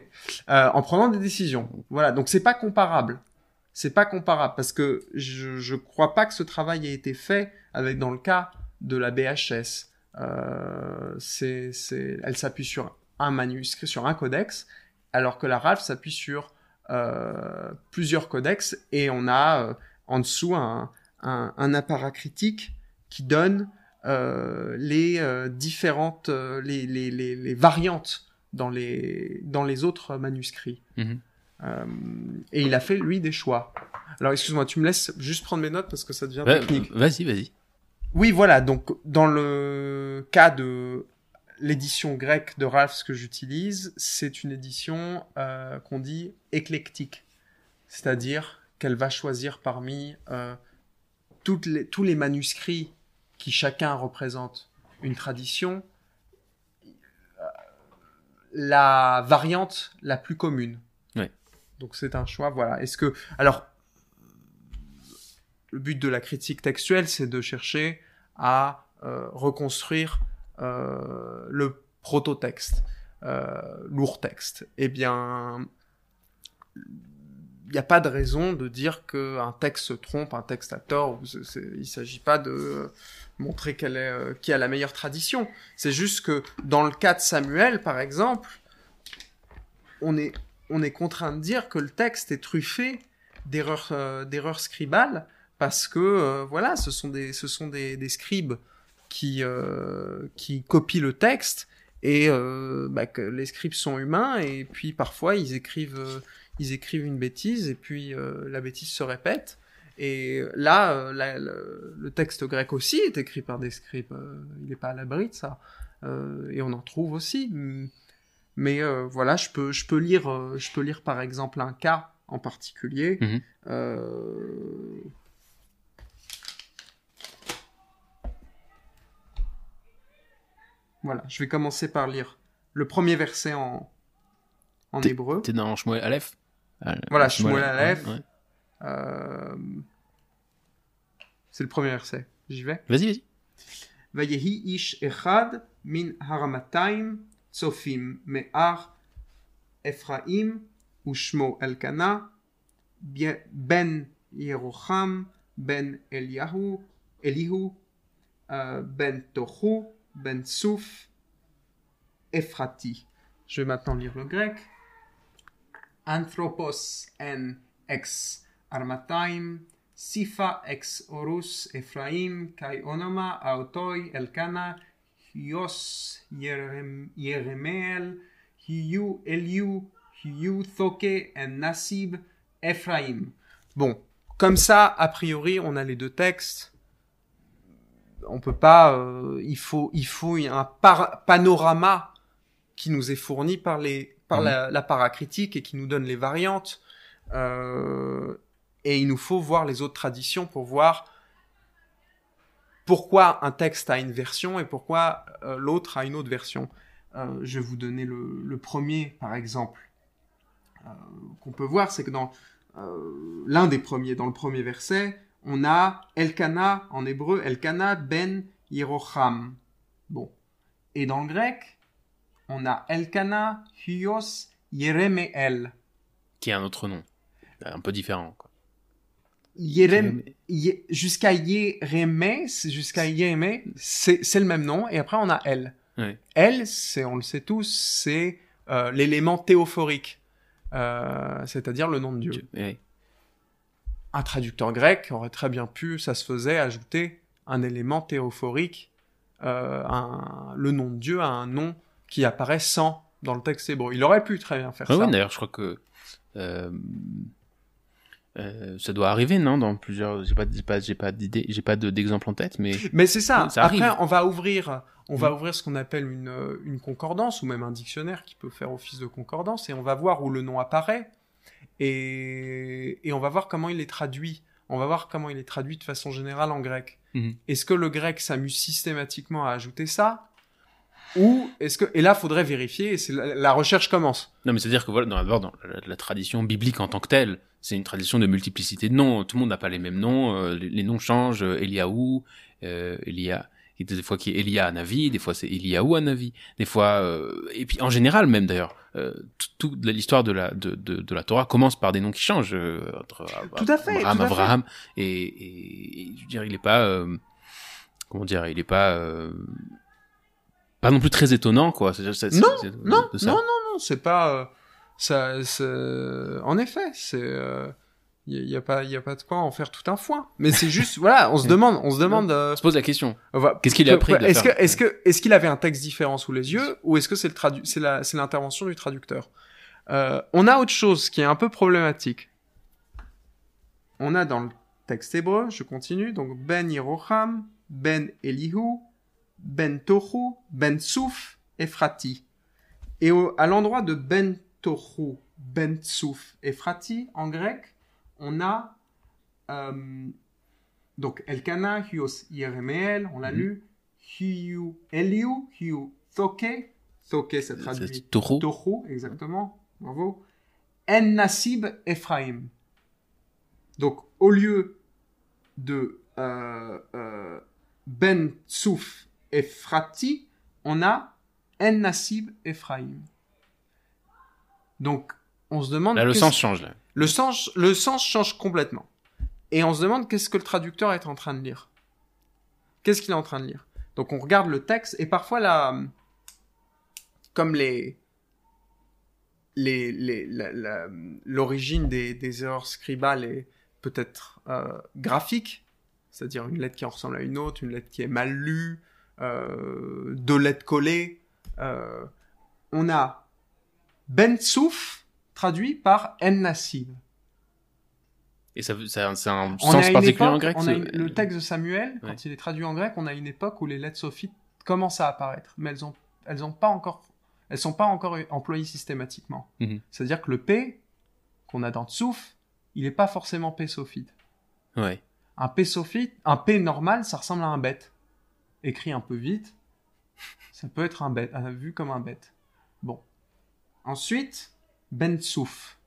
S2: euh, en prenant des décisions. Voilà, donc c'est pas comparable. C'est pas comparable parce que je je crois pas que ce travail ait été fait avec dans le cas de la BHS. Euh, c'est c'est elle s'appuie sur un manuscrit, sur un codex, alors que la RALF s'appuie sur euh, plusieurs codex et on a euh, en dessous un, un, un apparat critique qui donne euh, les euh, différentes euh, les, les, les, les variantes dans les dans les autres manuscrits.
S1: Mhm.
S2: Et il a fait lui des choix. Alors excuse-moi, tu me laisses juste prendre mes notes parce que ça devient technique.
S1: Vas-y, vas-y.
S2: Oui, voilà. Donc, dans le cas de l'édition grecque de Ralph, ce que j'utilise, c'est une édition euh, qu'on dit éclectique. C'est-à-dire qu'elle va choisir parmi euh, toutes les, tous les manuscrits qui chacun représente une tradition, euh, la variante la plus commune.
S1: Ouais.
S2: Donc c'est un choix, voilà. Est-ce que alors le but de la critique textuelle, c'est de chercher à euh, reconstruire euh, le prototexte, euh, lourd texte. Eh bien, il n'y a pas de raison de dire qu'un texte se trompe, un texte a tort. Il ne s'agit pas de montrer qui a la meilleure tradition. C'est juste que dans le cas de Samuel, par exemple, on est, on est contraint de dire que le texte est truffé d'erreurs d'erreurs scribales parce que euh, voilà, ce sont des ce sont des, des scribes qui euh, qui copient le texte et euh, bah, que les scribes sont humains et puis parfois ils écrivent ils écrivent une bêtise et puis la bêtise se répète et là la- le, texte grec aussi est écrit par des scribes il n'est pas à l'abri de ça et on en trouve aussi mais voilà je peux je peux lire je peux lire par exemple un cas en particulier
S1: Mhm.
S2: euh, Voilà, je vais commencer par lire le premier verset en, en hébreu.
S1: T'es dans Shmuel Aleph? Ah,
S2: voilà, Shmuel Aleph. Euh, c'est le premier verset. J'y vais
S1: Vas-y, vas-y.
S2: Vayehi ish echad min haramataim tsofim me'ar Ephraim ushmo Elkana ben Yerocham ben Eliahu Elihu euh, ben Tohu Bensouf Ephrati. Je vais maintenant lire le grec. Anthropos en ex armataim, sifa ex orus Ephraim, kai onoma autoi elkana, hios yeremeel, hiu eliu, hiu thoke en nasib Ephraim. Bon, comme ça, a priori, on a les deux textes. On peut pas. euh, il faut, il faut un par- panorama qui nous est fourni par les, par
S1: Mhm.
S2: la, la paracritique et qui nous donne les variantes. Euh, et il nous faut voir les autres traditions pour voir pourquoi un texte a une version et pourquoi euh, l'autre a une autre version. Je vais vous donner le, le premier, par exemple, qu'on peut voir, c'est que dans l'un des premiers, dans le premier verset, on a Elkana, en hébreu, Elkana ben Yerocham. Bon. Et dans le grec, on a Elkana Hyos Yeremeel.
S1: Qui est un autre nom. Un peu différent. Quoi.
S2: Yerem, Ye- jusqu'à Yeremé, c'est- jusqu'à Yeremé, c'est c'est le même nom, et après on a El. El, c'est, on le sait tous, c'est euh, l'élément théophorique, euh, c'est-à-dire le nom de Dieu.
S1: Dieu.
S2: Un traducteur grec aurait très bien pu, ça se faisait, ajouter un élément théophorique, euh, un, le nom de Dieu à un nom qui apparaît sans dans le texte hébreu. Il aurait pu très bien faire ça.
S1: ouais, d'ailleurs, je crois que euh, euh, ça doit arriver, non Dans plusieurs. J'ai pas, j'ai pas, j'ai pas d'idée, j'ai pas de- d'exemple en tête, mais
S2: Mais c'est ça.
S1: Ça
S2: Après,
S1: arrive.
S2: on va ouvrir, on va
S1: Mm.
S2: ouvrir ce qu'on appelle une, une concordance ou même un dictionnaire qui peut faire office de concordance et on va voir où le nom apparaît et, et on va voir comment il est traduit. On va voir comment il est traduit de façon générale en grec.
S1: Mhm.
S2: Est-ce que le grec s'amuse systématiquement à ajouter ça? Ou est-ce que et là faudrait vérifier et c'est la, la recherche commence.
S1: Non, mais c'est-à-dire que voilà, dans, d'abord, dans la, la tradition biblique en tant que telle, c'est une tradition de multiplicité de noms. Tout le monde n'a pas les mêmes noms. euh, les, les noms changent. euh, Eliaou, euh, Elia, des fois qui est Elia Navi, des fois c'est Eliaou Navi, des fois euh, et puis en général même d'ailleurs, euh, tout- toute l'histoire de la de, de, de la Torah commence par des noms qui changent. euh, entre
S2: Tout à fait,
S1: Abraham,
S2: tout à fait.
S1: Abraham, et, et, et je veux dire, il est pas euh, comment dire, il est pas euh, pas non plus très étonnant quoi. C'est- c'est-
S2: Non,
S1: c'est-
S2: non,
S1: ça.
S2: non, non, non, c'est pas euh, ça. c'est- En effet, c'est il y, a pas il y a pas de quoi en faire tout un foin. Mais c'est juste voilà, on se [LAUGHS] demande, on se demande. euh,
S1: On se pose la question.
S2: voilà,
S1: Qu'est-ce qu'il a appris
S2: Est-ce que est-ce que est-ce qu'il avait un texte différent sous les yeux ou est-ce que c'est le tradu c'est la c'est l'intervention du traducteur? Euh, on a autre chose qui est un peu problématique. On a dans le texte hébreu, je continue, donc Ben Yeroham, Ben Elihu, Ben Tohu, Ben Souf, Ephrati. Et au- à l'endroit de Ben Tohu, Ben Souf, Ephrati, en grec, on a euh, donc Elkana, Hios Yeremeel, on l'a
S1: Mhm.
S2: lu, Hiu Eliu, Hiu Thoke, Thoke ça traduit
S1: Taureau.
S2: Tohu, exactement, bravo. En Nasib Ephraim. Donc, au lieu de euh, euh, Ben Tsouf Ephrati, on a En Nasib Ephraim. Donc, on se demande.
S1: Là, le sens change là.
S2: Le sens, change complètement. Et on se demande qu'est-ce que le traducteur est en train de lire. Qu'est-ce qu'il est en train de lire? Donc on regarde le texte et parfois comme la- la- l'origine des, erreurs scribales est peut-être euh, graphique, c'est-à-dire une lettre qui en ressemble à une autre, une lettre qui est mal lue, euh, deux lettres collées. euh, on a Ben Souf traduit par En Nassib.
S1: Et ça, ça, c'est un
S2: On
S1: sens particulier en grec.
S2: on a
S1: c'est-
S2: une- le texte de Samuel, quand il est traduit en grec, on a une époque où les lettres sophites commencent à apparaître, mais elles ont, elles ont pas encore, elles sont pas encore employées systématiquement.
S1: Mhm.
S2: C'est-à-dire que le P qu'on a dans Tsouf, il est pas forcément P sophite.
S1: Ouais.
S2: Un P sophite, un P normal, ça ressemble à un bête. Écrit un peu vite, ça peut être un bête, euh, vu comme un bête. Bon. Ensuite, Ben Tsouf.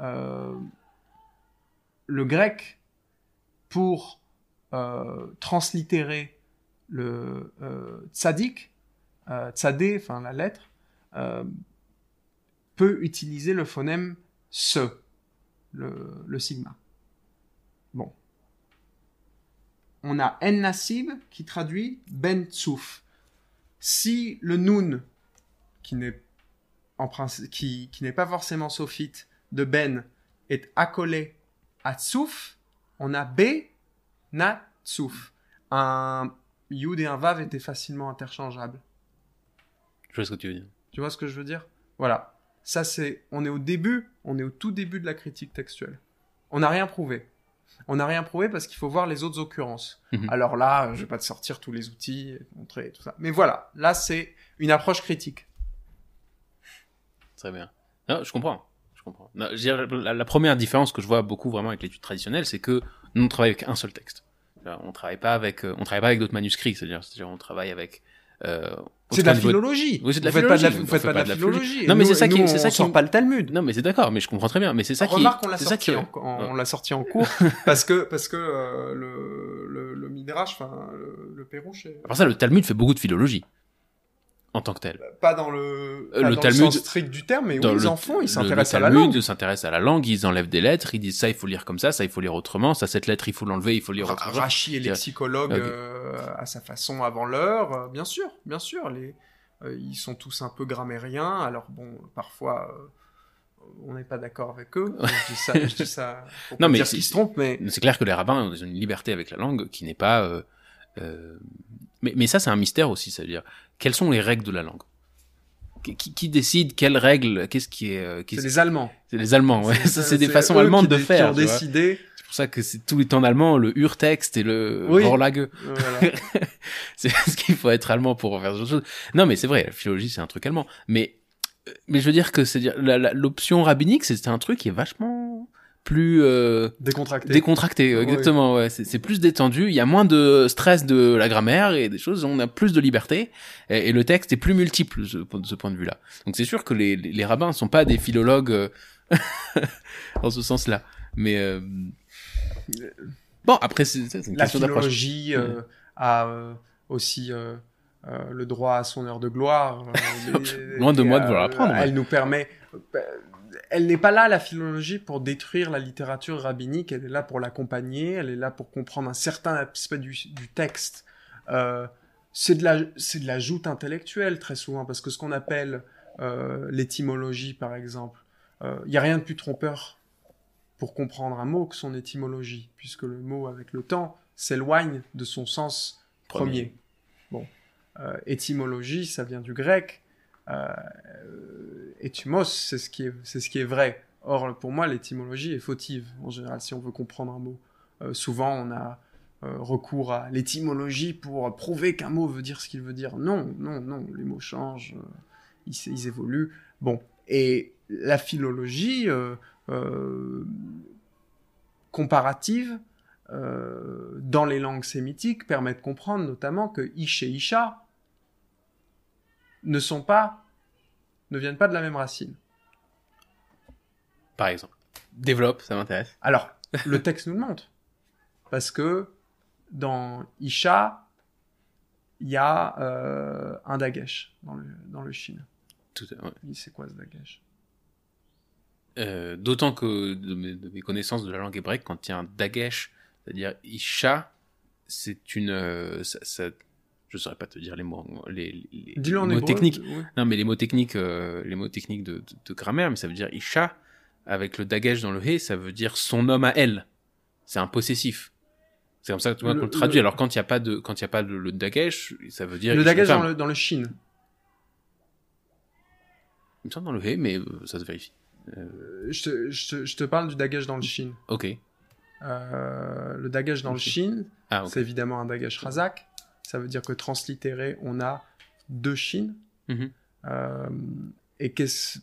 S2: Euh, le grec, pour euh, translittérer le euh, tzadik, euh, tzadé, enfin la lettre, peut utiliser le phonème se, le, sigma. Bon. On a en nasib qui traduit ben tsouf. Si le nun, qui n'est en principe, qui, qui n'est pas forcément sophite, de ben, est accolé à tsouf, on a b na tsouf. Un yud et un vav étaient facilement interchangeables.
S1: Je vois ce que tu veux dire.
S2: Tu vois ce que je veux dire? Voilà. Ça, c'est. On est au début, on est au tout début de la critique textuelle. On n'a rien prouvé. On n'a rien prouvé parce qu'il faut voir les autres occurrences.
S1: Mhm.
S2: Alors là, je vais pas te sortir tous les outils, te montrer tout ça. Mais voilà, là, c'est une approche critique.
S1: Très bien. Non, je comprends. Je comprends. Non, je veux dire, la, la première différence que je vois beaucoup vraiment avec l'étude traditionnelle, c'est que nous on travaille avec un seul texte. On travaille pas avec, euh, on travaille pas avec d'autres manuscrits. C'est-à-dire, c'est-à-dire, on travaille avec. Euh,
S2: C'est de la philologie.
S1: Oui, c'est de la
S2: vous faites pas de la,
S1: philologie.
S2: vous faites pas de la philologie.
S1: Non, mais c'est ça qui- c'est ça
S2: on
S1: qui-
S2: sort pas le Talmud.
S1: Non, mais c'est d'accord. Mais je comprends très bien. Mais c'est ça qui.
S2: Remarque, on l'a
S1: c'est ça
S2: sorti,
S1: qui-
S2: en, en- on l'a sorti en cours [LAUGHS] parce que parce que euh, le, le le midrash, enfin le, le Pérouche, est-
S1: Après ça, le Talmud fait beaucoup de philologie en tant que tel.
S2: pas dans le,
S1: Euh,
S2: pas
S1: le
S2: dans
S1: Talmud-
S2: sens strict du terme, mais
S1: Dans
S2: oui, ils
S1: le-
S2: en font,
S1: le-
S2: ils s'intéressent à la langue.
S1: s'intéresse à la langue, ils enlèvent des lettres, ils disent ça il faut lire comme ça, ça il faut lire autrement, ça cette lettre il faut l'enlever, il faut lire autrement.
S2: Rachi est lexicologue
S1: Ok.
S2: euh, à sa façon avant l'heure, euh, bien sûr, bien sûr. Les, euh, ils sont tous un peu grammairiens, alors bon, parfois on n'est pas d'accord avec eux. je dis ça, je dis ça pour [LAUGHS]
S1: Non, mais
S2: dire qu'ils se trompent, mais
S1: C'est clair que les rabbins ont une liberté avec la langue qui n'est pas. euh, euh, Mais, mais ça, c'est un mystère aussi, c'est-à-dire quelles sont les règles de la langue? Qui, qui- décide quelles règles Qu'est-ce qui est euh,
S2: c'est
S1: qu'est-ce-
S2: les Allemands.
S1: C'est les Allemands, ouais. Ça, [LAUGHS] c'est des façons allemandes de faire.
S2: Qui ont
S1: tu vois.
S2: décidé.
S1: C'est pour ça que c'est tout est en allemand, le Urtext et le
S2: Oui.
S1: Vorlage.
S2: voilà. [LAUGHS]
S1: c'est parce qu'il faut être allemand pour faire ce genre de choses. Non, mais c'est vrai, la philologie, c'est un truc allemand. Mais, euh, mais je veux dire que c'est dire l'option rabbinique, c'est un truc qui est vachement plus euh,
S2: Décontracté.
S1: décontracté,
S2: Ouais.
S1: exactement. Ouais. C'est c'est plus détendu. Il y a moins de stress de la grammaire et des choses. On a plus de liberté et, et le texte est plus multiple de ce, point de vue-là. Donc c'est sûr que les, les, les rabbins sont pas des philologues euh, [LAUGHS] dans ce sens-là. Mais euh, bon, après c'est une
S2: la
S1: question d'approche.
S2: philologie euh, a aussi le droit à son heure de gloire. [LAUGHS]
S1: Loin de moi de vouloir apprendre,
S2: Elle nous permet. Euh, Elle n'est pas là, la philologie, pour détruire la littérature rabbinique. Elle est là pour l'accompagner. Elle est là pour comprendre un certain aspect du, du texte. Euh, c'est de la, c'est de la joute intellectuelle très souvent, parce que ce qu'on appelle euh, l'étymologie, par exemple, il n'y a rien de plus trompeur pour comprendre un mot que son étymologie, puisque le mot, avec le temps, s'éloigne de son sens premier. Bon, Euh, étymologie, ça vient du grec. Euh, étymos, c'est ce qui est, c'est ce qui est vrai. Or, pour moi, l'étymologie est fautive en général si on veut comprendre un mot. Euh, souvent, on a euh, recours à l'étymologie pour prouver qu'un mot veut dire ce qu'il veut dire. Non, non, non, les mots changent, ils, ils évoluent. Bon, et la philologie comparative dans les langues sémitiques permet de comprendre notamment que ish et isha ne sont pas, ne viennent pas de la même racine.
S1: Par exemple. Développe, ça m'intéresse.
S2: Alors, [LAUGHS] le texte nous le montre. Parce que dans Isha, il y a euh, un dagesh dans le, dans le Shin.
S1: Tout, ouais.
S2: Il- C'est quoi ce dagesh?
S1: Euh, D'autant que de mes, de mes connaissances de la langue hébraïque, quand il y a un dagesh, c'est-à-dire isha, c'est une, euh, ça, ça- je saurais pas te dire les mots, les, les- les mots
S2: hébreu.
S1: techniques. Non, mais les mots techniques, euh, les mots techniques de, de, de grammaire, mais ça veut dire isha avec le dagesh dans le he, ça veut dire son homme à elle. C'est un possessif. C'est comme ça que tu vois,
S2: Le-
S1: qu'on le traduit.
S2: le-
S1: Alors quand il y a pas de, quand il y a pas de, le dagesh, ça veut dire
S2: Le dagesh
S1: femme.
S2: dans le, dans le Shin.
S1: Il me semble dans le he, mais euh, ça se vérifie. Euh,
S2: Je te, je, te, je te parle du dagesh dans le Shin.
S1: ok.
S2: Euh, le dagesh dans le Shin,
S1: Ah,
S2: c'est évidemment un dagesh razak. Ça veut dire que translittéré, on a deux Shin.
S1: Mhm.
S2: Euh, et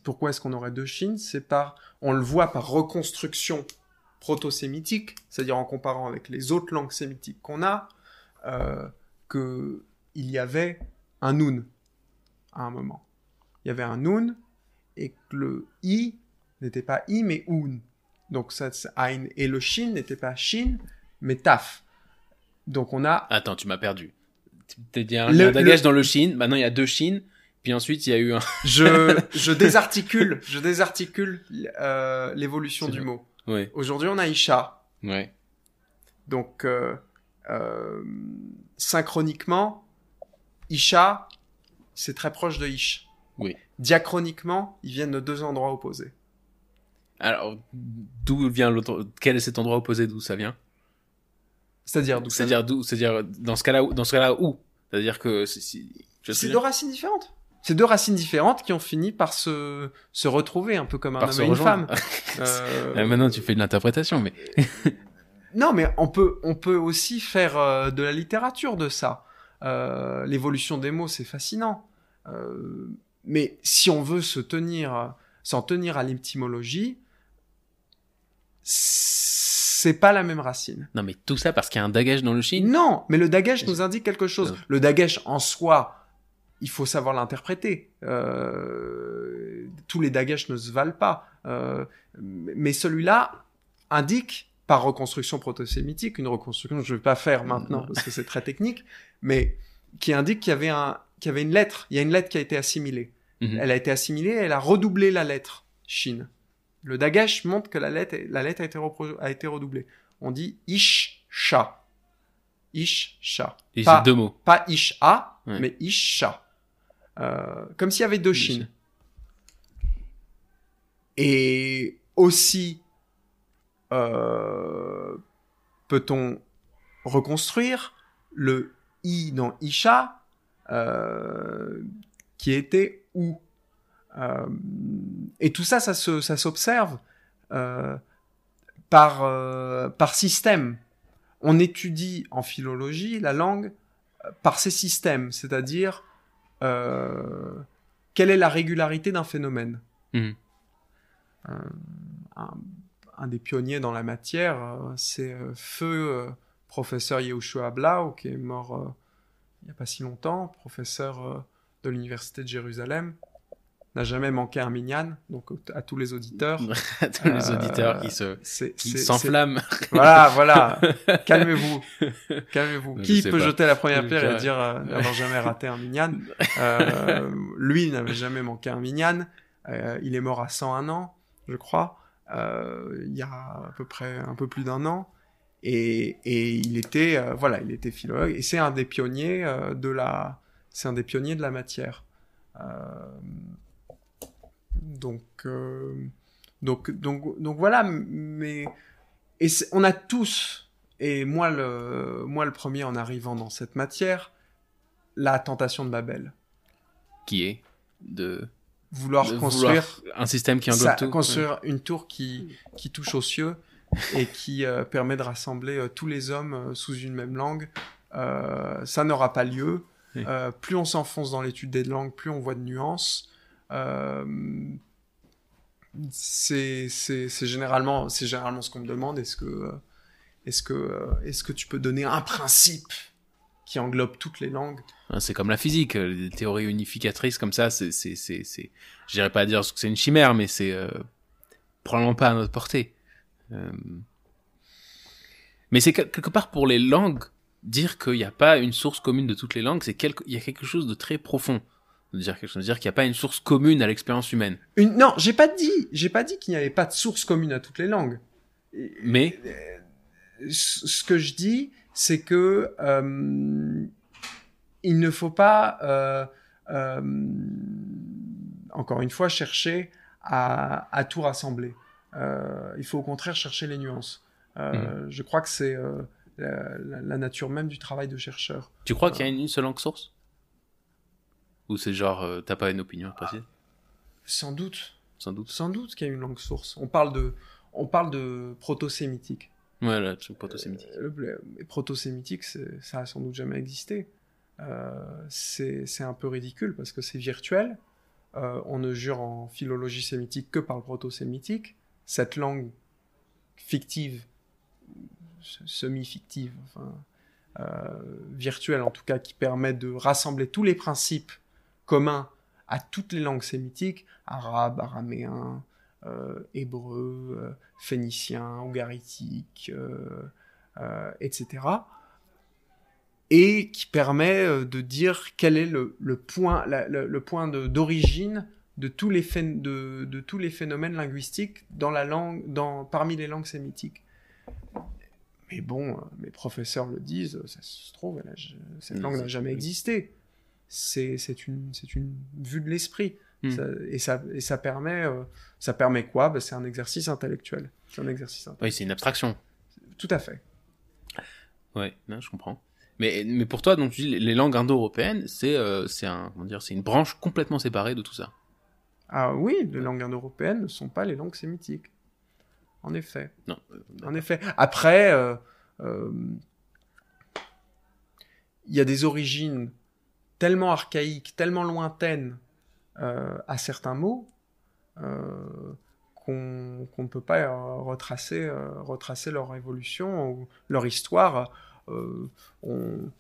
S2: pourquoi est-ce qu'on aurait deux Chines? C'est par, on le voit par reconstruction proto-sémitique, c'est-à-dire en comparant avec les autres langues sémitiques qu'on a, euh, que il y avait un nun à un moment. Il y avait un nun et que le i n'était pas i mais un. Donc ça, c'est ein et le shin n'était pas shin mais taf. Donc on a
S1: Attends, tu m'as perdu.
S2: Le-
S1: il y a un dagesh
S2: le-
S1: dans le Chine, maintenant il y a deux Chines, puis ensuite il y a eu un... [LAUGHS]
S2: je, [LAUGHS] je désarticule, je désarticule euh, l'évolution du mot.
S1: Ouais,
S2: Aujourd'hui, on a Isha.
S1: ouais.
S2: Donc, euh, euh, synchroniquement, Isha, c'est très proche de Ish.
S1: Oui.
S2: Diachroniquement, ils viennent de deux endroits opposés.
S1: Alors, d'où vient l'autre... Quel est cet endroit opposé d'où ça vient?
S2: C'est-à-dire, d'où
S1: C'est-à-dire d'où C'est-à-dire dans ce cas-là, où- dans ce cas-là où? C'est-à-dire que... c'est-
S2: deux racines différentes. C'est deux racines différentes qui ont fini par se, se retrouver, un peu comme un
S1: Par
S2: homme et une
S1: rejoindre.
S2: femme. [LAUGHS] Euh,
S1: Ah, maintenant tu fais de l'interprétation, mais... [LAUGHS]
S2: Non, mais on peut, on peut aussi faire euh, de la littérature de ça. Euh, L'évolution des mots, c'est fascinant. Euh, mais si on veut se tenir, s'en tenir à l'étymologie, c'est pas la même racine.
S1: Non, mais tout ça parce qu'il y a un dagesh dans le Chine
S2: Non, mais le dagesh nous indique quelque chose.
S1: Euh.
S2: Le dagesh en soi, il faut savoir l'interpréter. Euh, tous les dagesh ne se valent pas. Euh, mais celui-là indique, par reconstruction proto-sémitique, une reconstruction que je ne vais pas faire maintenant parce que c'est très technique, mais qui indique qu'il y avait un, qu'il y avait une lettre. Il y a une lettre qui a été assimilée.
S1: Mhm.
S2: Elle a été assimilée, elle a redoublé la lettre Shin. Le dagesh montre que la lettre, la lettre a, été repro- a été redoublée. On dit ish sha. Ish sha.
S1: Et
S2: Pas,
S1: c'est deux mots.
S2: pas ish a,
S1: Ouais.
S2: mais ish sha. Euh, comme s'il y avait deux. Shin. Et aussi, euh, peut-on reconstruire le i dans isha euh, qui était ou. Euh, et tout ça, ça se, ça s'observe euh, par, euh, par système. On étudie en philologie la langue par ces systèmes, c'est-à-dire euh, quelle est la régularité d'un phénomène.
S1: Mhm.
S2: Euh, un, un des pionniers dans la matière, euh, c'est feu professeur Yehoshua Blau, qui est mort il n'y a pas si longtemps, professeur de l'université de Jérusalem, n'a jamais manqué un minyan, donc à tous les auditeurs. [LAUGHS]
S1: À tous les
S2: Euh,
S1: auditeurs qui se qui s'enflamment.
S2: Voilà, voilà. [LAUGHS] Calmez-vous. Calmez-vous. Qui peut
S1: pas.
S2: jeter la première pierre et dire euh, n'avoir jamais raté un minyan [LAUGHS] Euh, Lui n'avait jamais manqué un minyan. Euh, il est mort à 101 ans, je crois, euh, il y a à peu près un peu plus d'un an. Et, et il était, euh, voilà, il était philologue. Et c'est un des pionniers de la, c'est un des pionniers de la matière. Euh, donc, euh, donc, donc, donc voilà. Mais et on a tous, et moi le, moi le premier en arrivant dans cette matière, la tentation de Babel.
S1: qui est de,
S2: Vouloir
S1: de
S2: construire
S1: vouloir un système qui englobe
S2: ça,
S1: tout.
S2: construire une tour qui, qui touche aux cieux et qui euh, permet de rassembler euh, tous les hommes euh, sous une même langue, ça n'aura pas lieu.
S1: Oui.
S2: Plus on s'enfonce dans l'étude des langues, plus on voit de nuances. Euh, c'est généralement, généralement ce qu'on me demande. Est-ce que, euh, est-ce que, euh, est-ce que tu peux donner un principe qui englobe toutes les langues?
S1: Hein, C'est comme la physique, les théories unificatrices comme ça, c'est, c'est, c'est, c'est... je dirais pas dire que c'est une chimère, mais c'est euh, probablement pas à notre portée. Mais c'est quel- quelque part pour les langues, dire qu'il n'y a pas une source commune de toutes les langues, c'est quelque... il y a quelque chose de très profond. De dire quelque chose, de dire qu'il n'y a pas une source commune à l'expérience humaine.
S2: Une- Non, j'ai pas dit, j'ai pas dit qu'il n'y avait pas de source commune à toutes les langues.
S1: Mais?
S2: Ce ce que je dis, c'est que euh, il ne faut pas, euh, euh, encore une fois, chercher à, à tout rassembler. Euh, il faut au contraire chercher les nuances. Euh, Je crois que c'est euh, la, nature même du travail de chercheur.
S1: tu crois qu'il y a une seule langue source? Ou c'est genre, euh, t'as pas une opinion précise?
S2: Sans doute,
S1: Sans doute.
S2: sans doute qu'il y a une langue source. On parle de, on parle de proto-sémitique.
S1: Ouais, là, c'est proto-sémitique.
S2: Euh, Le le proto-sémitique, ça a sans doute jamais existé. Euh, c'est c'est un peu ridicule parce que c'est virtuel. Euh, on ne jure en philologie sémitique que par le proto-sémitique. Cette langue fictive, semi-fictive, enfin, euh, virtuelle en tout cas, qui permet de rassembler tous les principes communs à toutes les langues sémitiques, arabe, araméen, euh, hébreu, euh, phénicien, euh, etc. Et qui permet de dire quel est le, le point, la- le, le point de- d'origine de, tous les phén- de, de tous les phénomènes linguistiques dans la langue, dans, parmi les langues sémitiques. Mais bon, mes professeurs le disent, ça se trouve, elle a- je- cette langue n'a jamais existé. C'est une, une vue de l'esprit.
S1: Mm.
S2: Ça- et, ça, et ça permet, euh, ça permet quoi? Ben, C'est un exercice intellectuel. C'est un exercice intellectuel.
S1: Oui, c'est une abstraction.
S2: Tout à fait.
S1: Ouais, non, je comprends. Mais, mais pour toi, donc, tu dis, les- langues indo-européennes, c'est euh, un, une branche complètement séparée de tout ça.
S2: Ah oui, les langues indo-européennes ne sont pas les langues sémitiques. En effet.
S1: Non. euh,
S2: En effet. Après, euh, il y a des origines tellement archaïques, tellement lointaines euh, à certains mots euh, qu'on ne peut pas euh, retracer, leur évolution ou leur histoire. On,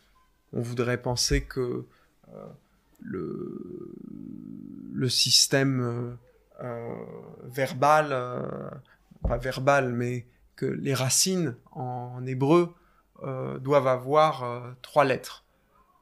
S2: voudrait penser que le, système verbal, pas verbal, mais que les racines en hébreu doivent avoir trois lettres.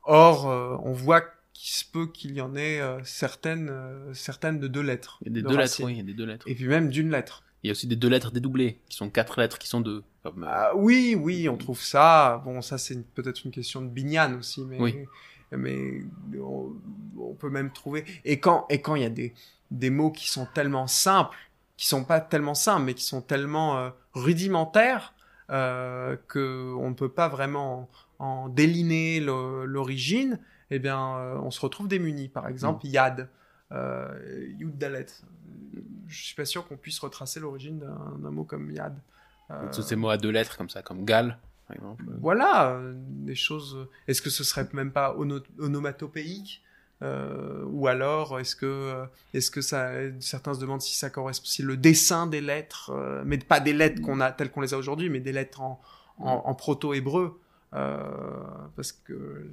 S2: Or, euh, on voit qu'il se peut qu'il y en ait euh, certaines, euh, certaines de deux lettres.
S1: Il y a des
S2: de
S1: deux lettres, oui, il y a des deux lettres.
S2: Et puis même d'une lettre.
S1: Il y a aussi des deux lettres dédoublées, qui sont quatre lettres, qui sont deux. Comme,
S2: Ah, oui, oui, on trouve ça. Bon, ça c'est peut-être une question de Binyan aussi, mais
S1: Oui.
S2: mais on, on peut même trouver. Et quand et quand il y a des des mots qui sont tellement simples, qui sont pas tellement simples, mais qui sont tellement euh, rudimentaires euh, que on ne peut pas vraiment en, déliner l'origine. Eh bien, euh, on se retrouve démuni. Par exemple, Yad, euh, Yud Dalet. Je suis pas sûr qu'on puisse retracer l'origine d'un mot comme Yad. Euh,
S1: Tous ces mots à deux lettres, comme ça, comme Gal, par exemple.
S2: voilà, euh, des choses. Est-ce que ce serait même pas ono- onomatopéique euh, ou alors est-ce que est-ce que ça certains se demandent si ça correspond si le dessin des lettres mais pas des lettres qu'on a telles qu'on les a aujourd'hui mais des lettres en, en, proto-hébreu parce que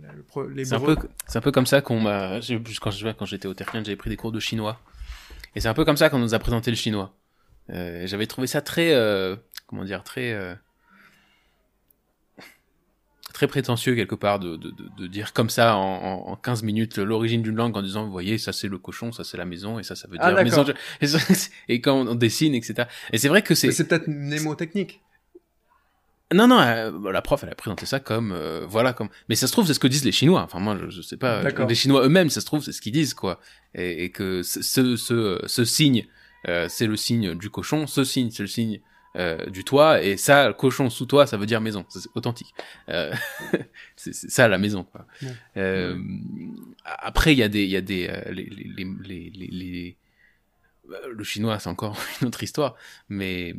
S1: c'est un peu c'est un peu comme ça qu'on m'a quand je quand j'étais au Terkien j'avais pris des cours de chinois. Et c'est un peu comme ça qu'on nous a présenté le chinois. J'avais trouvé ça très comment dire très très prétentieux quelque part de, de, de, dire comme ça en, en 15 minutes l'origine d'une langue en disant vous voyez ça c'est le cochon ça c'est la maison et ça ça veut ah, dire maison. [LAUGHS] Et quand on dessine etc et c'est vrai que c'est
S2: c'est peut-être mnémotechnique
S1: non non euh, la prof elle a présenté ça comme euh, voilà comme mais ça se trouve c'est ce que disent les chinois. Enfin moi je, je sais pas. Les chinois eux-mêmes ça se trouve c'est ce qu'ils disent quoi. Et, et que ce ce, ce signe euh, c'est le signe du cochon ce signe c'est le signe euh, du toit. Et ça cochon sous toit ça veut dire maison. C'est authentique. Euh, [LAUGHS] c'est ça la maison quoi. Euh, après il y a des il y a des euh, les, les, les, les, le chinois c'est encore [LAUGHS] une autre histoire. Mais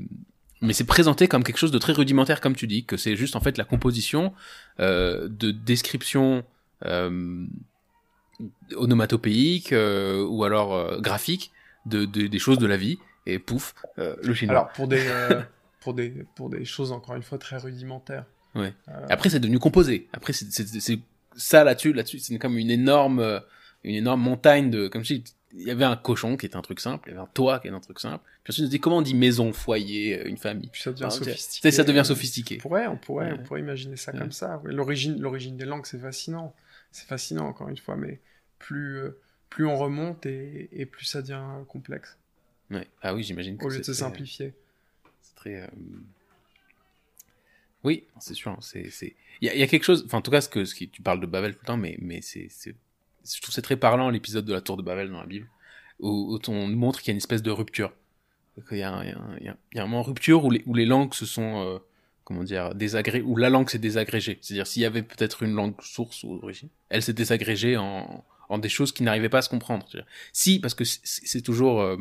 S1: mais c'est présenté comme quelque chose de très rudimentaire comme tu dis que c'est juste en fait la composition de description onomatopéique ou alors graphique de, de, des choses de la vie et pouf, euh, le chinois.
S2: Alors pour des, euh, [LAUGHS] pour des, pour des choses encore une fois très rudimentaires.
S1: Ouais. Euh, Après c'est devenu composé. Après c'est ça là-dessus, là-dessus c'est comme une énorme, une énorme montagne de, comme il y avait un cochon qui était un truc simple, il y avait un toit qui était un truc simple. Puis ensuite on se dit comment on dit maison, foyer, une famille?
S2: Puis ça devient sophistiqué.
S1: Ça devient sophistiqué.
S2: On pourrait, on pourrait, on pourrait imaginer ça comme ça. L'origine, l'origine des langues c'est fascinant, c'est fascinant encore une fois, mais plus, plus on remonte et, et plus ça devient complexe.
S1: Ah oui, j'imagine
S2: Au lieu de se simplifier.
S1: C'est très. Euh, oui, c'est sûr. C'est, c'est... Il, y a, quelque chose. Enfin, en tout cas, ce que, ce qui, tu parles de Babel tout le temps, mais, mais c'est... je trouve c'est très parlant l'épisode de la tour de Babel dans la Bible, où, on montre qu'il y a une espèce de rupture. Il y a, un, moment de rupture où les, où langues se sont. Euh, comment dire, désagrégées, où la langue s'est désagrégée. C'est-à-dire, s'il y avait peut-être une langue source ou d'origine, elle s'est désagrégée en, en des choses qui n'arrivaient pas à se comprendre. Si, parce que c'est toujours. Euh,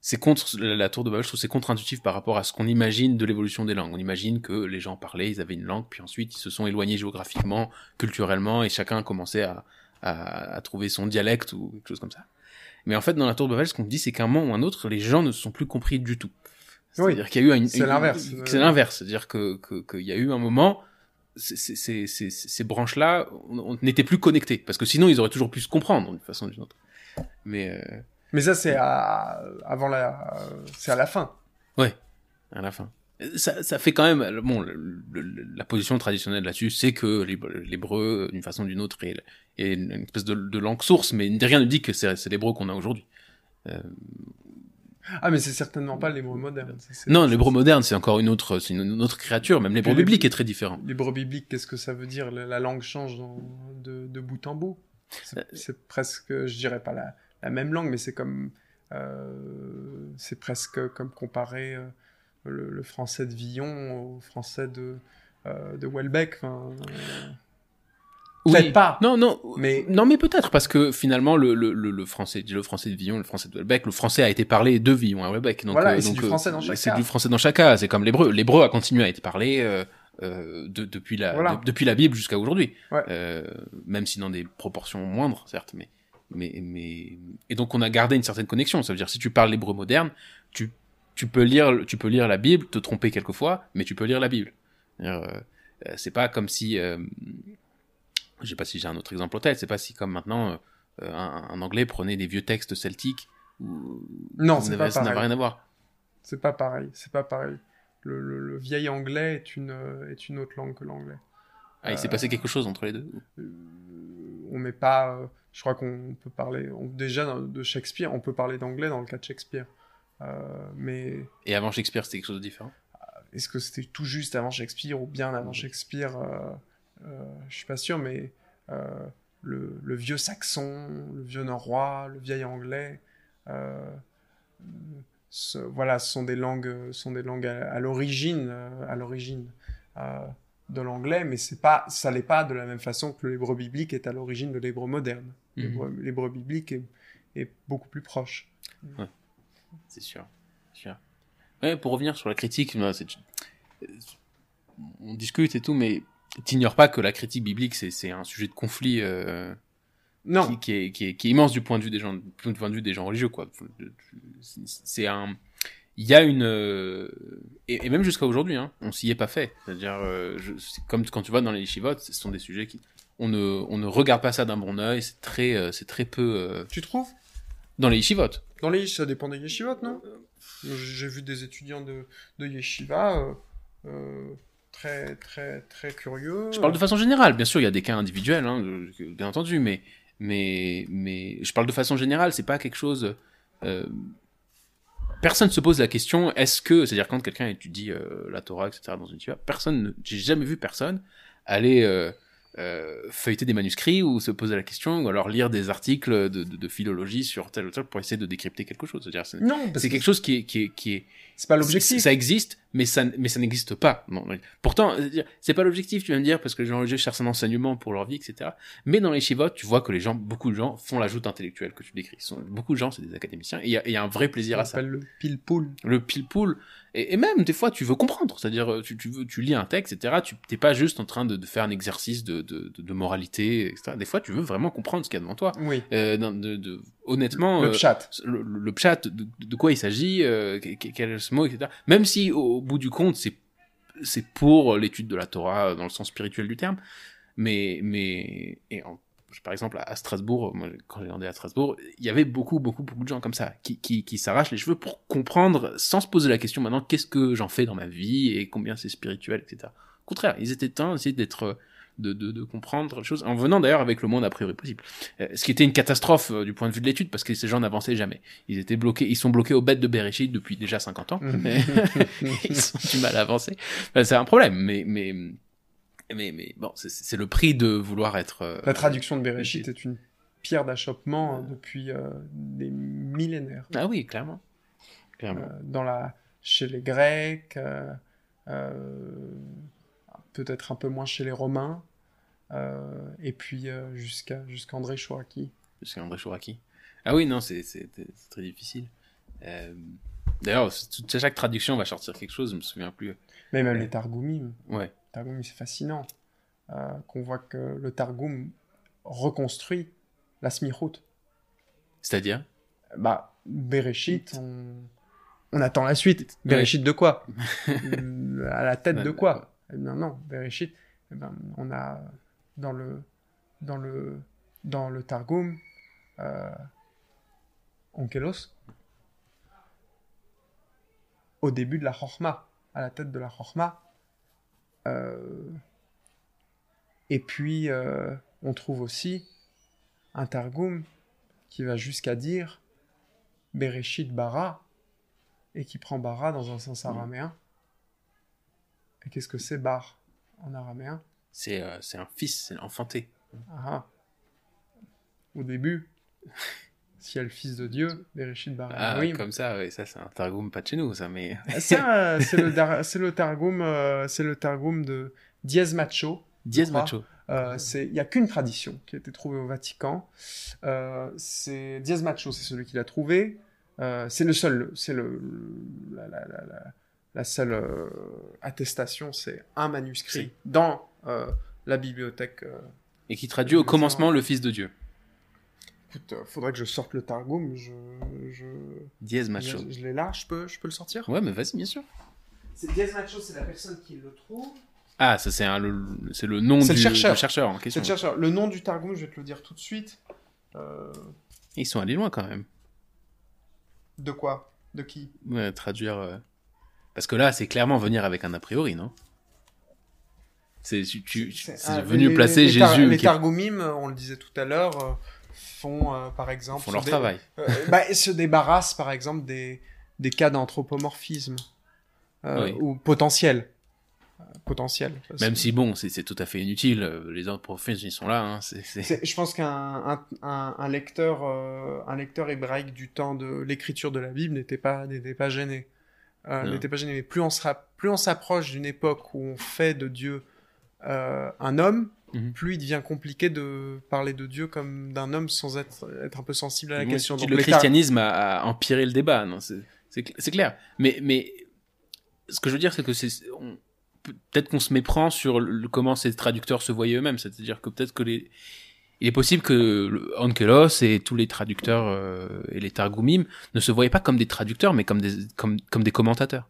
S1: c'est contre la tour de Babel, je trouve c'est contre-intuitif par rapport à ce qu'on imagine de l'évolution des langues. On imagine que les gens parlaient, ils avaient une langue, puis ensuite ils se sont éloignés géographiquement, culturellement, et chacun a commencé à, à, trouver son dialecte ou quelque chose comme ça. Mais en fait, dans la tour de Babel, ce qu'on dit, c'est qu'à un moment ou un autre, les gens ne se sont plus compris du tout. C'est-à-dire qu'il y a eu une...
S2: C'est l'inverse.
S1: C'est l'inverse. C'est-à-dire que qu'il y a eu un moment, ces, ces, ces, ces branches-là, on n'était plus connectés. Parce que sinon, ils auraient toujours pu se comprendre d'une façon ou d'une autre. Mais... Euh...
S2: Mais ça, c'est à... avant la, c'est à la fin.
S1: Ouais, à la fin. Ça, ça fait quand même, bon, la position traditionnelle là-dessus, c'est que l'hébreu, d'une façon ou d'une autre, est, est, une espèce de, de, langue source, mais rien ne dit que c'est l'hébreu qu'on a aujourd'hui. Euh...
S2: Ah, mais c'est certainement pas l'hébreu moderne.
S1: Non, l'hébreu moderne, c'est encore une autre, c'est une, autre créature. Même l'hébreu biblique est très différent.
S2: L'hébreu biblique, qu'est-ce que ça veut dire? La, langue change de, de, bout en bout. C'est euh, presque, je dirais pas la, la même langue, mais c'est comme euh, c'est presque comme comparer euh, le, français de Villon au français de euh, de Welbeck.
S1: Peut-être pas. Non, non, mais non, mais peut-être parce que finalement le, le, le, français, le français de Villon, le français de Welbeck, le français a été parlé de Villon à Welbeck.
S2: Donc, voilà, c'est du français dans chaque
S1: C'est du français dans chaque cas. C'est comme l'hébreu. L'hébreu a continué à être parlé. Euh, de, depuis la depuis la Bible jusqu'à aujourd'hui, euh, même si dans des proportions moindres certes, mais mais, mais, et donc on a gardé une certaine connexion. Ça veut dire si tu parles l'hébreu moderne, tu, tu peux lire, tu peux lire la Bible, te tromper quelquefois, mais tu peux lire la Bible. Euh, c'est pas comme si, euh, je sais pas si j'ai un autre exemple en tête, c'est pas si comme maintenant euh, un, anglais prenait des vieux textes celtiques.
S2: non, c'est pas
S1: Ça n'a rien à voir.
S2: C'est pas pareil. C'est pas pareil. Le, le, vieil anglais est une, est une autre langue que l'anglais.
S1: Ah, il s'est passé quelque chose entre les deux.
S2: on met pas je crois qu'on peut parler déjà de Shakespeare, on peut parler d'anglais dans le cas de Shakespeare. Euh, mais
S1: et avant Shakespeare, c'était quelque chose de différent.
S2: Euh, est-ce que c'était tout juste avant Shakespeare ou bien avant Shakespeare euh, euh, Je suis pas sûr, mais le, le, vieux saxon, le vieux norrois, le vieil anglais, ce, voilà, ce sont des langues, sont des langues à, l'origine, à l'origine de l'anglais, mais c'est pas, ça l'est pas de la même façon que l'hébreu biblique est à l'origine de l'hébreu moderne. Mhm. L'hébreu biblique est, beaucoup plus proche.
S1: C'est sûr. sûr. pour revenir sur la critique, on discute et tout, mais t'ignores pas que la critique biblique, c'est un sujet de conflit euh,
S2: Non.
S1: qui, qui est, qui, est, qui est immense du point de vue des gens, du point de vue des gens religieux, quoi. C'est un, il y a une, euh, et, et même jusqu'à aujourd'hui, hein, on s'y est pas fait. C'est-à-dire, euh, comme quand tu vois dans les yeshivotes, ce sont des sujets qui, on ne, on ne regarde pas ça d'un bon œil. C'est très, c'est très peu
S2: Tu trouves?
S1: Dans les yeshivotes.
S2: Dans les ça dépend des yeshivot, non? J'ai vu des étudiants de, de yeshiva euh, euh, très très très curieux.
S1: Je parle de façon générale. Bien sûr, il y a des cas individuels, hein, bien entendu, mais, mais, mais je parle de façon générale. C'est pas quelque chose. euh, personne se pose la question est-ce que, c'est-à-dire quand quelqu'un étudie la Torah, etc. dans une yeshiva, personne, ne- j'ai jamais vu personne aller euh, feuilleter des manuscrits ou se poser la question ou alors lire des articles de, de, de philologie sur tel ou tel pour essayer de décrypter quelque chose. C'est-à-dire, c'est,
S2: Non,
S1: c'est
S2: que
S1: quelque chose qui est, qui est, qui est,
S2: c'est pas l'objectif.
S1: ça existe, mais ça, mais ça n'existe pas. Non. Pourtant, euh, c'est pas l'objectif, tu vas me dire, parce que les gens religieux cherchent un enseignement pour leur vie, etc. Mais dans les chivotes, tu vois que les gens, beaucoup de gens font l'ajout intellectuelle que tu décris. Sont- beaucoup de gens, c'est des académiciens, et il y a, il y a un vrai plaisir à
S2: Ça
S1: ça.
S2: s'appelle le pile-poule.
S1: Le pile-poule. Et, et même, des fois, tu veux comprendre. C'est-à-dire, euh, tu, tu, veux, tu lis un texte, etc. Tu t'es pas juste en train de, de faire un exercice de, de, moralité, etc. Des fois, tu veux vraiment comprendre ce qu'il y a devant toi.
S2: Oui.
S1: Euh, de, honnêtement,
S2: Le
S1: euh,
S2: chat.
S1: le, le, chat, de, de quoi il s'agit, euh, que- que- quel est ce mot, etc. Même si au, bout du compte, c'est c'est pour l'étude de la Torah dans le sens spirituel du terme, mais mais et en- par exemple à Strasbourg, moi, quand j'ai à Strasbourg, il y avait beaucoup beaucoup beaucoup de gens comme ça qui qui, qui s'arrachent les cheveux pour comprendre sans se poser la question maintenant qu'est-ce que j'en fais dans ma vie et combien c'est spirituel, etc. Au contraire, ils étaient temps d'essayer d'être de, de, de comprendre les choses en venant d'ailleurs avec le monde a priori possible. Euh, ce qui était une catastrophe euh, du point de vue de l'étude parce que ces gens n'avançaient jamais. Ils étaient bloqués, ils sont bloqués aux bêtes de Bereshit depuis déjà 50 ans. [LAUGHS] ils ont du mal à avancer. Enfin, c'est un problème, mais mais mais mais bon, c'est- le prix de vouloir être. euh,
S2: La traduction de Bereshit est une pierre d'achoppement euh, depuis euh, des millénaires.
S1: Ah oui, clairement, clairement.
S2: Dans la, chez les Grecs, peut-être un peu moins chez les Romains, et puis euh, jusqu'à jusqu'André Chouraki.
S1: Jusqu'à André Chouraki. Ah oui, non, c'est très difficile. Euh, D'ailleurs, chaque traduction va sortir quelque chose. Je me souviens plus.
S2: Mais même les Targumim.
S1: Ouais.
S2: Targumim, c'est fascinant. Euh, qu'on voit que le Targum reconstruit la Smichout.
S1: C'est-à-dire?
S2: Bah, Bereshit, on... on attend la suite. Bereshit de quoi? Euh, [LAUGHS] À la tête de quoi? Eh bien, Non, Bereshit, eh ben, on a dans le, dans le, dans le Targum, euh, Onkelos, au début de la Chorma, à la tête de la Chorma. Euh, et puis, euh, on trouve aussi un Targum qui va jusqu'à dire Bereshit bara et qui prend bara dans un sens araméen. Et qu'est-ce que c'est bar en araméen?
S1: C'est euh, un fils, c'est enfanté.
S2: Ah ah. Au début, [LAUGHS] s'il y a le fils de Dieu, Bereshit bara.
S1: Ah,
S2: oui,
S1: comme ça, oui, ça c'est un targum pas de chez nous, ça, mais
S2: ça, [LAUGHS] euh, c'est le, le targum, euh, c'est le targum de Diez Macho.
S1: diez macho.
S2: Euh, c'est- Il n'y a qu'une tradition qui a été trouvée au Vatican. Euh, c'est Diez Macho, c'est celui qui l'a trouvé. C'est le seul, c'est le, la, la, la, la- seule euh, attestation, c'est un manuscrit dans euh, la bibliothèque. euh.
S1: Et qui traduit au commencement le fils de Dieu.
S2: Écoute, euh, faudrait que je sorte le Targum. Je, je,
S1: Diez macho.
S2: je, je l'ai là. Je peux, je peux le sortir?
S1: Ouais, mais vas-y, bien sûr.
S2: C'est Diez Macho, c'est la personne qui le trouve.
S1: Ah, ça c'est un- le, c'est le nom
S2: C'est
S1: du
S2: le chercheur.
S1: du chercheur en question.
S2: le chercheur. Le nom du Targum, je vais te le dire tout de suite. Euh,
S1: Ils sont allés loin quand même.
S2: de quoi? De qui?
S1: Ouais, traduire. Euh, Parce que là, c'est clairement venir avec un a priori, non? C'est tu, tu- c'est
S2: ah,
S1: venu
S2: les-
S1: placer
S2: les
S1: Jésus
S2: Les Targumim, euh, on le disait tout à l'heure, euh, font euh, par exemple.
S1: font leur
S2: dé-
S1: travail.
S2: euh, bah, se débarrassent par exemple des, des cas d'anthropomorphisme euh,
S1: Oui.
S2: ou potentiel. Euh, potentiel.
S1: Même
S2: que-
S1: si bon, c'est tout à fait inutile. euh, Les profils, ils sont là. Hein,
S2: Je pense qu'un un, un- un lecteur, euh, un lecteur hébraïque du temps de l'écriture de la Bible n'était pas, n'était pas gêné. Euh, n'était pas gêné. Mais plus on, sera, plus on s'approche d'une époque où on fait de Dieu euh, un homme,
S1: Mhm.
S2: plus il devient compliqué de parler de Dieu comme d'un homme sans être, être un peu sensible à la
S1: Ouais,
S2: question.
S1: le
S2: Donc, tar-
S1: christianisme a, a empiré le débat, non C'est c'est cl- c'est clair. Mais mais ce que je veux dire, c'est que c'est peut-être qu'on se méprend sur le, comment ces traducteurs se voyaient eux-mêmes. C'est-à-dire que peut-être que les il est possible que Onkelos et tous les traducteurs euh, et les Targumim ne se voyaient pas comme des traducteurs, mais comme des, comme, comme des commentateurs.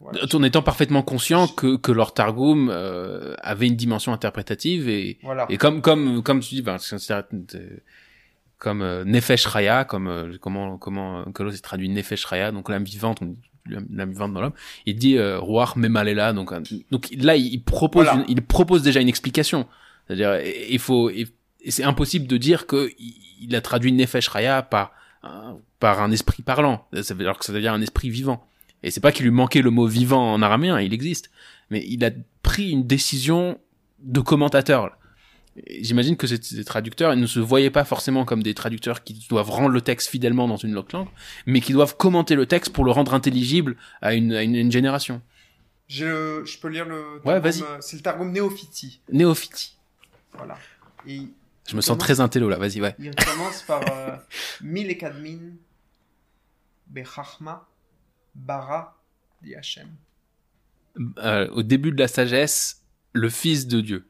S2: Voilà.
S1: En étant parfaitement conscient que, que leur Targum euh, avait une dimension interprétative et,
S2: Voilà.
S1: et comme, comme, comme tu dis, ben, c'est- c'est- c'est- comme euh, Nefesh Raya, comme euh, comment comment Onkelos est traduit Nefesh Raya, donc l'âme vivante, on l'âme vivante dans l'homme. Il dit euh, Ruach Memalela, donc donc là il il propose
S2: Voilà.
S1: une- il propose déjà une explication. C'est-à-dire il faut et c'est impossible de dire que il il a traduit Nefesh Raya par un, par un esprit parlant, ça veut alors que ça dire un esprit vivant. Et c'est pas qu'il lui manquait le mot vivant en araméen, il existe, mais il a pris une décision de commentateur. J'imagine que ces, ces traducteurs ils ne se voyaient pas forcément comme des traducteurs qui doivent rendre le texte fidèlement dans une autre langue, mais qui doivent commenter le texte pour le rendre intelligible à une, à une, une génération.
S2: Je, je peux lire le.
S1: Ouais, vas-y.
S2: euh, C'est le Targum Néophiti. Voilà. Et
S1: Je me sens très intello là, vas-y, ouais.
S2: il commence par euh, [LAUGHS] Mil Ekadmin, Bechachma, Bara, dit Hachem.
S1: Euh, au début de la sagesse, le Fils de Dieu.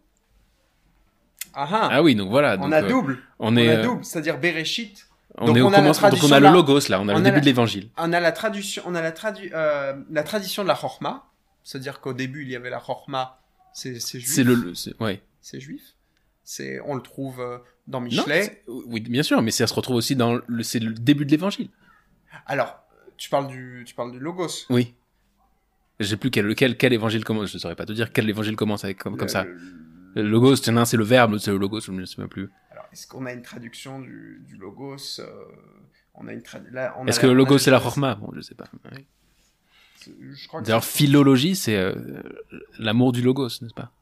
S2: Ah ah,
S1: Ah oui, donc voilà.
S2: On
S1: donc,
S2: a
S1: euh,
S2: double.
S1: On
S2: On
S1: est,
S2: a
S1: euh,
S2: double, c'est-à-dire Bereshit.
S1: on
S2: Donc
S1: est
S2: on a
S1: commencement, donc on a le logos là, on a
S2: On
S1: le
S2: a
S1: début
S2: la-
S1: de l'évangile.
S2: On a la traduction, on a la tradu euh, la tradition de la Chorma, c'est-à-dire qu'au début il y avait la Chorma, c'est juif.
S1: C'est le, le- c'est- ouais.
S2: c'est juif. C'est, on le trouve euh, dans
S1: Non,
S2: Michelet.
S1: oui, bien sûr, mais ça se retrouve aussi dans le, c'est le début de l'évangile.
S2: Alors, tu parles du, tu parles du logos.
S1: Oui. Je sais plus quel, lequel, quel évangile commence, je ne saurais pas te dire quel évangile commence avec, comme, comme
S2: Le-
S1: ça.
S2: le-
S1: Le logos, tiens, c'est le verbe, c'est le logos, je ne sais même plus.
S2: Alors, est-ce qu'on a une traduction du, du logos euh, On a une trad- là, on a
S1: Est-ce
S2: la-
S1: que le logos, c'est la chorma? Bon, je sais pas. Ouais.
S2: Je crois que
S1: D'ailleurs,
S2: c'est-
S1: philologie, c'est euh, l'amour du logos, n'est-ce pas?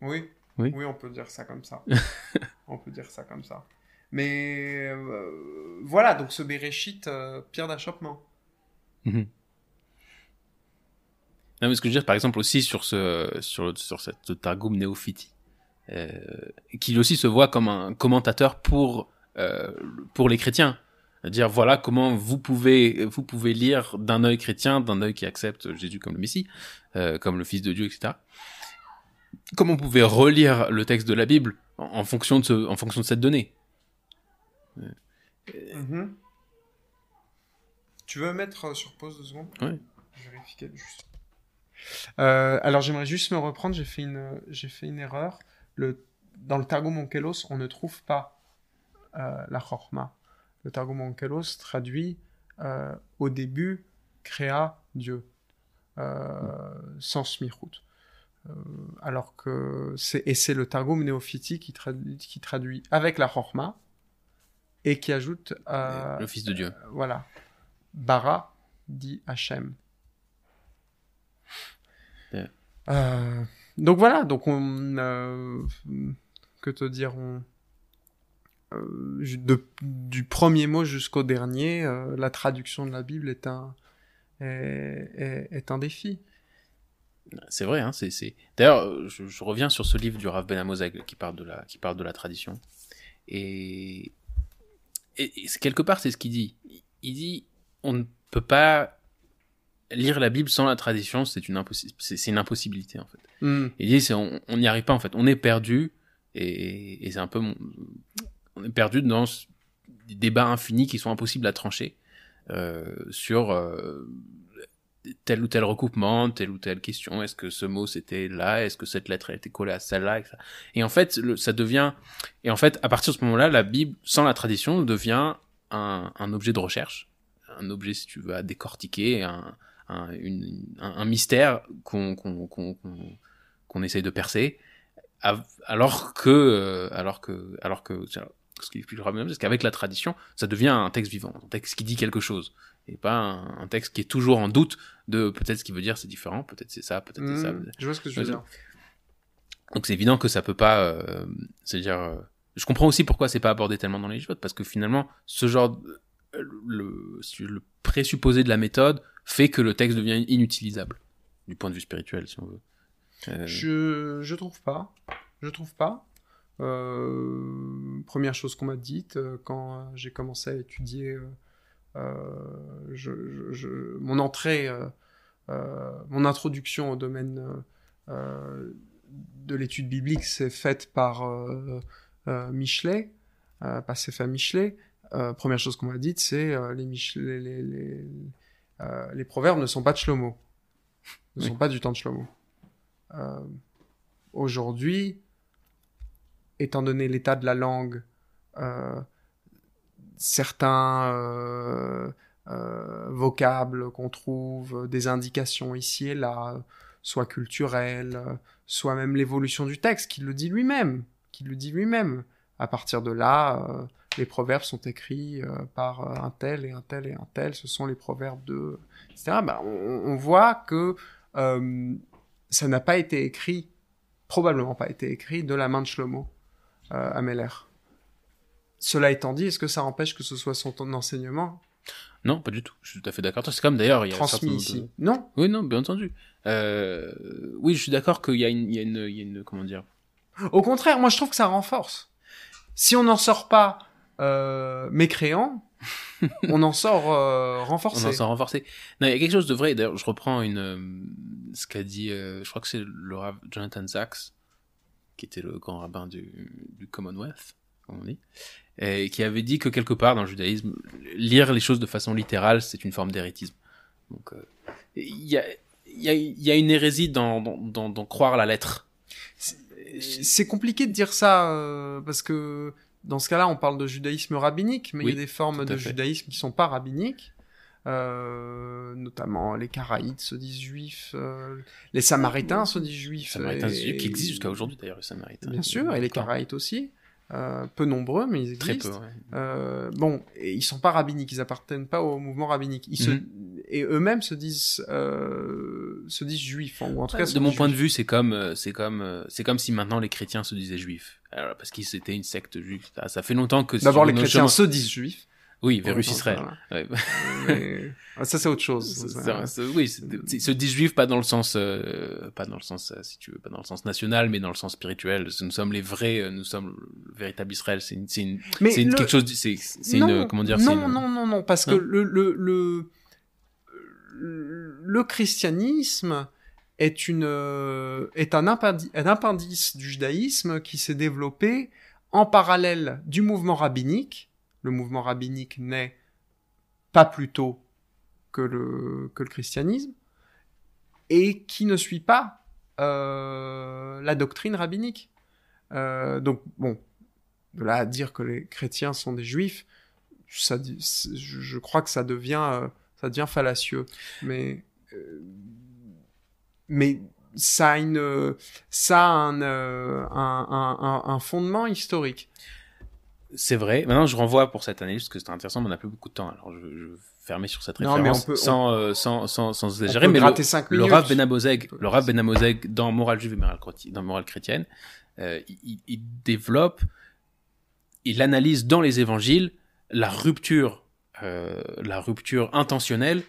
S2: Oui.
S1: Oui.
S2: on peut dire ça comme ça. [LAUGHS] on peut dire ça comme ça. Mais euh, voilà, donc ce Bereshit, euh, pierre d'achoppement.
S1: Mhm. Non, mais ce que je veux dire, par exemple, aussi sur ce, sur, sur cette Targum Néophiti, euh, qui aussi se voit comme un commentateur pour, euh, pour les chrétiens. Dire voilà comment vous pouvez, vous pouvez lire d'un œil chrétien, d'un œil qui accepte Jésus comme le Messie, euh, comme le Fils de Dieu, etc. Comment vous pouvez relire le texte de la Bible en, en fonction de ce, en fonction de cette donnée.
S2: Mhm. Tu veux mettre euh, sur pause deux secondes juste. Euh, alors j'aimerais juste me reprendre, j'ai fait une, j'ai fait une erreur. Le, dans le Targum Onkelos, on ne trouve pas euh, la Chorma. Le Targum Onkelos traduit euh, au début créa Dieu, euh, sans smichut. Euh, alors que c'est et c'est le Targum Néophiti qui traduit, qui traduit avec la Chorma et qui ajoute euh,
S1: le Fils de Dieu.
S2: voilà. Bara dit Hachem.
S1: Yeah.
S2: Euh, donc voilà, donc on. euh, que te dire on, euh, ju- de- Du premier mot jusqu'au dernier, euh, la traduction de la Bible est un, est, est- est un défi.
S1: C'est vrai, hein, c'est, c'est... D'ailleurs, je, je reviens sur ce livre du Rav Ben Amozeg qui parle de la, qui parle de la tradition. Et, et, quelque part, c'est ce qu'il dit. Il dit, on ne peut pas lire la Bible sans la tradition, c'est une, impossi- impossibilité, en fait.
S2: Hmm.
S1: Il dit, c'est, on n'y arrive pas, en fait. On est perdu, et, et c'est un peu mon... On est perdu dans des débats infinis qui sont impossibles à trancher euh, sur euh, tel ou tel recoupement, telle ou telle question. Est-ce que ce mot c'était là Est-ce que cette lettre a été collée à celle-là. Et en fait, ça devient. Et en fait, à partir de ce moment-là, la Bible, sans la tradition, devient un, objet de recherche, un objet, si tu veux, à décortiquer, un, un, mystère qu'on qu'on essaye de percer, av- alors que euh, alors que alors que ce qui expliquera même, c'est qu'avec la tradition, ça devient un texte vivant, un texte qui dit quelque chose, et pas un, un texte qui est toujours en doute de peut-être ce qu'il veut dire c'est différent, peut-être c'est ça, peut-être c'est ça.
S2: Hmm. Je vois ce que je veux dire.
S1: Donc c'est évident que ça peut pas, euh, c'est-à-dire, euh, je comprends aussi pourquoi c'est pas abordé tellement dans les votes parce que finalement, ce genre, de- le, tu présupposé de la méthode fait que le texte devient inutilisable du point de vue spirituel, si on veut. Euh,
S2: Je, je trouve pas. Je trouve pas. Première chose qu'on m'a dite quand j'ai commencé à étudier je, je- je- mon entrée, euh, euh, mon introduction au domaine euh, euh, de l'étude biblique, c'est faite par Michelet, par Stéphane Michelet. première chose qu'on m'a dite, c'est les, les, les, les, proverbes ne sont pas de Shlomo, ne sont pas du temps de Shlomo. Aujourd'hui, étant donné l'état de la langue, euh, certains euh, euh, vocables qu'on trouve, des indications ici et là, soit culturelles, soit même l'évolution du texte, qui le dit lui-même, qui le dit lui-même. À partir de là, les proverbes sont écrits par un tel et un tel et un tel, ce sont les proverbes de... etc. Ben, on, on, voit que ça n'a pas été écrit, probablement pas été écrit, de la main de Shlomo euh, à Meller. Cela étant dit, est-ce que ça empêche que ce soit son enseignement
S1: Non, pas du tout. Je suis tout à fait d'accord. C'est comme d'ailleurs, il y a
S2: transmis ici. Non.
S1: Oui, non, bien entendu. Euh, oui, je suis d'accord qu'il y, a une, il y, a une, il y a une, comment dire?
S2: Au contraire, moi je trouve que ça renforce. Si on n'en sort pas euh, mécréant, [LAUGHS] on en sort euh, renforcé.
S1: On en sort renforcé. Non, il y a quelque chose de vrai. D'ailleurs, je reprends une, euh, ce qu'a dit, euh, je crois que c'est le Jonathan Sachs, qui était le grand rabbin du, du Commonwealth, comme on dit, et qui avait dit que quelque part dans le judaïsme, lire les choses de façon littérale, c'est une forme d'hérétisme. Donc, euh, il y, a, y, a, y, a, une hérésie dans, dans, dans, croire la lettre.
S2: C'est compliqué de dire ça, euh, parce que dans ce cas-là, on parle de judaïsme rabbinique, mais il y a des formes de judaïsme qui sont pas rabbiniques. Euh, notamment les Caraïtes se disent juifs, euh, les Samaritains se disent juifs.
S1: Samaritains qui existent jusqu'à aujourd'hui d'ailleurs, les Samaritains.
S2: Bien sûr, et les Caraïtes aussi. Euh, peu nombreux, mais ils existent. Très peu, euh, bon, et ils sont pas rabbiniques, ils appartiennent pas au mouvement rabbinique. Ils se, mhm. et eux-mêmes se disent, euh, se disent juifs. En, en tout cas,
S1: de mon point de vue, c'est comme, c'est comme, c'est comme si maintenant les chrétiens se disaient juifs. Alors, parce qu'ils étaient une secte juive. Ça, fait longtemps que.
S2: D'abord, les chrétiens se disent juifs.
S1: Oui, Vérus Israël. Ouais.
S2: Ah, ça c'est autre chose.
S1: oui, se dit juif pas dans le sens, euh, pas dans le sens, euh, si tu veux, pas dans le sens national, mais dans le sens spirituel. Nous sommes les vrais, euh, nous sommes le véritable Israël. C'est une, c'est une, c'est quelque chose, c'est, c'est une, comment dire,
S2: non, non, non, non, parce que le, le, le, le christianisme est une, est un appendice, un appendice du judaïsme qui s'est développé en parallèle du mouvement rabbinique le mouvement rabbinique naît pas plus tôt que le, christianisme, et qui ne suit pas euh, la doctrine rabbinique. Euh, donc, bon, de là à dire que les chrétiens sont des juifs, je crois que ça devient, euh, fallacieux. Mais, ça a, un fondement historique.
S1: C'est vrai. Maintenant, je renvoie pour cette analyse parce que c'est intéressant, mais on n'a plus beaucoup de temps. Alors, je, je vais fermer sur cette référence non, mais on peut, sans, euh, sans, sans, sans exagérer. Mais le, le Rav Benamozeg, le Rav Benamozeg dans Morale juive et dans Morale chrétienne, euh, il, il, développe, il analyse dans les évangiles la rupture, euh, la rupture intentionnelle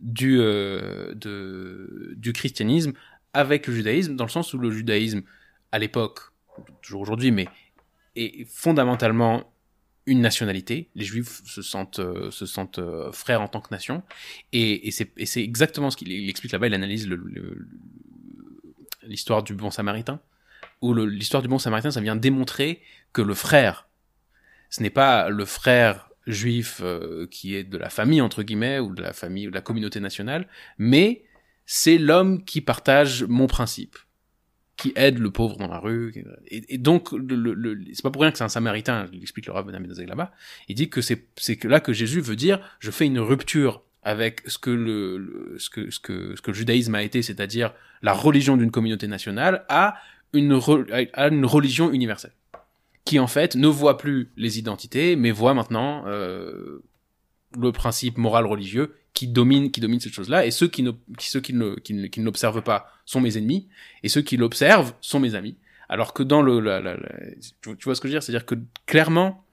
S1: du, euh, de, du christianisme avec le judaïsme, dans le sens où le judaïsme, à l'époque, toujours aujourd'hui, mais est fondamentalement une nationalité. Les Juifs se sentent, euh, se sentent euh, frères en tant que nation. Et, et c'est exactement ce qu'il explique là-bas. Il analyse l'histoire du bon samaritain. Où l'histoire du bon samaritain, ça vient démontrer que le frère, ce n'est pas le frère juif euh, qui est de la famille, entre guillemets, ou de la famille, ou de la communauté nationale, mais c'est l'homme qui partage mon principe qui aide le pauvre dans la rue. Et, donc, le, le, c'est pas pour rien que c'est un samaritain, il explique le Rav Ben là-bas. Il dit que c'est, c'est que là que Jésus veut dire, je fais une rupture avec ce que le, ce que, ce que, ce que le judaïsme a été, c'est-à-dire la religion d'une communauté nationale, à une, à une religion universelle. Qui en fait ne voit plus les identités, mais voit maintenant euh, le principe moral religieux qui domine qui domine cette chose-là. Et ceux qui ne qui, ceux qui ne qui, qui n'observent pas sont mes ennemis. Et ceux qui l'observent sont mes amis. Alors que dans le la, la, tu, vois ce que je veux dire? C'est-à-dire que clairement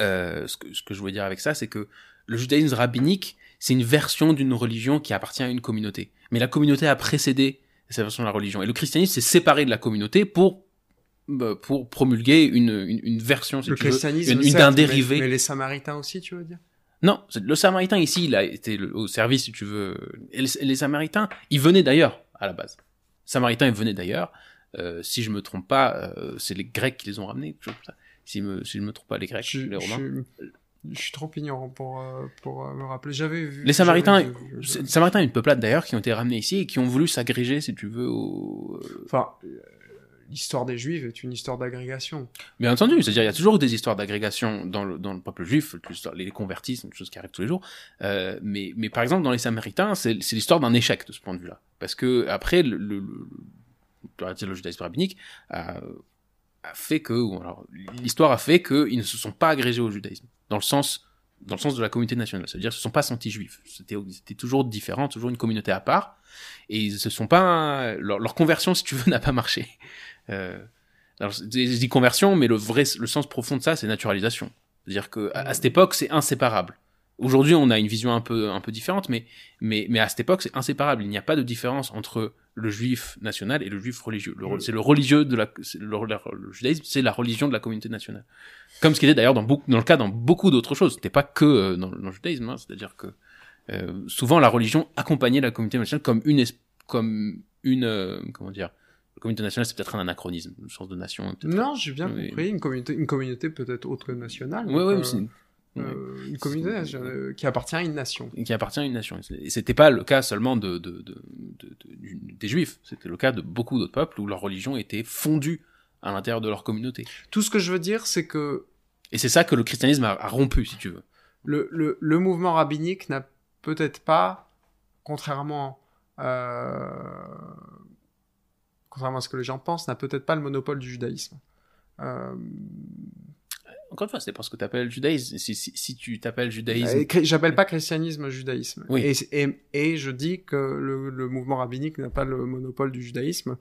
S1: euh, ce que ce que je voulais dire avec ça c'est que le judaïsme rabbinique c'est une version d'une religion qui appartient à une communauté. Mais la communauté a précédé cette version de la religion. Et le christianisme s'est séparé de la communauté pour bah, pour promulguer une, une, une version, si
S2: le
S1: tu
S2: christianisme,
S1: veux, une, une, dérivé.
S2: mais les Samaritains aussi, tu veux dire?
S1: Non, le Samaritain ici, il a été au service, si tu veux. Et les, Samaritains, ils venaient d'ailleurs à la base. Samaritains, ils venaient d'ailleurs. euh, si je me trompe pas, euh, c'est les Grecs qui les ont ramenés, quelque chose comme ça. Si, me, si je me trompe pas, les Grecs,
S2: Je,
S1: les Romains.
S2: je- je suis trop ignorant pour, euh, pour euh, me rappeler. J'avais vu.
S1: Les Samaritains,
S2: vu-
S1: Les Samaritains, une peuplade d'ailleurs, qui ont été ramenés ici et qui ont voulu s'agréger, si tu veux, au...
S2: Enfin, l'histoire des Juifs est une histoire d'agrégation.
S1: Bien entendu, c'est-à-dire il y a toujours des histoires d'agrégation dans le, dans le peuple juif, les convertis, c'est une chose qui arrive tous les jours. Euh, mais, mais par exemple, dans les Samaritains, c'est l'histoire d'un échec de ce point de vue-là. Parce que après, le, le, dire le judaïsme rabbinique a, a fait que, l'histoire a fait qu'ils ne se sont pas agrégés au judaïsme, dans le sens dans le sens de la communauté nationale, c'est-à-dire ne se sont pas sentis juifs. C'était toujours différent, toujours une communauté à part, et ils se sont pas leur, leur conversion, si tu veux, [LAUGHS] n'a pas marché. Euh, alors, je dis conversion, mais le vrai, le sens profond de ça, c'est naturalisation. C'est-à-dire que à, à cette époque, c'est inséparable. Aujourd'hui, on a une vision un peu un peu différente, mais mais mais à cette époque, c'est inséparable. Il n'y a pas de différence entre le juif national et le juif religieux. Le-
S2: Mm.
S1: C'est le religieux de la, le, le judaïsme, c'est la religion de la communauté nationale. Comme ce qui est d'ailleurs dans beaucoup, dans le cas dans beaucoup d'autres choses. C'était pas que euh, dans, dans le judaïsme, hein. c'est-à-dire que euh, souvent la religion accompagnait la communauté nationale comme une comme une euh, comment dire. La communauté nationale, c'est peut-être un anachronisme, le sens de nation.
S2: Non, j'ai bien
S1: Oui.
S2: compris. Une communauté, une communauté peut-être autre que nationale. Euh,
S1: mais c'est une-
S2: une communauté euh, qui appartient à une nation.
S1: qui appartient à une nation. Et c'était pas le cas seulement de, de, de, de- de- du- des juifs, c'était le cas de beaucoup d'autres peuples où leur religion était fondue à l'intérieur de leur communauté.
S2: Tout ce que je veux dire, c'est que
S1: Et c'est ça que le christianisme a, a rompu, si tu veux.
S2: le, le, le mouvement rabbinique n'a peut-être pas, contrairement, euh, contrairement à ce que les gens pensent, n'a peut-être pas le monopole du judaïsme. Euh,
S1: Encore une fois, c'est parce que tu appelles judaïsme. Si, si, si tu t'appelles judaïsme,
S2: cri- J'appelle pas christianisme judaïsme.
S1: Oui.
S2: Et, et, et je dis que le, le mouvement rabbinique n'a pas le monopole du judaïsme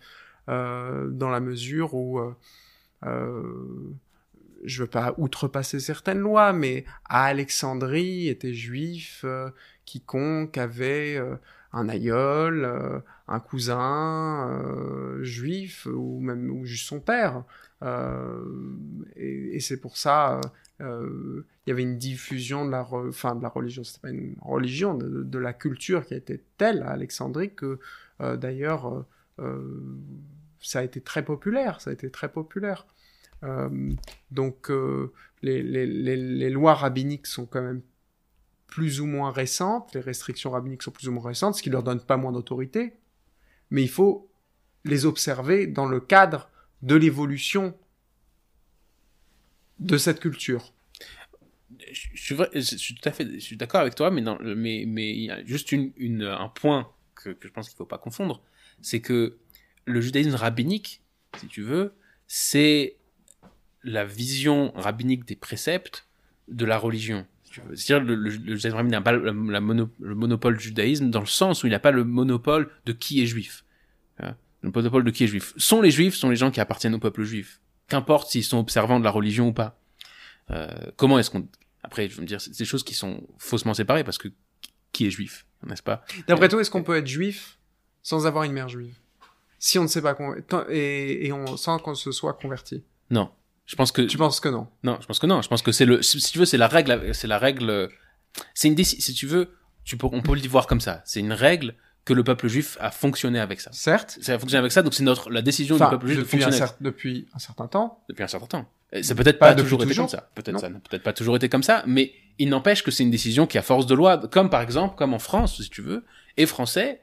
S2: euh, dans la mesure où euh, euh, je veux pas outrepasser certaines lois, mais à Alexandrie était juif euh, quiconque avait euh, un aïeul, euh, un cousin euh, juif ou même juste son père. Et c'est pour ça. il y avait une diffusion de la, re- enfin de la religion, c'était pas une religion, de, la culture qui était telle à Alexandrie que d'ailleurs ça a été très populaire, ça a été très populaire. Donc les lois rabbiniques sont quand même plus ou moins récentes, les restrictions rabbiniques sont plus ou moins récentes, ce qui leur donne pas moins d'autorité, mais il faut les observer dans le cadre de l'évolution de cette culture.
S1: je, suis tout à fait, je suis d'accord avec toi, mais mais mais il y a juste un point que, que je pense qu'il faut pas confondre, c'est que le judaïsme rabbinique, si tu veux, c'est la vision rabbinique des préceptes de la religion. C'est-à-dire le, le, le judaïsme n'a pas la, la mono- le monopole du judaïsme dans le sens où il n'a pas le monopole de qui est juif. Hein. Le monopole de qui est juif. Sont les juifs, sont les gens qui appartiennent au peuple juif. Qu'importe s'ils sont observants de la religion ou pas. Euh, comment est-ce qu'on après je veux me dire c'est des choses qui sont faussement séparées parce que qui est juif n'est-ce pas?
S2: D'après toi, est-ce qu'on peut être juif sans avoir une mère juive? Si on ne sait pas con- et, et on, sans qu'on se soit converti?
S1: non je pense que
S2: Tu penses que non?
S1: Non je pense que non je pense que c'est le si tu veux c'est la règle c'est la règle c'est une déci- si tu veux tu peux on peut le voir comme ça c'est une règle que le peuple juif a fonctionné avec ça
S2: Certes.
S1: ça a fonctionné avec ça donc c'est notre la décision
S2: Enfin,
S1: du peuple juif de
S2: depuis, un
S1: fonctionner
S2: cer- depuis un certain temps.
S1: depuis un certain temps. C'est peut-être
S2: Pas
S1: toujours été
S2: toujours.
S1: comme ça. Peut-être
S2: Non.
S1: ça n'a peut-être pas toujours été comme ça, mais il n'empêche que c'est une décision qui, à force de loi, comme par exemple, comme en France, si tu veux, est français,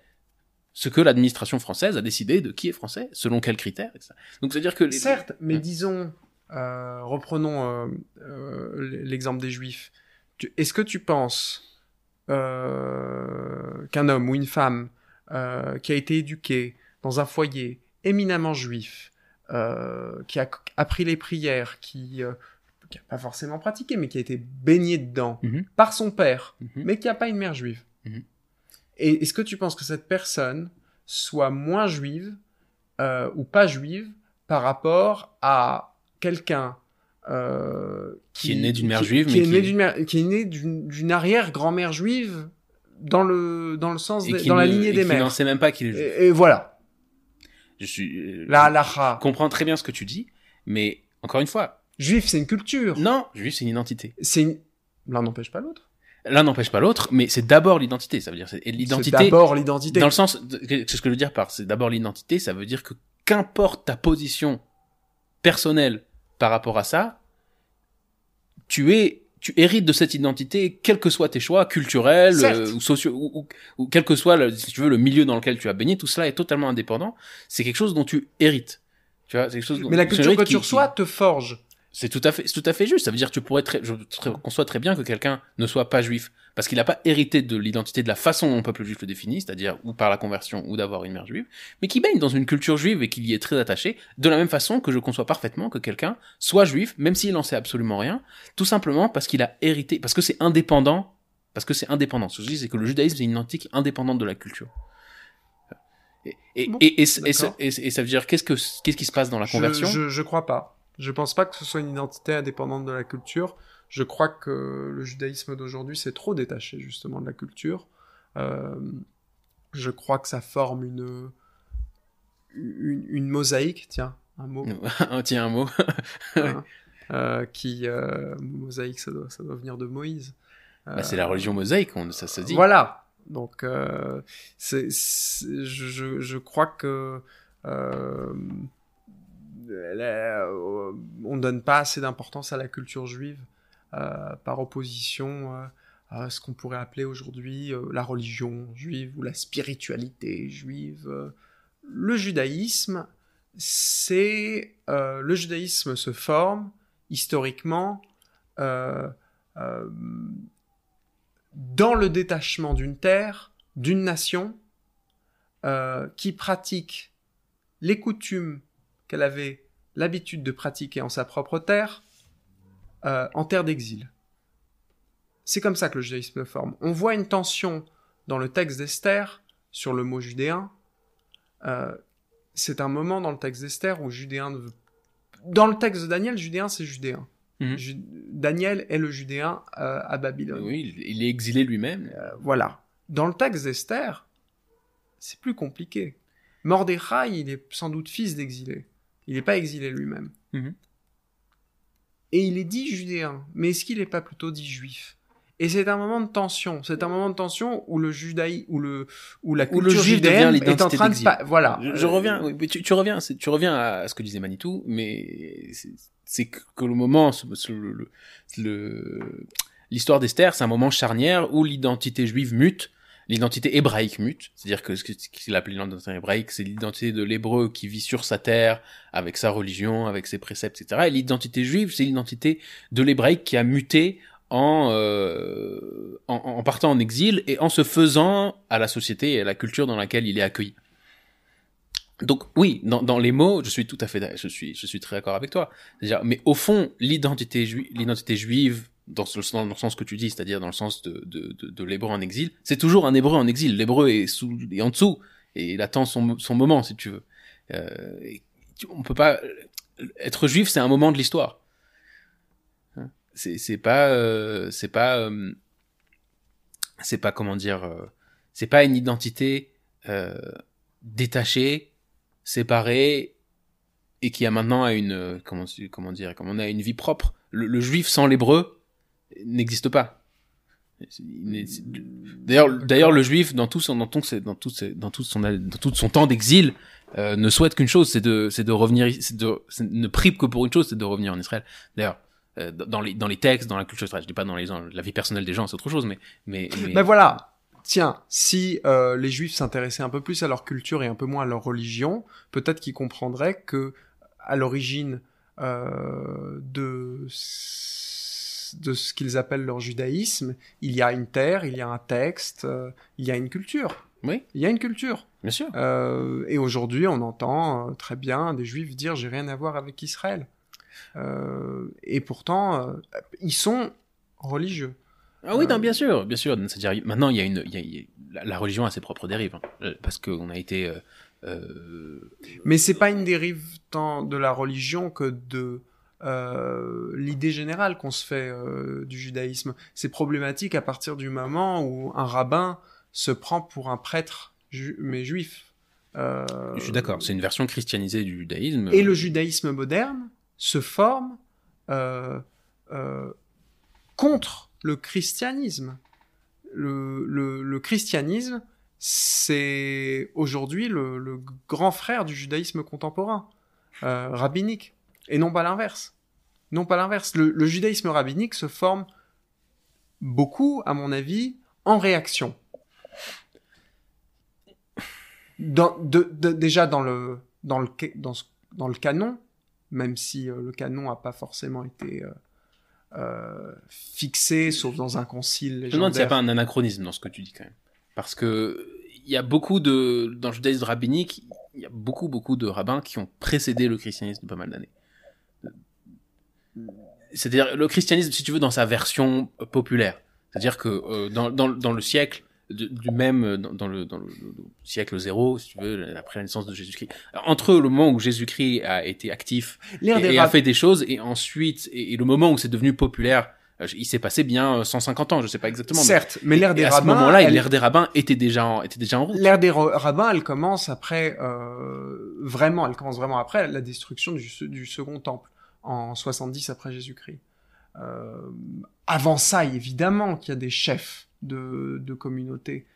S1: ce que l'administration française a décidé de qui est français, selon quels critères, etc. Donc c'est-à-dire que les...
S2: Certes, mais
S1: Ouais.
S2: disons, euh, reprenons euh, euh, l'exemple des juifs. Est-ce que tu penses qu'un homme ou une femme qui a été éduqué dans un foyer éminemment juif, qui a appris les prières, qui n'a pas forcément pratiqué, mais qui a été baigné dedans
S1: Mhm.
S2: par son père,
S1: Mhm.
S2: mais qui n'a pas une mère juive.
S1: Mhm.
S2: Et est-ce que tu penses que cette personne soit moins juive euh, ou pas juive par rapport à quelqu'un euh,
S1: Qui est né d'une mère
S2: qui-
S1: juive,
S2: qui
S1: mais
S2: est né
S1: qui-
S2: mère- qui est né d'une arrière-grand-mère juive dans le dans le sens
S1: qui
S2: dans la lignée
S1: et
S2: des
S1: qui
S2: mère.
S1: n'en sait même pas qu'il est juif.
S2: Et, et voilà,
S1: Je suis... euh,
S2: la
S1: je comprends très bien ce que tu dis, mais encore une fois,
S2: Juif, c'est une culture.
S1: non, juif c'est une identité.
S2: C'est une... l'un n'empêche pas l'autre.
S1: L'un n'empêche pas l'autre, mais c'est d'abord l'identité, ça veut dire, c'est et
S2: C'est
S1: l'identité...
S2: d'abord l'identité.
S1: Dans le sens, c'est ce que je veux dire par c'est d'abord l'identité, ça veut dire que qu'importe ta position personnelle par rapport à ça, tu es tu hérites de cette identité, quels que soient tes choix culturels euh, ou sociaux, ou, ou- ou quel que soit, le- si tu veux, le milieu dans lequel tu as baigné, tout cela est totalement indépendant. C'est quelque chose dont tu hérites. Tu vois, c'est quelque chose dont
S2: Mais la culture que tu
S1: qui-
S2: reçois te forge.
S1: C'est tout à fait, c'est tout à fait juste. Ça veut dire que tu pourrais très, je conçois très bien que quelqu'un ne soit pas juif parce qu'il n'a pas hérité de l'identité de la façon dont le peuple juif le définit, c'est-à-dire ou par la conversion ou d'avoir une mère juive, mais qui baigne dans une culture juive et qu'il y est très attaché, de la même façon que je conçois parfaitement que quelqu'un soit juif, même s'il en sait absolument rien, tout simplement parce qu'il a hérité, parce que c'est indépendant, parce que c'est indépendant. Ce que je dis, c'est que le judaïsme c'est une identité indépendante de la culture. Et, et, et, et, ça veut dire qu'est-ce que qu'est-ce qui se passe dans la
S2: Je-
S1: conversion?
S2: je, je crois pas. Je pense pas que ce soit une identité indépendante de la culture. Je crois que le judaïsme d'aujourd'hui s'est trop détaché justement de la culture. Euh, je crois que ça forme une, une, une mosaïque, tiens, un mot. [LAUGHS]
S1: Tiens un mot.
S2: hein, [LAUGHS] euh, qui euh, mosaïque, ça doit, ça doit venir de Moïse.
S1: Bah, c'est la religion mosaïque, on, ça se dit.
S2: Voilà. Donc, c'est, je, je crois que euh, on donne pas assez d'importance à la culture juive euh, par opposition euh, à ce qu'on pourrait appeler aujourd'hui la religion juive ou la spiritualité juive. Le judaïsme, c'est le judaïsme se forme historiquement. dans le détachement d'une terre, d'une nation, qui pratique les coutumes qu'elle avait l'habitude de pratiquer en sa propre terre, euh, en terre d'exil. C'est comme ça que le judaïsme forme. On voit une tension dans le texte d'Esther sur le mot judéen. Euh, c'est un moment dans le texte d'Esther où judéen ne veut... Dans le texte de Daniel, judéen, c'est judéen.
S1: Mhm.
S2: Ju- Daniel est le judéen euh, à Babylone.
S1: Oui, il- est exilé lui-même.
S2: Voilà. Dans le texte d'Esther, c'est plus compliqué. Mordechai, il est sans doute fils d'exilé. Il n'est pas exilé lui-même.
S1: Mhm.
S2: Et il est dit judéen. Mais est-ce qu'il n'est pas plutôt dit juif Et c'est un moment de tension. C'est un moment de tension où le judaï, où le, où la
S1: Où le
S2: culture
S1: juif devient
S2: est en train de pas, voilà.
S1: Je, je reviens, oui, mais tu, tu reviens, c'est- tu reviens à ce que disait Manitou, mais c'est- c'est que que le moment, ce- ce- le- le- l'histoire d'Esther, c'est un moment charnière où l'identité juive mute, l'identité hébraïque mute, c'est-à-dire que ce qu'il appelait l'identité hébraïque, c'est l'identité de l'hébreu qui vit sur sa terre, avec sa religion, avec ses préceptes, etc. Et l'identité juive, c'est l'identité de l'hébraïque qui a muté en, euh, en, partant en exil et en se faisant à la société et à la culture dans laquelle il est accueilli. Donc oui, dans, les mots, je suis tout à fait, je suis, je suis très d'accord avec toi. Mais au fond, l'identité l'identité juive, dans, ce, dans le sens que tu dis, c'est-à-dire dans le sens de, de, de, de l'hébreu en exil, c'est toujours un hébreu en exil. L'hébreu est sous, est en dessous et il attend son, son moment, si tu veux. Euh, on peut pas être juif, c'est un moment de l'histoire. Hein? C'est, c'est pas, euh, c'est pas, euh, c'est pas comment dire, euh, c'est pas une identité euh, détachée, séparée et qui a maintenant une euh, comment comment dire comment on a une vie propre. Le, le juif sans l'hébreu n'existe pas. D'ailleurs, d'ailleurs, le juif dans tout son dans tout, dans tout, son dans tout son temps d'exil euh, ne souhaite qu'une chose, c'est de c'est de revenir, c'est de ne prie que pour une chose, c'est de revenir en Israël. D'ailleurs, euh, dans les dans les textes, dans la culture, etc. je dis pas dans les la vie personnelle des gens, c'est autre chose, mais mais, mais-
S2: voilà. Tiens, si euh, les Juifs s'intéressaient un peu plus à leur culture et un peu moins à leur religion, peut-être qu'ils comprendraient que à l'origine euh, de de ce qu'ils appellent leur judaïsme, il y a une terre, il y a un texte, euh, il y a une culture.
S1: oui,
S2: Il y a une culture.
S1: bien sûr.
S2: Euh, et aujourd'hui, on entend euh, très bien des Juifs dire j'ai rien à voir avec Israël. Et pourtant, ils sont religieux.
S1: Ah oui, non, bien sûr, bien sûr. C'est-à-dire, maintenant, il y a une, il y a- il y a- la, religion a ses propres dérives, hein. Parce qu'on a été. euh, euh,
S2: Mais c'est pas une dérive tant de la religion que de euh, l'idée générale qu'on se fait euh, du judaïsme. C'est problématique à partir du moment où un rabbin se prend pour un prêtre, ju- mais juif. Euh,
S1: je suis d'accord. C'est une version christianisée du judaïsme.
S2: Et le judaïsme moderne se forme contre le christianisme. Le, le, le christianisme c'est aujourd'hui le, le grand frère du judaïsme contemporain, rabbinique, et non pas l'inverse. Non pas l'inverse. Le, le judaïsme rabbinique se forme beaucoup, à mon avis, en réaction. Dans, de, de- déjà dans le, dans, le, dans, ce- dans le canon, même si euh, le canon n'a pas forcément été euh, euh, fixé, sauf dans un concile
S1: Je me demande s'il n'y a
S2: légendaire.
S1: pas un anachronisme dans ce que tu dis quand même. Parce que il y a beaucoup de dans le judaïsme rabbinique, il y a beaucoup beaucoup de rabbins qui ont précédé le christianisme de pas mal d'années. C'est-à-dire le christianisme, si tu veux, dans sa version euh, populaire. C'est-à-dire que euh, dans, dans, dans le siècle de- du même euh, dans, dans le, dans le, le siècle zéro, si tu veux, après la naissance de Jésus-Christ, entre le moment où Jésus-Christ a été actif et, et a fait des choses et ensuite et, et le moment où c'est devenu populaire euh, il s'est passé bien euh, 150 ans je sais pas exactement
S2: Certes, mais l'ère
S1: et
S2: des
S1: à ce
S2: rabbins,
S1: moment-là
S2: elle-
S1: l'ère des rabbins était déjà en, était déjà en route.
S2: L'ère des ra- rabbins, elle commence après, euh, vraiment, elle commence vraiment après la destruction du, du second temple, en 70 après Jésus-Christ. Euh, avant ça, évidemment qu'il y a des chefs de, de communautés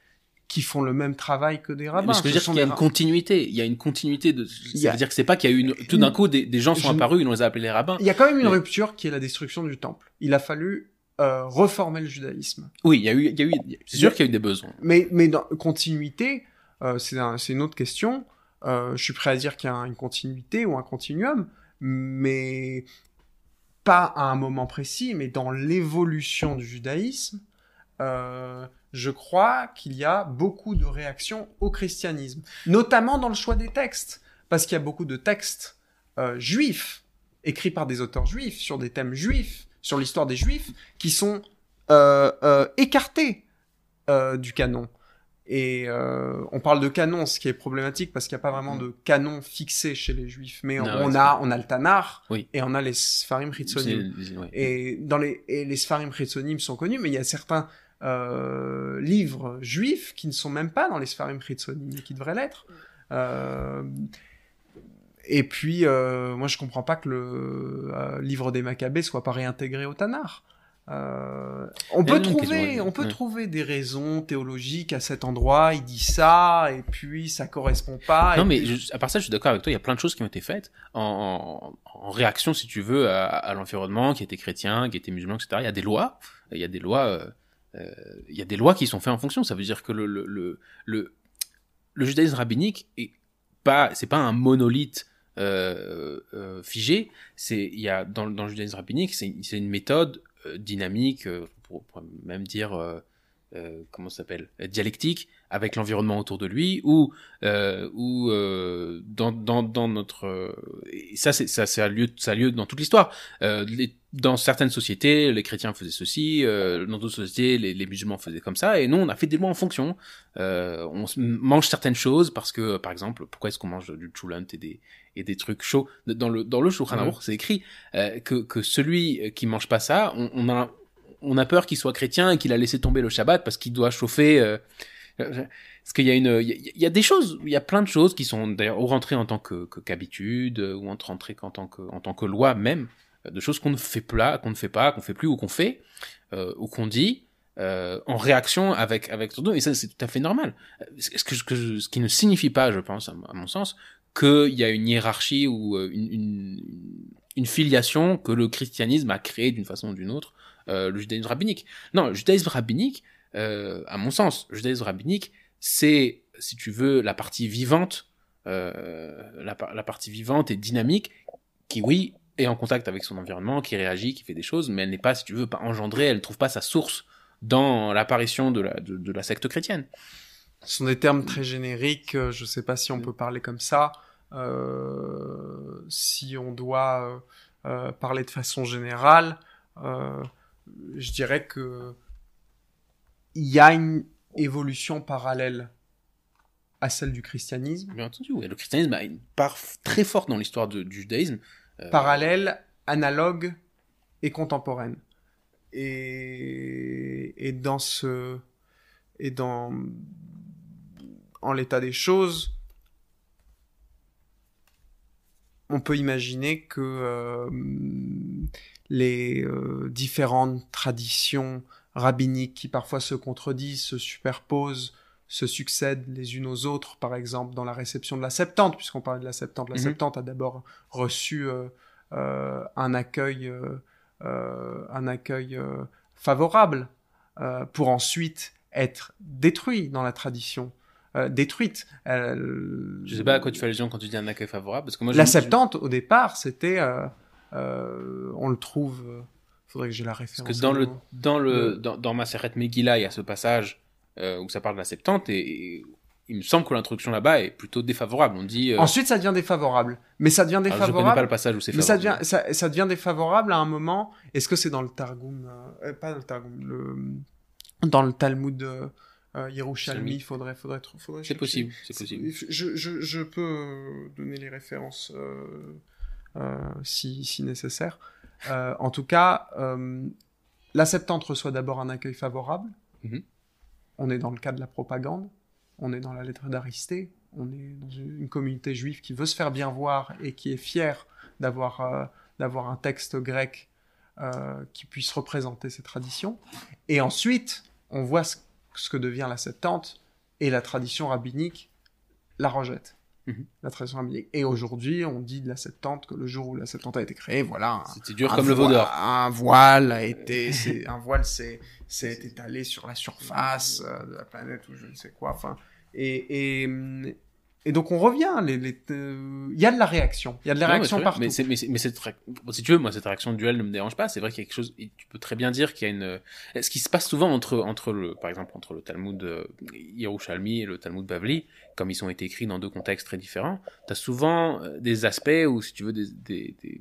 S2: qui font le même travail que des rabbins.
S1: mais ce que je veux dire c'est qu'il y a une continuité il y a une continuité de ça
S2: a-
S1: veut dire que c'est pas qu'il y a eu une, tout d'un coup des, des gens sont
S2: Je-
S1: apparus ils on les a appelés les rabbins
S2: Il y a quand même une
S1: Mais-
S2: rupture qui est la destruction du temple. Il a fallu euh, reformer le judaïsme.
S1: oui il y a eu il y a eu c'est sûr qu'il y a eu des besoins
S2: Mais, mais dans continuité, euh, c'est un- c'est une autre question. Euh, je suis prêt à dire qu'il y a une continuité ou un continuum, mais pas à un moment précis, mais dans l'évolution du judaïsme, euh, je crois qu'il y a beaucoup de réactions au christianisme, notamment dans le choix des textes, parce qu'il y a beaucoup de textes euh, juifs, écrits par des auteurs juifs, sur des thèmes juifs, sur l'histoire des juifs, qui sont euh, écartés du canon. Et euh, on parle de canon, ce qui est problématique parce qu'il n'y a pas vraiment de canon fixé chez les juifs. Mais on,
S1: Non, ouais,
S2: on a,
S1: vrai.
S2: on a le Tanar
S1: Oui.
S2: et on a les Sfarim
S1: ouais.
S2: Et, dans les, et les Sfarim Chitzonim sont connus, mais il y a certains euh, livres juifs qui ne sont même pas dans les Sfarim Chitzonim et qui devraient l'être. Euh, et puis, moi, je comprends pas que le livre des Maccabées soit pas réintégré au Tanar. Euh, on peut trouver, on peut
S1: ouais.
S2: trouver des raisons théologiques à cet endroit. Il dit ça et puis ça correspond pas.
S1: non
S2: et
S1: mais
S2: puis-
S1: je- à part ça je suis d'accord avec toi il y a plein de choses qui ont été faites en, en, en réaction si tu veux à, à l'environnement qui était chrétien qui était musulman etc il y a des lois il y a des lois euh, euh, il y a des lois qui sont faites en fonction ça veut dire que le le le le, le judaïsme rabbinique est pas c'est pas un monolithe figé c'est il y a dans, le- dans le judaïsme rabbinique c'est une méthode dynamique euh, pour, même dire euh, euh, comment ça s'appelle euh, dialectique avec l'environnement autour de lui ou euh, ou euh, dans, dans, dans notre euh, et ça c'est ça a lieu ça a lieu dans toute l'histoire. Euh, dans certaines sociétés les chrétiens faisaient ceci euh, dans d'autres sociétés les, les musulmans faisaient comme ça et nous on a fait des lois en fonction. Euh, on mange certaines choses parce que par exemple pourquoi est-ce qu'on mange du choulant et des et des trucs chauds? Dans le dans le Shulchan c'est écrit euh, que que celui qui mange pas ça on, on a on a peur qu'il soit chrétien et qu'il a laissé tomber le Shabbat parce qu'il doit chauffer euh, parce qu'il y a des choses, il y a plein de choses qui sont d'ailleurs rentrées en tant qu'habitude euh, ou entre rentrées en tant que en loi même, euh, de choses qu'on ne fait pas, qu'on ne fait pas, qu'on fait plus ou qu'on fait euh, ou qu'on dit euh, en réaction avec avec tout et ça c'est tout à fait normal. Euh, Ce qui ne signifie pas, je pense à, mon- sens, qu'il y a une hiérarchie ou euh, une, filiation que le christianisme a créée d'une façon ou d'une autre, euh, le judaïsme rabbinique. Non, le judaïsme rabbinique, euh, à mon sens, le judaïsme rabbinique, c'est, si tu veux, la partie vivante, euh, la, par- la partie vivante et dynamique, qui, oui, est en contact avec son environnement, qui réagit, qui fait des choses, mais elle n'est pas, si tu veux, pas engendrée, elle ne trouve pas sa source dans l'apparition de la, de, de la secte chrétienne.
S2: Ce sont des termes très génériques, euh, je sais pas si on peut parler comme ça. Euh, si on doit euh, euh, parler de façon générale, je dirais que il y a une évolution parallèle à celle du christianisme,
S1: Bien entendu, oui. Le christianisme a une part très forte dans l'histoire du judaïsme. Euh,
S2: parallèle, analogue et contemporaine. Et, et dans ce et dans en l'état des choses, on peut imaginer que euh, les euh, différentes traditions rabbiniques qui parfois se contredisent, se superposent, se succèdent les unes aux autres, par exemple dans la réception de la Septante, puisqu'on parlait de la Septante. La
S1: Mhm.
S2: Septante a d'abord reçu euh, euh, un accueil, euh, euh, un accueil euh, favorable, euh, pour ensuite être détruit dans la tradition, euh, détruite. Elle-
S1: Je sais pas à quoi tu fais allusion quand tu dis un accueil favorable, parce que moi,
S2: la
S1: je-
S2: Septante, au départ, c'était, euh, euh, on le trouve. euh, faudrait que j'ai la référence.
S1: Parce que dans le dans le dans, dans Maseret Megillah, il y a ce passage euh, où ça parle de la Septante et, et il me semble que l'introduction là-bas est plutôt défavorable. On dit. euh,
S2: Ensuite, ça devient défavorable. Mais ça devient
S1: alors, je connais
S2: défavorable.
S1: pas le passage où c'est
S2: Mais ça devient, ça, ça devient défavorable à un moment. Est-ce que c'est dans le Targum euh, Pas dans le Targum, le, dans le Talmud euh, Yerushalmi.
S1: Salmi.
S2: Faudrait, faudrait, faudrait
S1: C'est possible, c'est possible.
S2: Je, je, je peux donner les références si, si nécessaire. Euh, en tout cas, euh, la Septante reçoit d'abord un accueil favorable.
S1: Mhm.
S2: On est dans le cas de la propagande. On est dans la lettre d'Aristée. On est dans une, une communauté juive qui veut se faire bien voir et qui est fière d'avoir euh, d'avoir un texte grec euh, qui puisse représenter ses traditions. Et ensuite, on voit ce, ce que devient la Septante et la tradition rabbinique la rejette.
S1: Mhm.
S2: La tradition rabbinique. Et aujourd'hui, on dit de la Septante que le jour où la Septante a été créée, voilà.
S1: C'était dur comme le
S2: voile-
S1: d'or.
S2: Un voile a été, c'est, un voile s'est, s'est étalé sur la surface euh, de la planète ou je ne sais quoi. Enfin, et, et, hum, et donc on revient. Les, les, euh, il y a de la réaction. Il y a de la
S1: Non, mais
S2: réaction
S1: bien.
S2: partout.
S1: Mais, mais, mais cette si tu veux, moi, cette réaction duel ne me dérange pas. C'est vrai qu'il y a quelque chose. Tu peux très bien dire qu'il y a une. euh, Ce qui se passe souvent entre, entre le, par exemple, entre le Talmud euh, Yerushalmi et le Talmud Bavli, comme ils ont été écrits dans deux contextes très différents, tu as souvent des aspects où, si tu veux, des, des, des-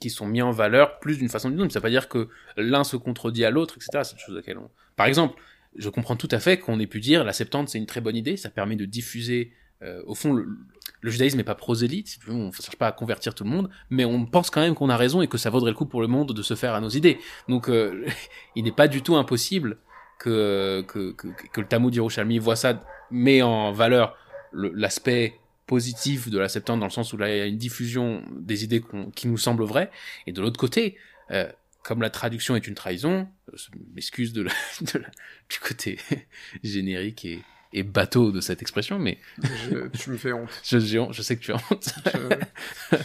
S1: qui sont mis en valeur plus d'une façon ou d'une autre. Ça veut pas dire que l'un se contredit à l'autre, etc. C'est des choses auxquelles on. Par exemple, je comprends tout à fait qu'on ait pu dire la Septante c'est une très bonne idée, ça permet de diffuser. Euh, au fond, le, le judaïsme n'est pas prosélyte, on ne cherche pas à convertir tout le monde, mais on pense quand même qu'on a raison et que ça vaudrait le coup pour le monde de se faire à nos idées. Donc, euh, [LAUGHS] il n'est pas du tout impossible que, que, que, que le Talmud Yerushalmi voit ça, met en valeur le- l'aspect positif de la Septante dans le sens où là il y a une diffusion des idées qui nous semblent vraies, et de l'autre côté, euh, comme la traduction est une trahison, euh, je m'excuse de [LAUGHS] de du côté [LAUGHS] générique et, et bateau de cette expression, mais
S2: Je- tu me fais honte.
S1: je, je, je sais que tu as honte.
S2: Je-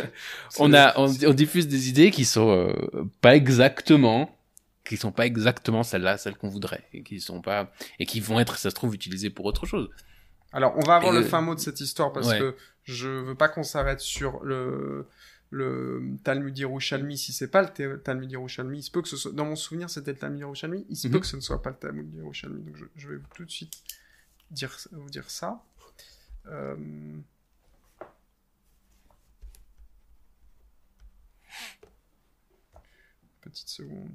S2: [LAUGHS]
S1: on a on, on diffuse des idées qui sont euh, pas exactement qui sont pas exactement celles-là celles qu'on voudrait et qui sont pas et qui vont être ça se trouve utilisées pour autre chose
S2: Alors, on va avoir
S1: Et
S2: le fin mot de cette histoire parce
S1: Ouais.
S2: que je veux pas qu'on s'arrête sur le le Talmud Yerushalmi. Si c'est pas le Talmud Yerushalmi, il se peut que ce soit. Dans mon souvenir, c'était le Talmud Yerushalmi. Il se
S1: Mhm.
S2: peut que ce ne soit pas le Talmud Yerushalmi. Donc, je, je vais tout de suite dire vous dire ça. Euh, Petite seconde.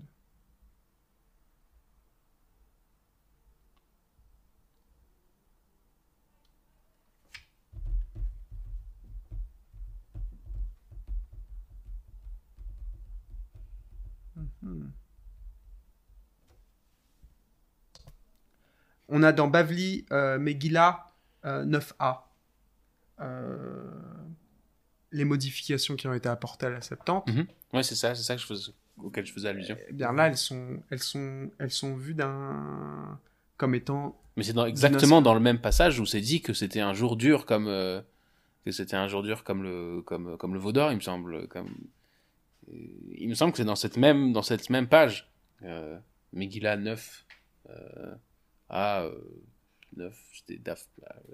S2: On a dans Bavli euh, Megillah euh, 9a euh, les modifications qui ont été apportées à la Septante.
S1: Mhm. ouais c'est ça c'est ça que je faisais, auquel je faisais allusion
S2: Eh bien là, elles sont, elles sont, elles sont vues d'un comme étant
S1: mais c'est dans, exactement dans le même passage où c'est dit que c'était un jour dur comme euh, que c'était un jour dur comme le comme comme le Vaudor il me semble comme euh, il me semble que c'est dans cette même dans cette même page. Euh, Megillah 9 euh, à euh, 9 c'était Daf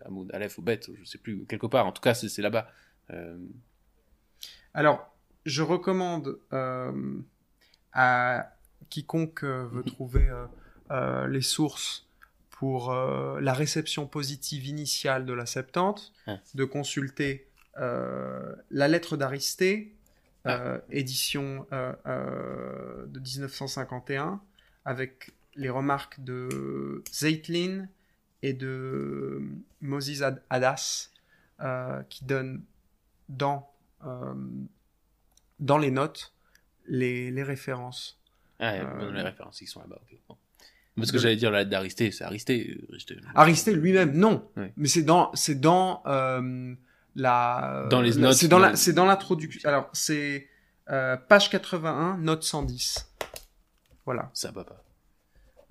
S1: Hamoud Aleph ou Bet je sais plus quelque part. En tout cas c'est là-bas. Euh,
S2: Alors, je recommande euh, à quiconque euh, veut trouver euh, euh, les sources pour euh, la réception positive initiale de la Septante,
S1: Ah.
S2: de consulter euh, la lettre d'Aristée, euh, édition euh, euh, de 1951, avec les remarques de Zeitlin et de Moses Ad- Hadas, euh, qui donnent dans, dans les notes les, les références.
S1: ah,
S2: Euh,
S1: les références qui sont là-bas ok. Bon. parce que
S2: de-
S1: j'allais dire la lettre d'Aristée c'est Aristée Aristée.
S2: Aristée lui-même, non, mais c'est dans, c'est dans euh, la.
S1: Dans les notes
S2: C'est dans, la-
S1: de-
S2: c'est dans l'introduction. Alors, c'est euh, page 81, note 110. Voilà.
S1: ça va pas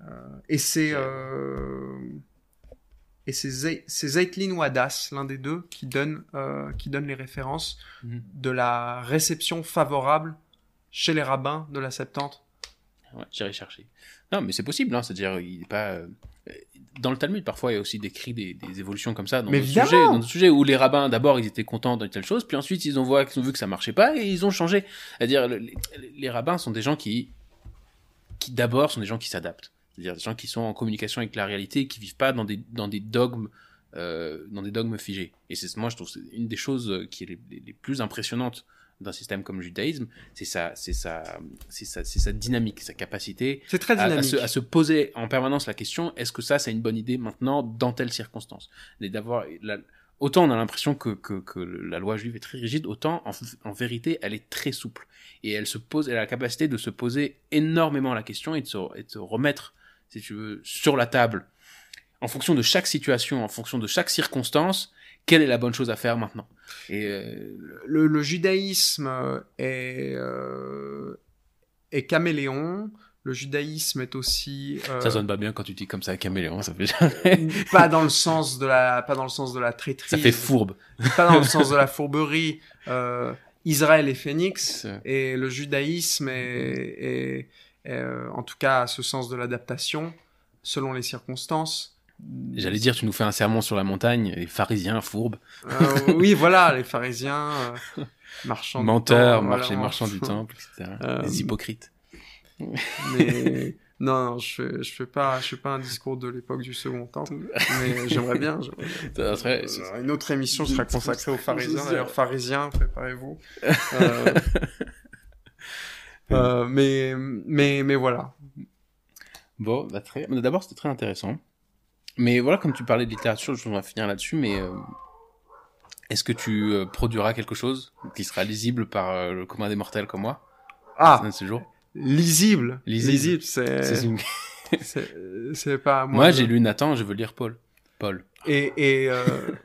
S2: Euh, et c'est. euh, et c'est Zei- c'est Zeitlin ou Hadas, l'un des deux, qui donne, euh, qui donne les références
S1: Mhm.
S2: de la réception favorable chez les rabbins de la Septante.
S1: Ouais, J'irai chercher. Non, mais c'est possible, hein, c'est-à-dire, il est pas. euh, Dans le Talmud, parfois, il y a aussi des, des évolutions comme ça dans
S2: évidemment
S1: sujets, dans sujets où les rabbins, d'abord, ils étaient contents de telle chose, puis ensuite, ils ont, ils ont vu que ça marchait pas et ils ont changé. C'est-à-dire, le- les, les rabbins sont des gens qui, qui d'abord, sont des gens qui s'adaptent. C'est-à-dire des gens qui sont en communication avec la réalité, qui vivent pas dans des, dans des dogmes, euh, dans des dogmes figés. Et c'est, moi, je trouve, c'est une des choses qui est les, les- les plus impressionnantes d'un système comme le judaïsme, c'est sa, c'est sa, c'est sa, c'est sa dynamique, sa capacité
S2: C'est très
S1: à, se, à se poser en permanence la question est-ce que ça c'est une bonne idée maintenant dans telle circonstance? Et d'avoir la- autant on a l'impression que, que, que la loi juive est très rigide autant en, en vérité elle est très souple. Et elle se pose elle a la capacité de se poser énormément la question et de se, et de se remettre si tu veux sur la table. En fonction de chaque situation en fonction de chaque circonstance quelle est la bonne chose à faire maintenant et euh,
S2: le, le judaïsme est, euh, est caméléon. Le judaïsme est aussi euh,
S1: ça sonne pas bien quand tu dis comme ça caméléon ça fait jamais [LAUGHS]
S2: pas dans le sens de la pas dans le sens de la traîtrise,
S1: ça fait fourbe
S2: pas dans le sens de la fourberie. Euh, Israël est phénix et le judaïsme est, est- est, en tout cas à ce sens de l'adaptation selon les circonstances.
S1: J'allais dire, tu nous fais un sermon sur la montagne, les pharisiens, fourbes,
S2: Euh, oui, voilà, les pharisiens, euh, marchands, du
S1: menteurs,
S2: temps,
S1: marchés,
S2: voilà.
S1: marchands du temple, etc. [LAUGHS]
S2: Euh,
S1: Les hypocrites.
S2: Mais [LAUGHS] non, non, je fais, je fais pas, je fais pas un discours de l'époque du Second Temple, mais [LAUGHS] j'aimerais bien. j'aimerais bien.
S1: Ça serait- c'est-
S2: Une autre émission sera consacrée aux pharisiens. D'ailleurs, pharisiens, préparez-vous. Euh, euh, mais, mais, mais voilà.
S1: Bon, bah, très... D'abord, c'était très intéressant. Mais voilà, comme tu parlais de littérature, je vais finir là-dessus, mais euh, est-ce que tu euh, produiras quelque chose qui sera lisible par euh, le commun des mortels comme moi?
S2: Ah,
S1: un de ces jours
S2: lisible?
S1: Lisible.
S2: Lisible,
S1: C'est
S2: c'est,
S1: une-
S2: c'est, c'est pas moi.
S1: Moi, j'ai lu Nathan, je veux lire Paul. Paul.
S2: Et, et, euh,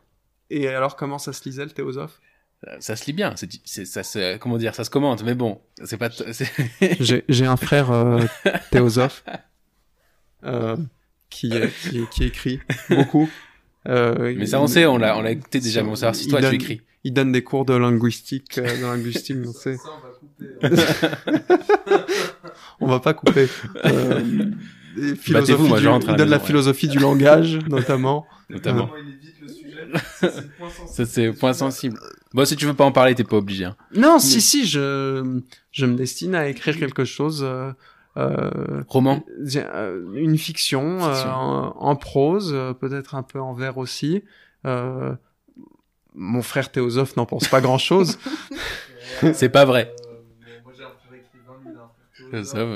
S2: et alors, comment ça se lisait le théosophe?
S1: Euh, Ça se lit bien, c'est, c'est- ça se, comment dire, ça se commente, mais bon, c'est pas,
S2: J'ai j'ai un frère euh, théosophe [LAUGHS] euh, qui, qui, qui écrit beaucoup. Euh, [LAUGHS]
S1: mais ça on sait, on l'a, on l'a écouté déjà, mais on va savoir si toi tu écris.
S2: Il donne des cours de linguistique, euh, de linguistique, on sait. [LAUGHS] On va pas couper. Euh, philosophie
S1: moi, je
S2: du-
S1: rentre à
S2: il donne la
S1: ouais.
S2: philosophie du langage, [LAUGHS] notamment.
S1: Notamment.
S2: Euh,
S3: il évite le sujet? Ça, c'est le point sensible.
S1: Ça, c'est point sensible. Bon, si tu veux pas en parler, t'es pas obligé. Hein.
S2: Non, si, si, je, je me destine à écrire quelque chose. Euh,
S1: Roman
S2: euh, une fiction, euh,
S1: Fiction.
S2: en, en prose, euh, peut-être un peu en vers aussi. Euh, mon frère théosophe n'en pense pas grand-chose. [LAUGHS]
S1: C'est pas vrai. Ça.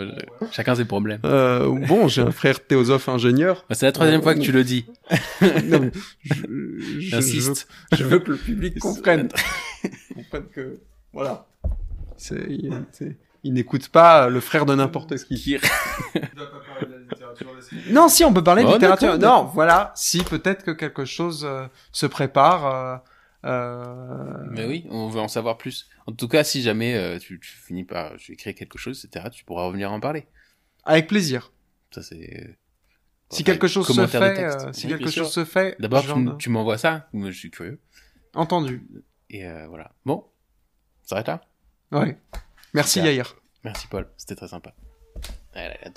S1: Chacun ses problèmes.
S2: Euh, bon, j'ai un frère théosophe ingénieur.
S1: C'est la troisième fois que tu le dis. [LAUGHS]
S2: Non, mais je, je- je veux,
S1: J'insiste.
S2: je veux que le public comprenne. [LAUGHS] comprenne que, voilà. C'est, il, n'écoute pas le frère de n'importe qui.
S1: Qui- [LAUGHS]
S3: Il doit pas parler de la littérature. laisse tomber.
S2: Non, si, on peut parler de
S1: Oh,
S2: littérature. Non, voilà. Si, peut-être que quelque chose euh, se prépare. euh, euh,
S1: Mais oui, on veut en savoir plus. En tout cas, si jamais euh, tu, tu finis par tu écris quelque chose, etc., tu pourras revenir en parler.
S2: Avec plaisir.
S1: Ça, c'est.
S2: Si quelque chose se fait, euh, si
S1: Oui,
S2: quelque chose se fait,
S1: D'abord, tu, m'envoies ça. Moi, je suis curieux.
S2: entendu.
S1: Et euh, voilà. Bon, ça s'arrête là?
S2: Ouais. Merci. Yair.
S1: Merci, Paul. C'était très sympa. Allez, à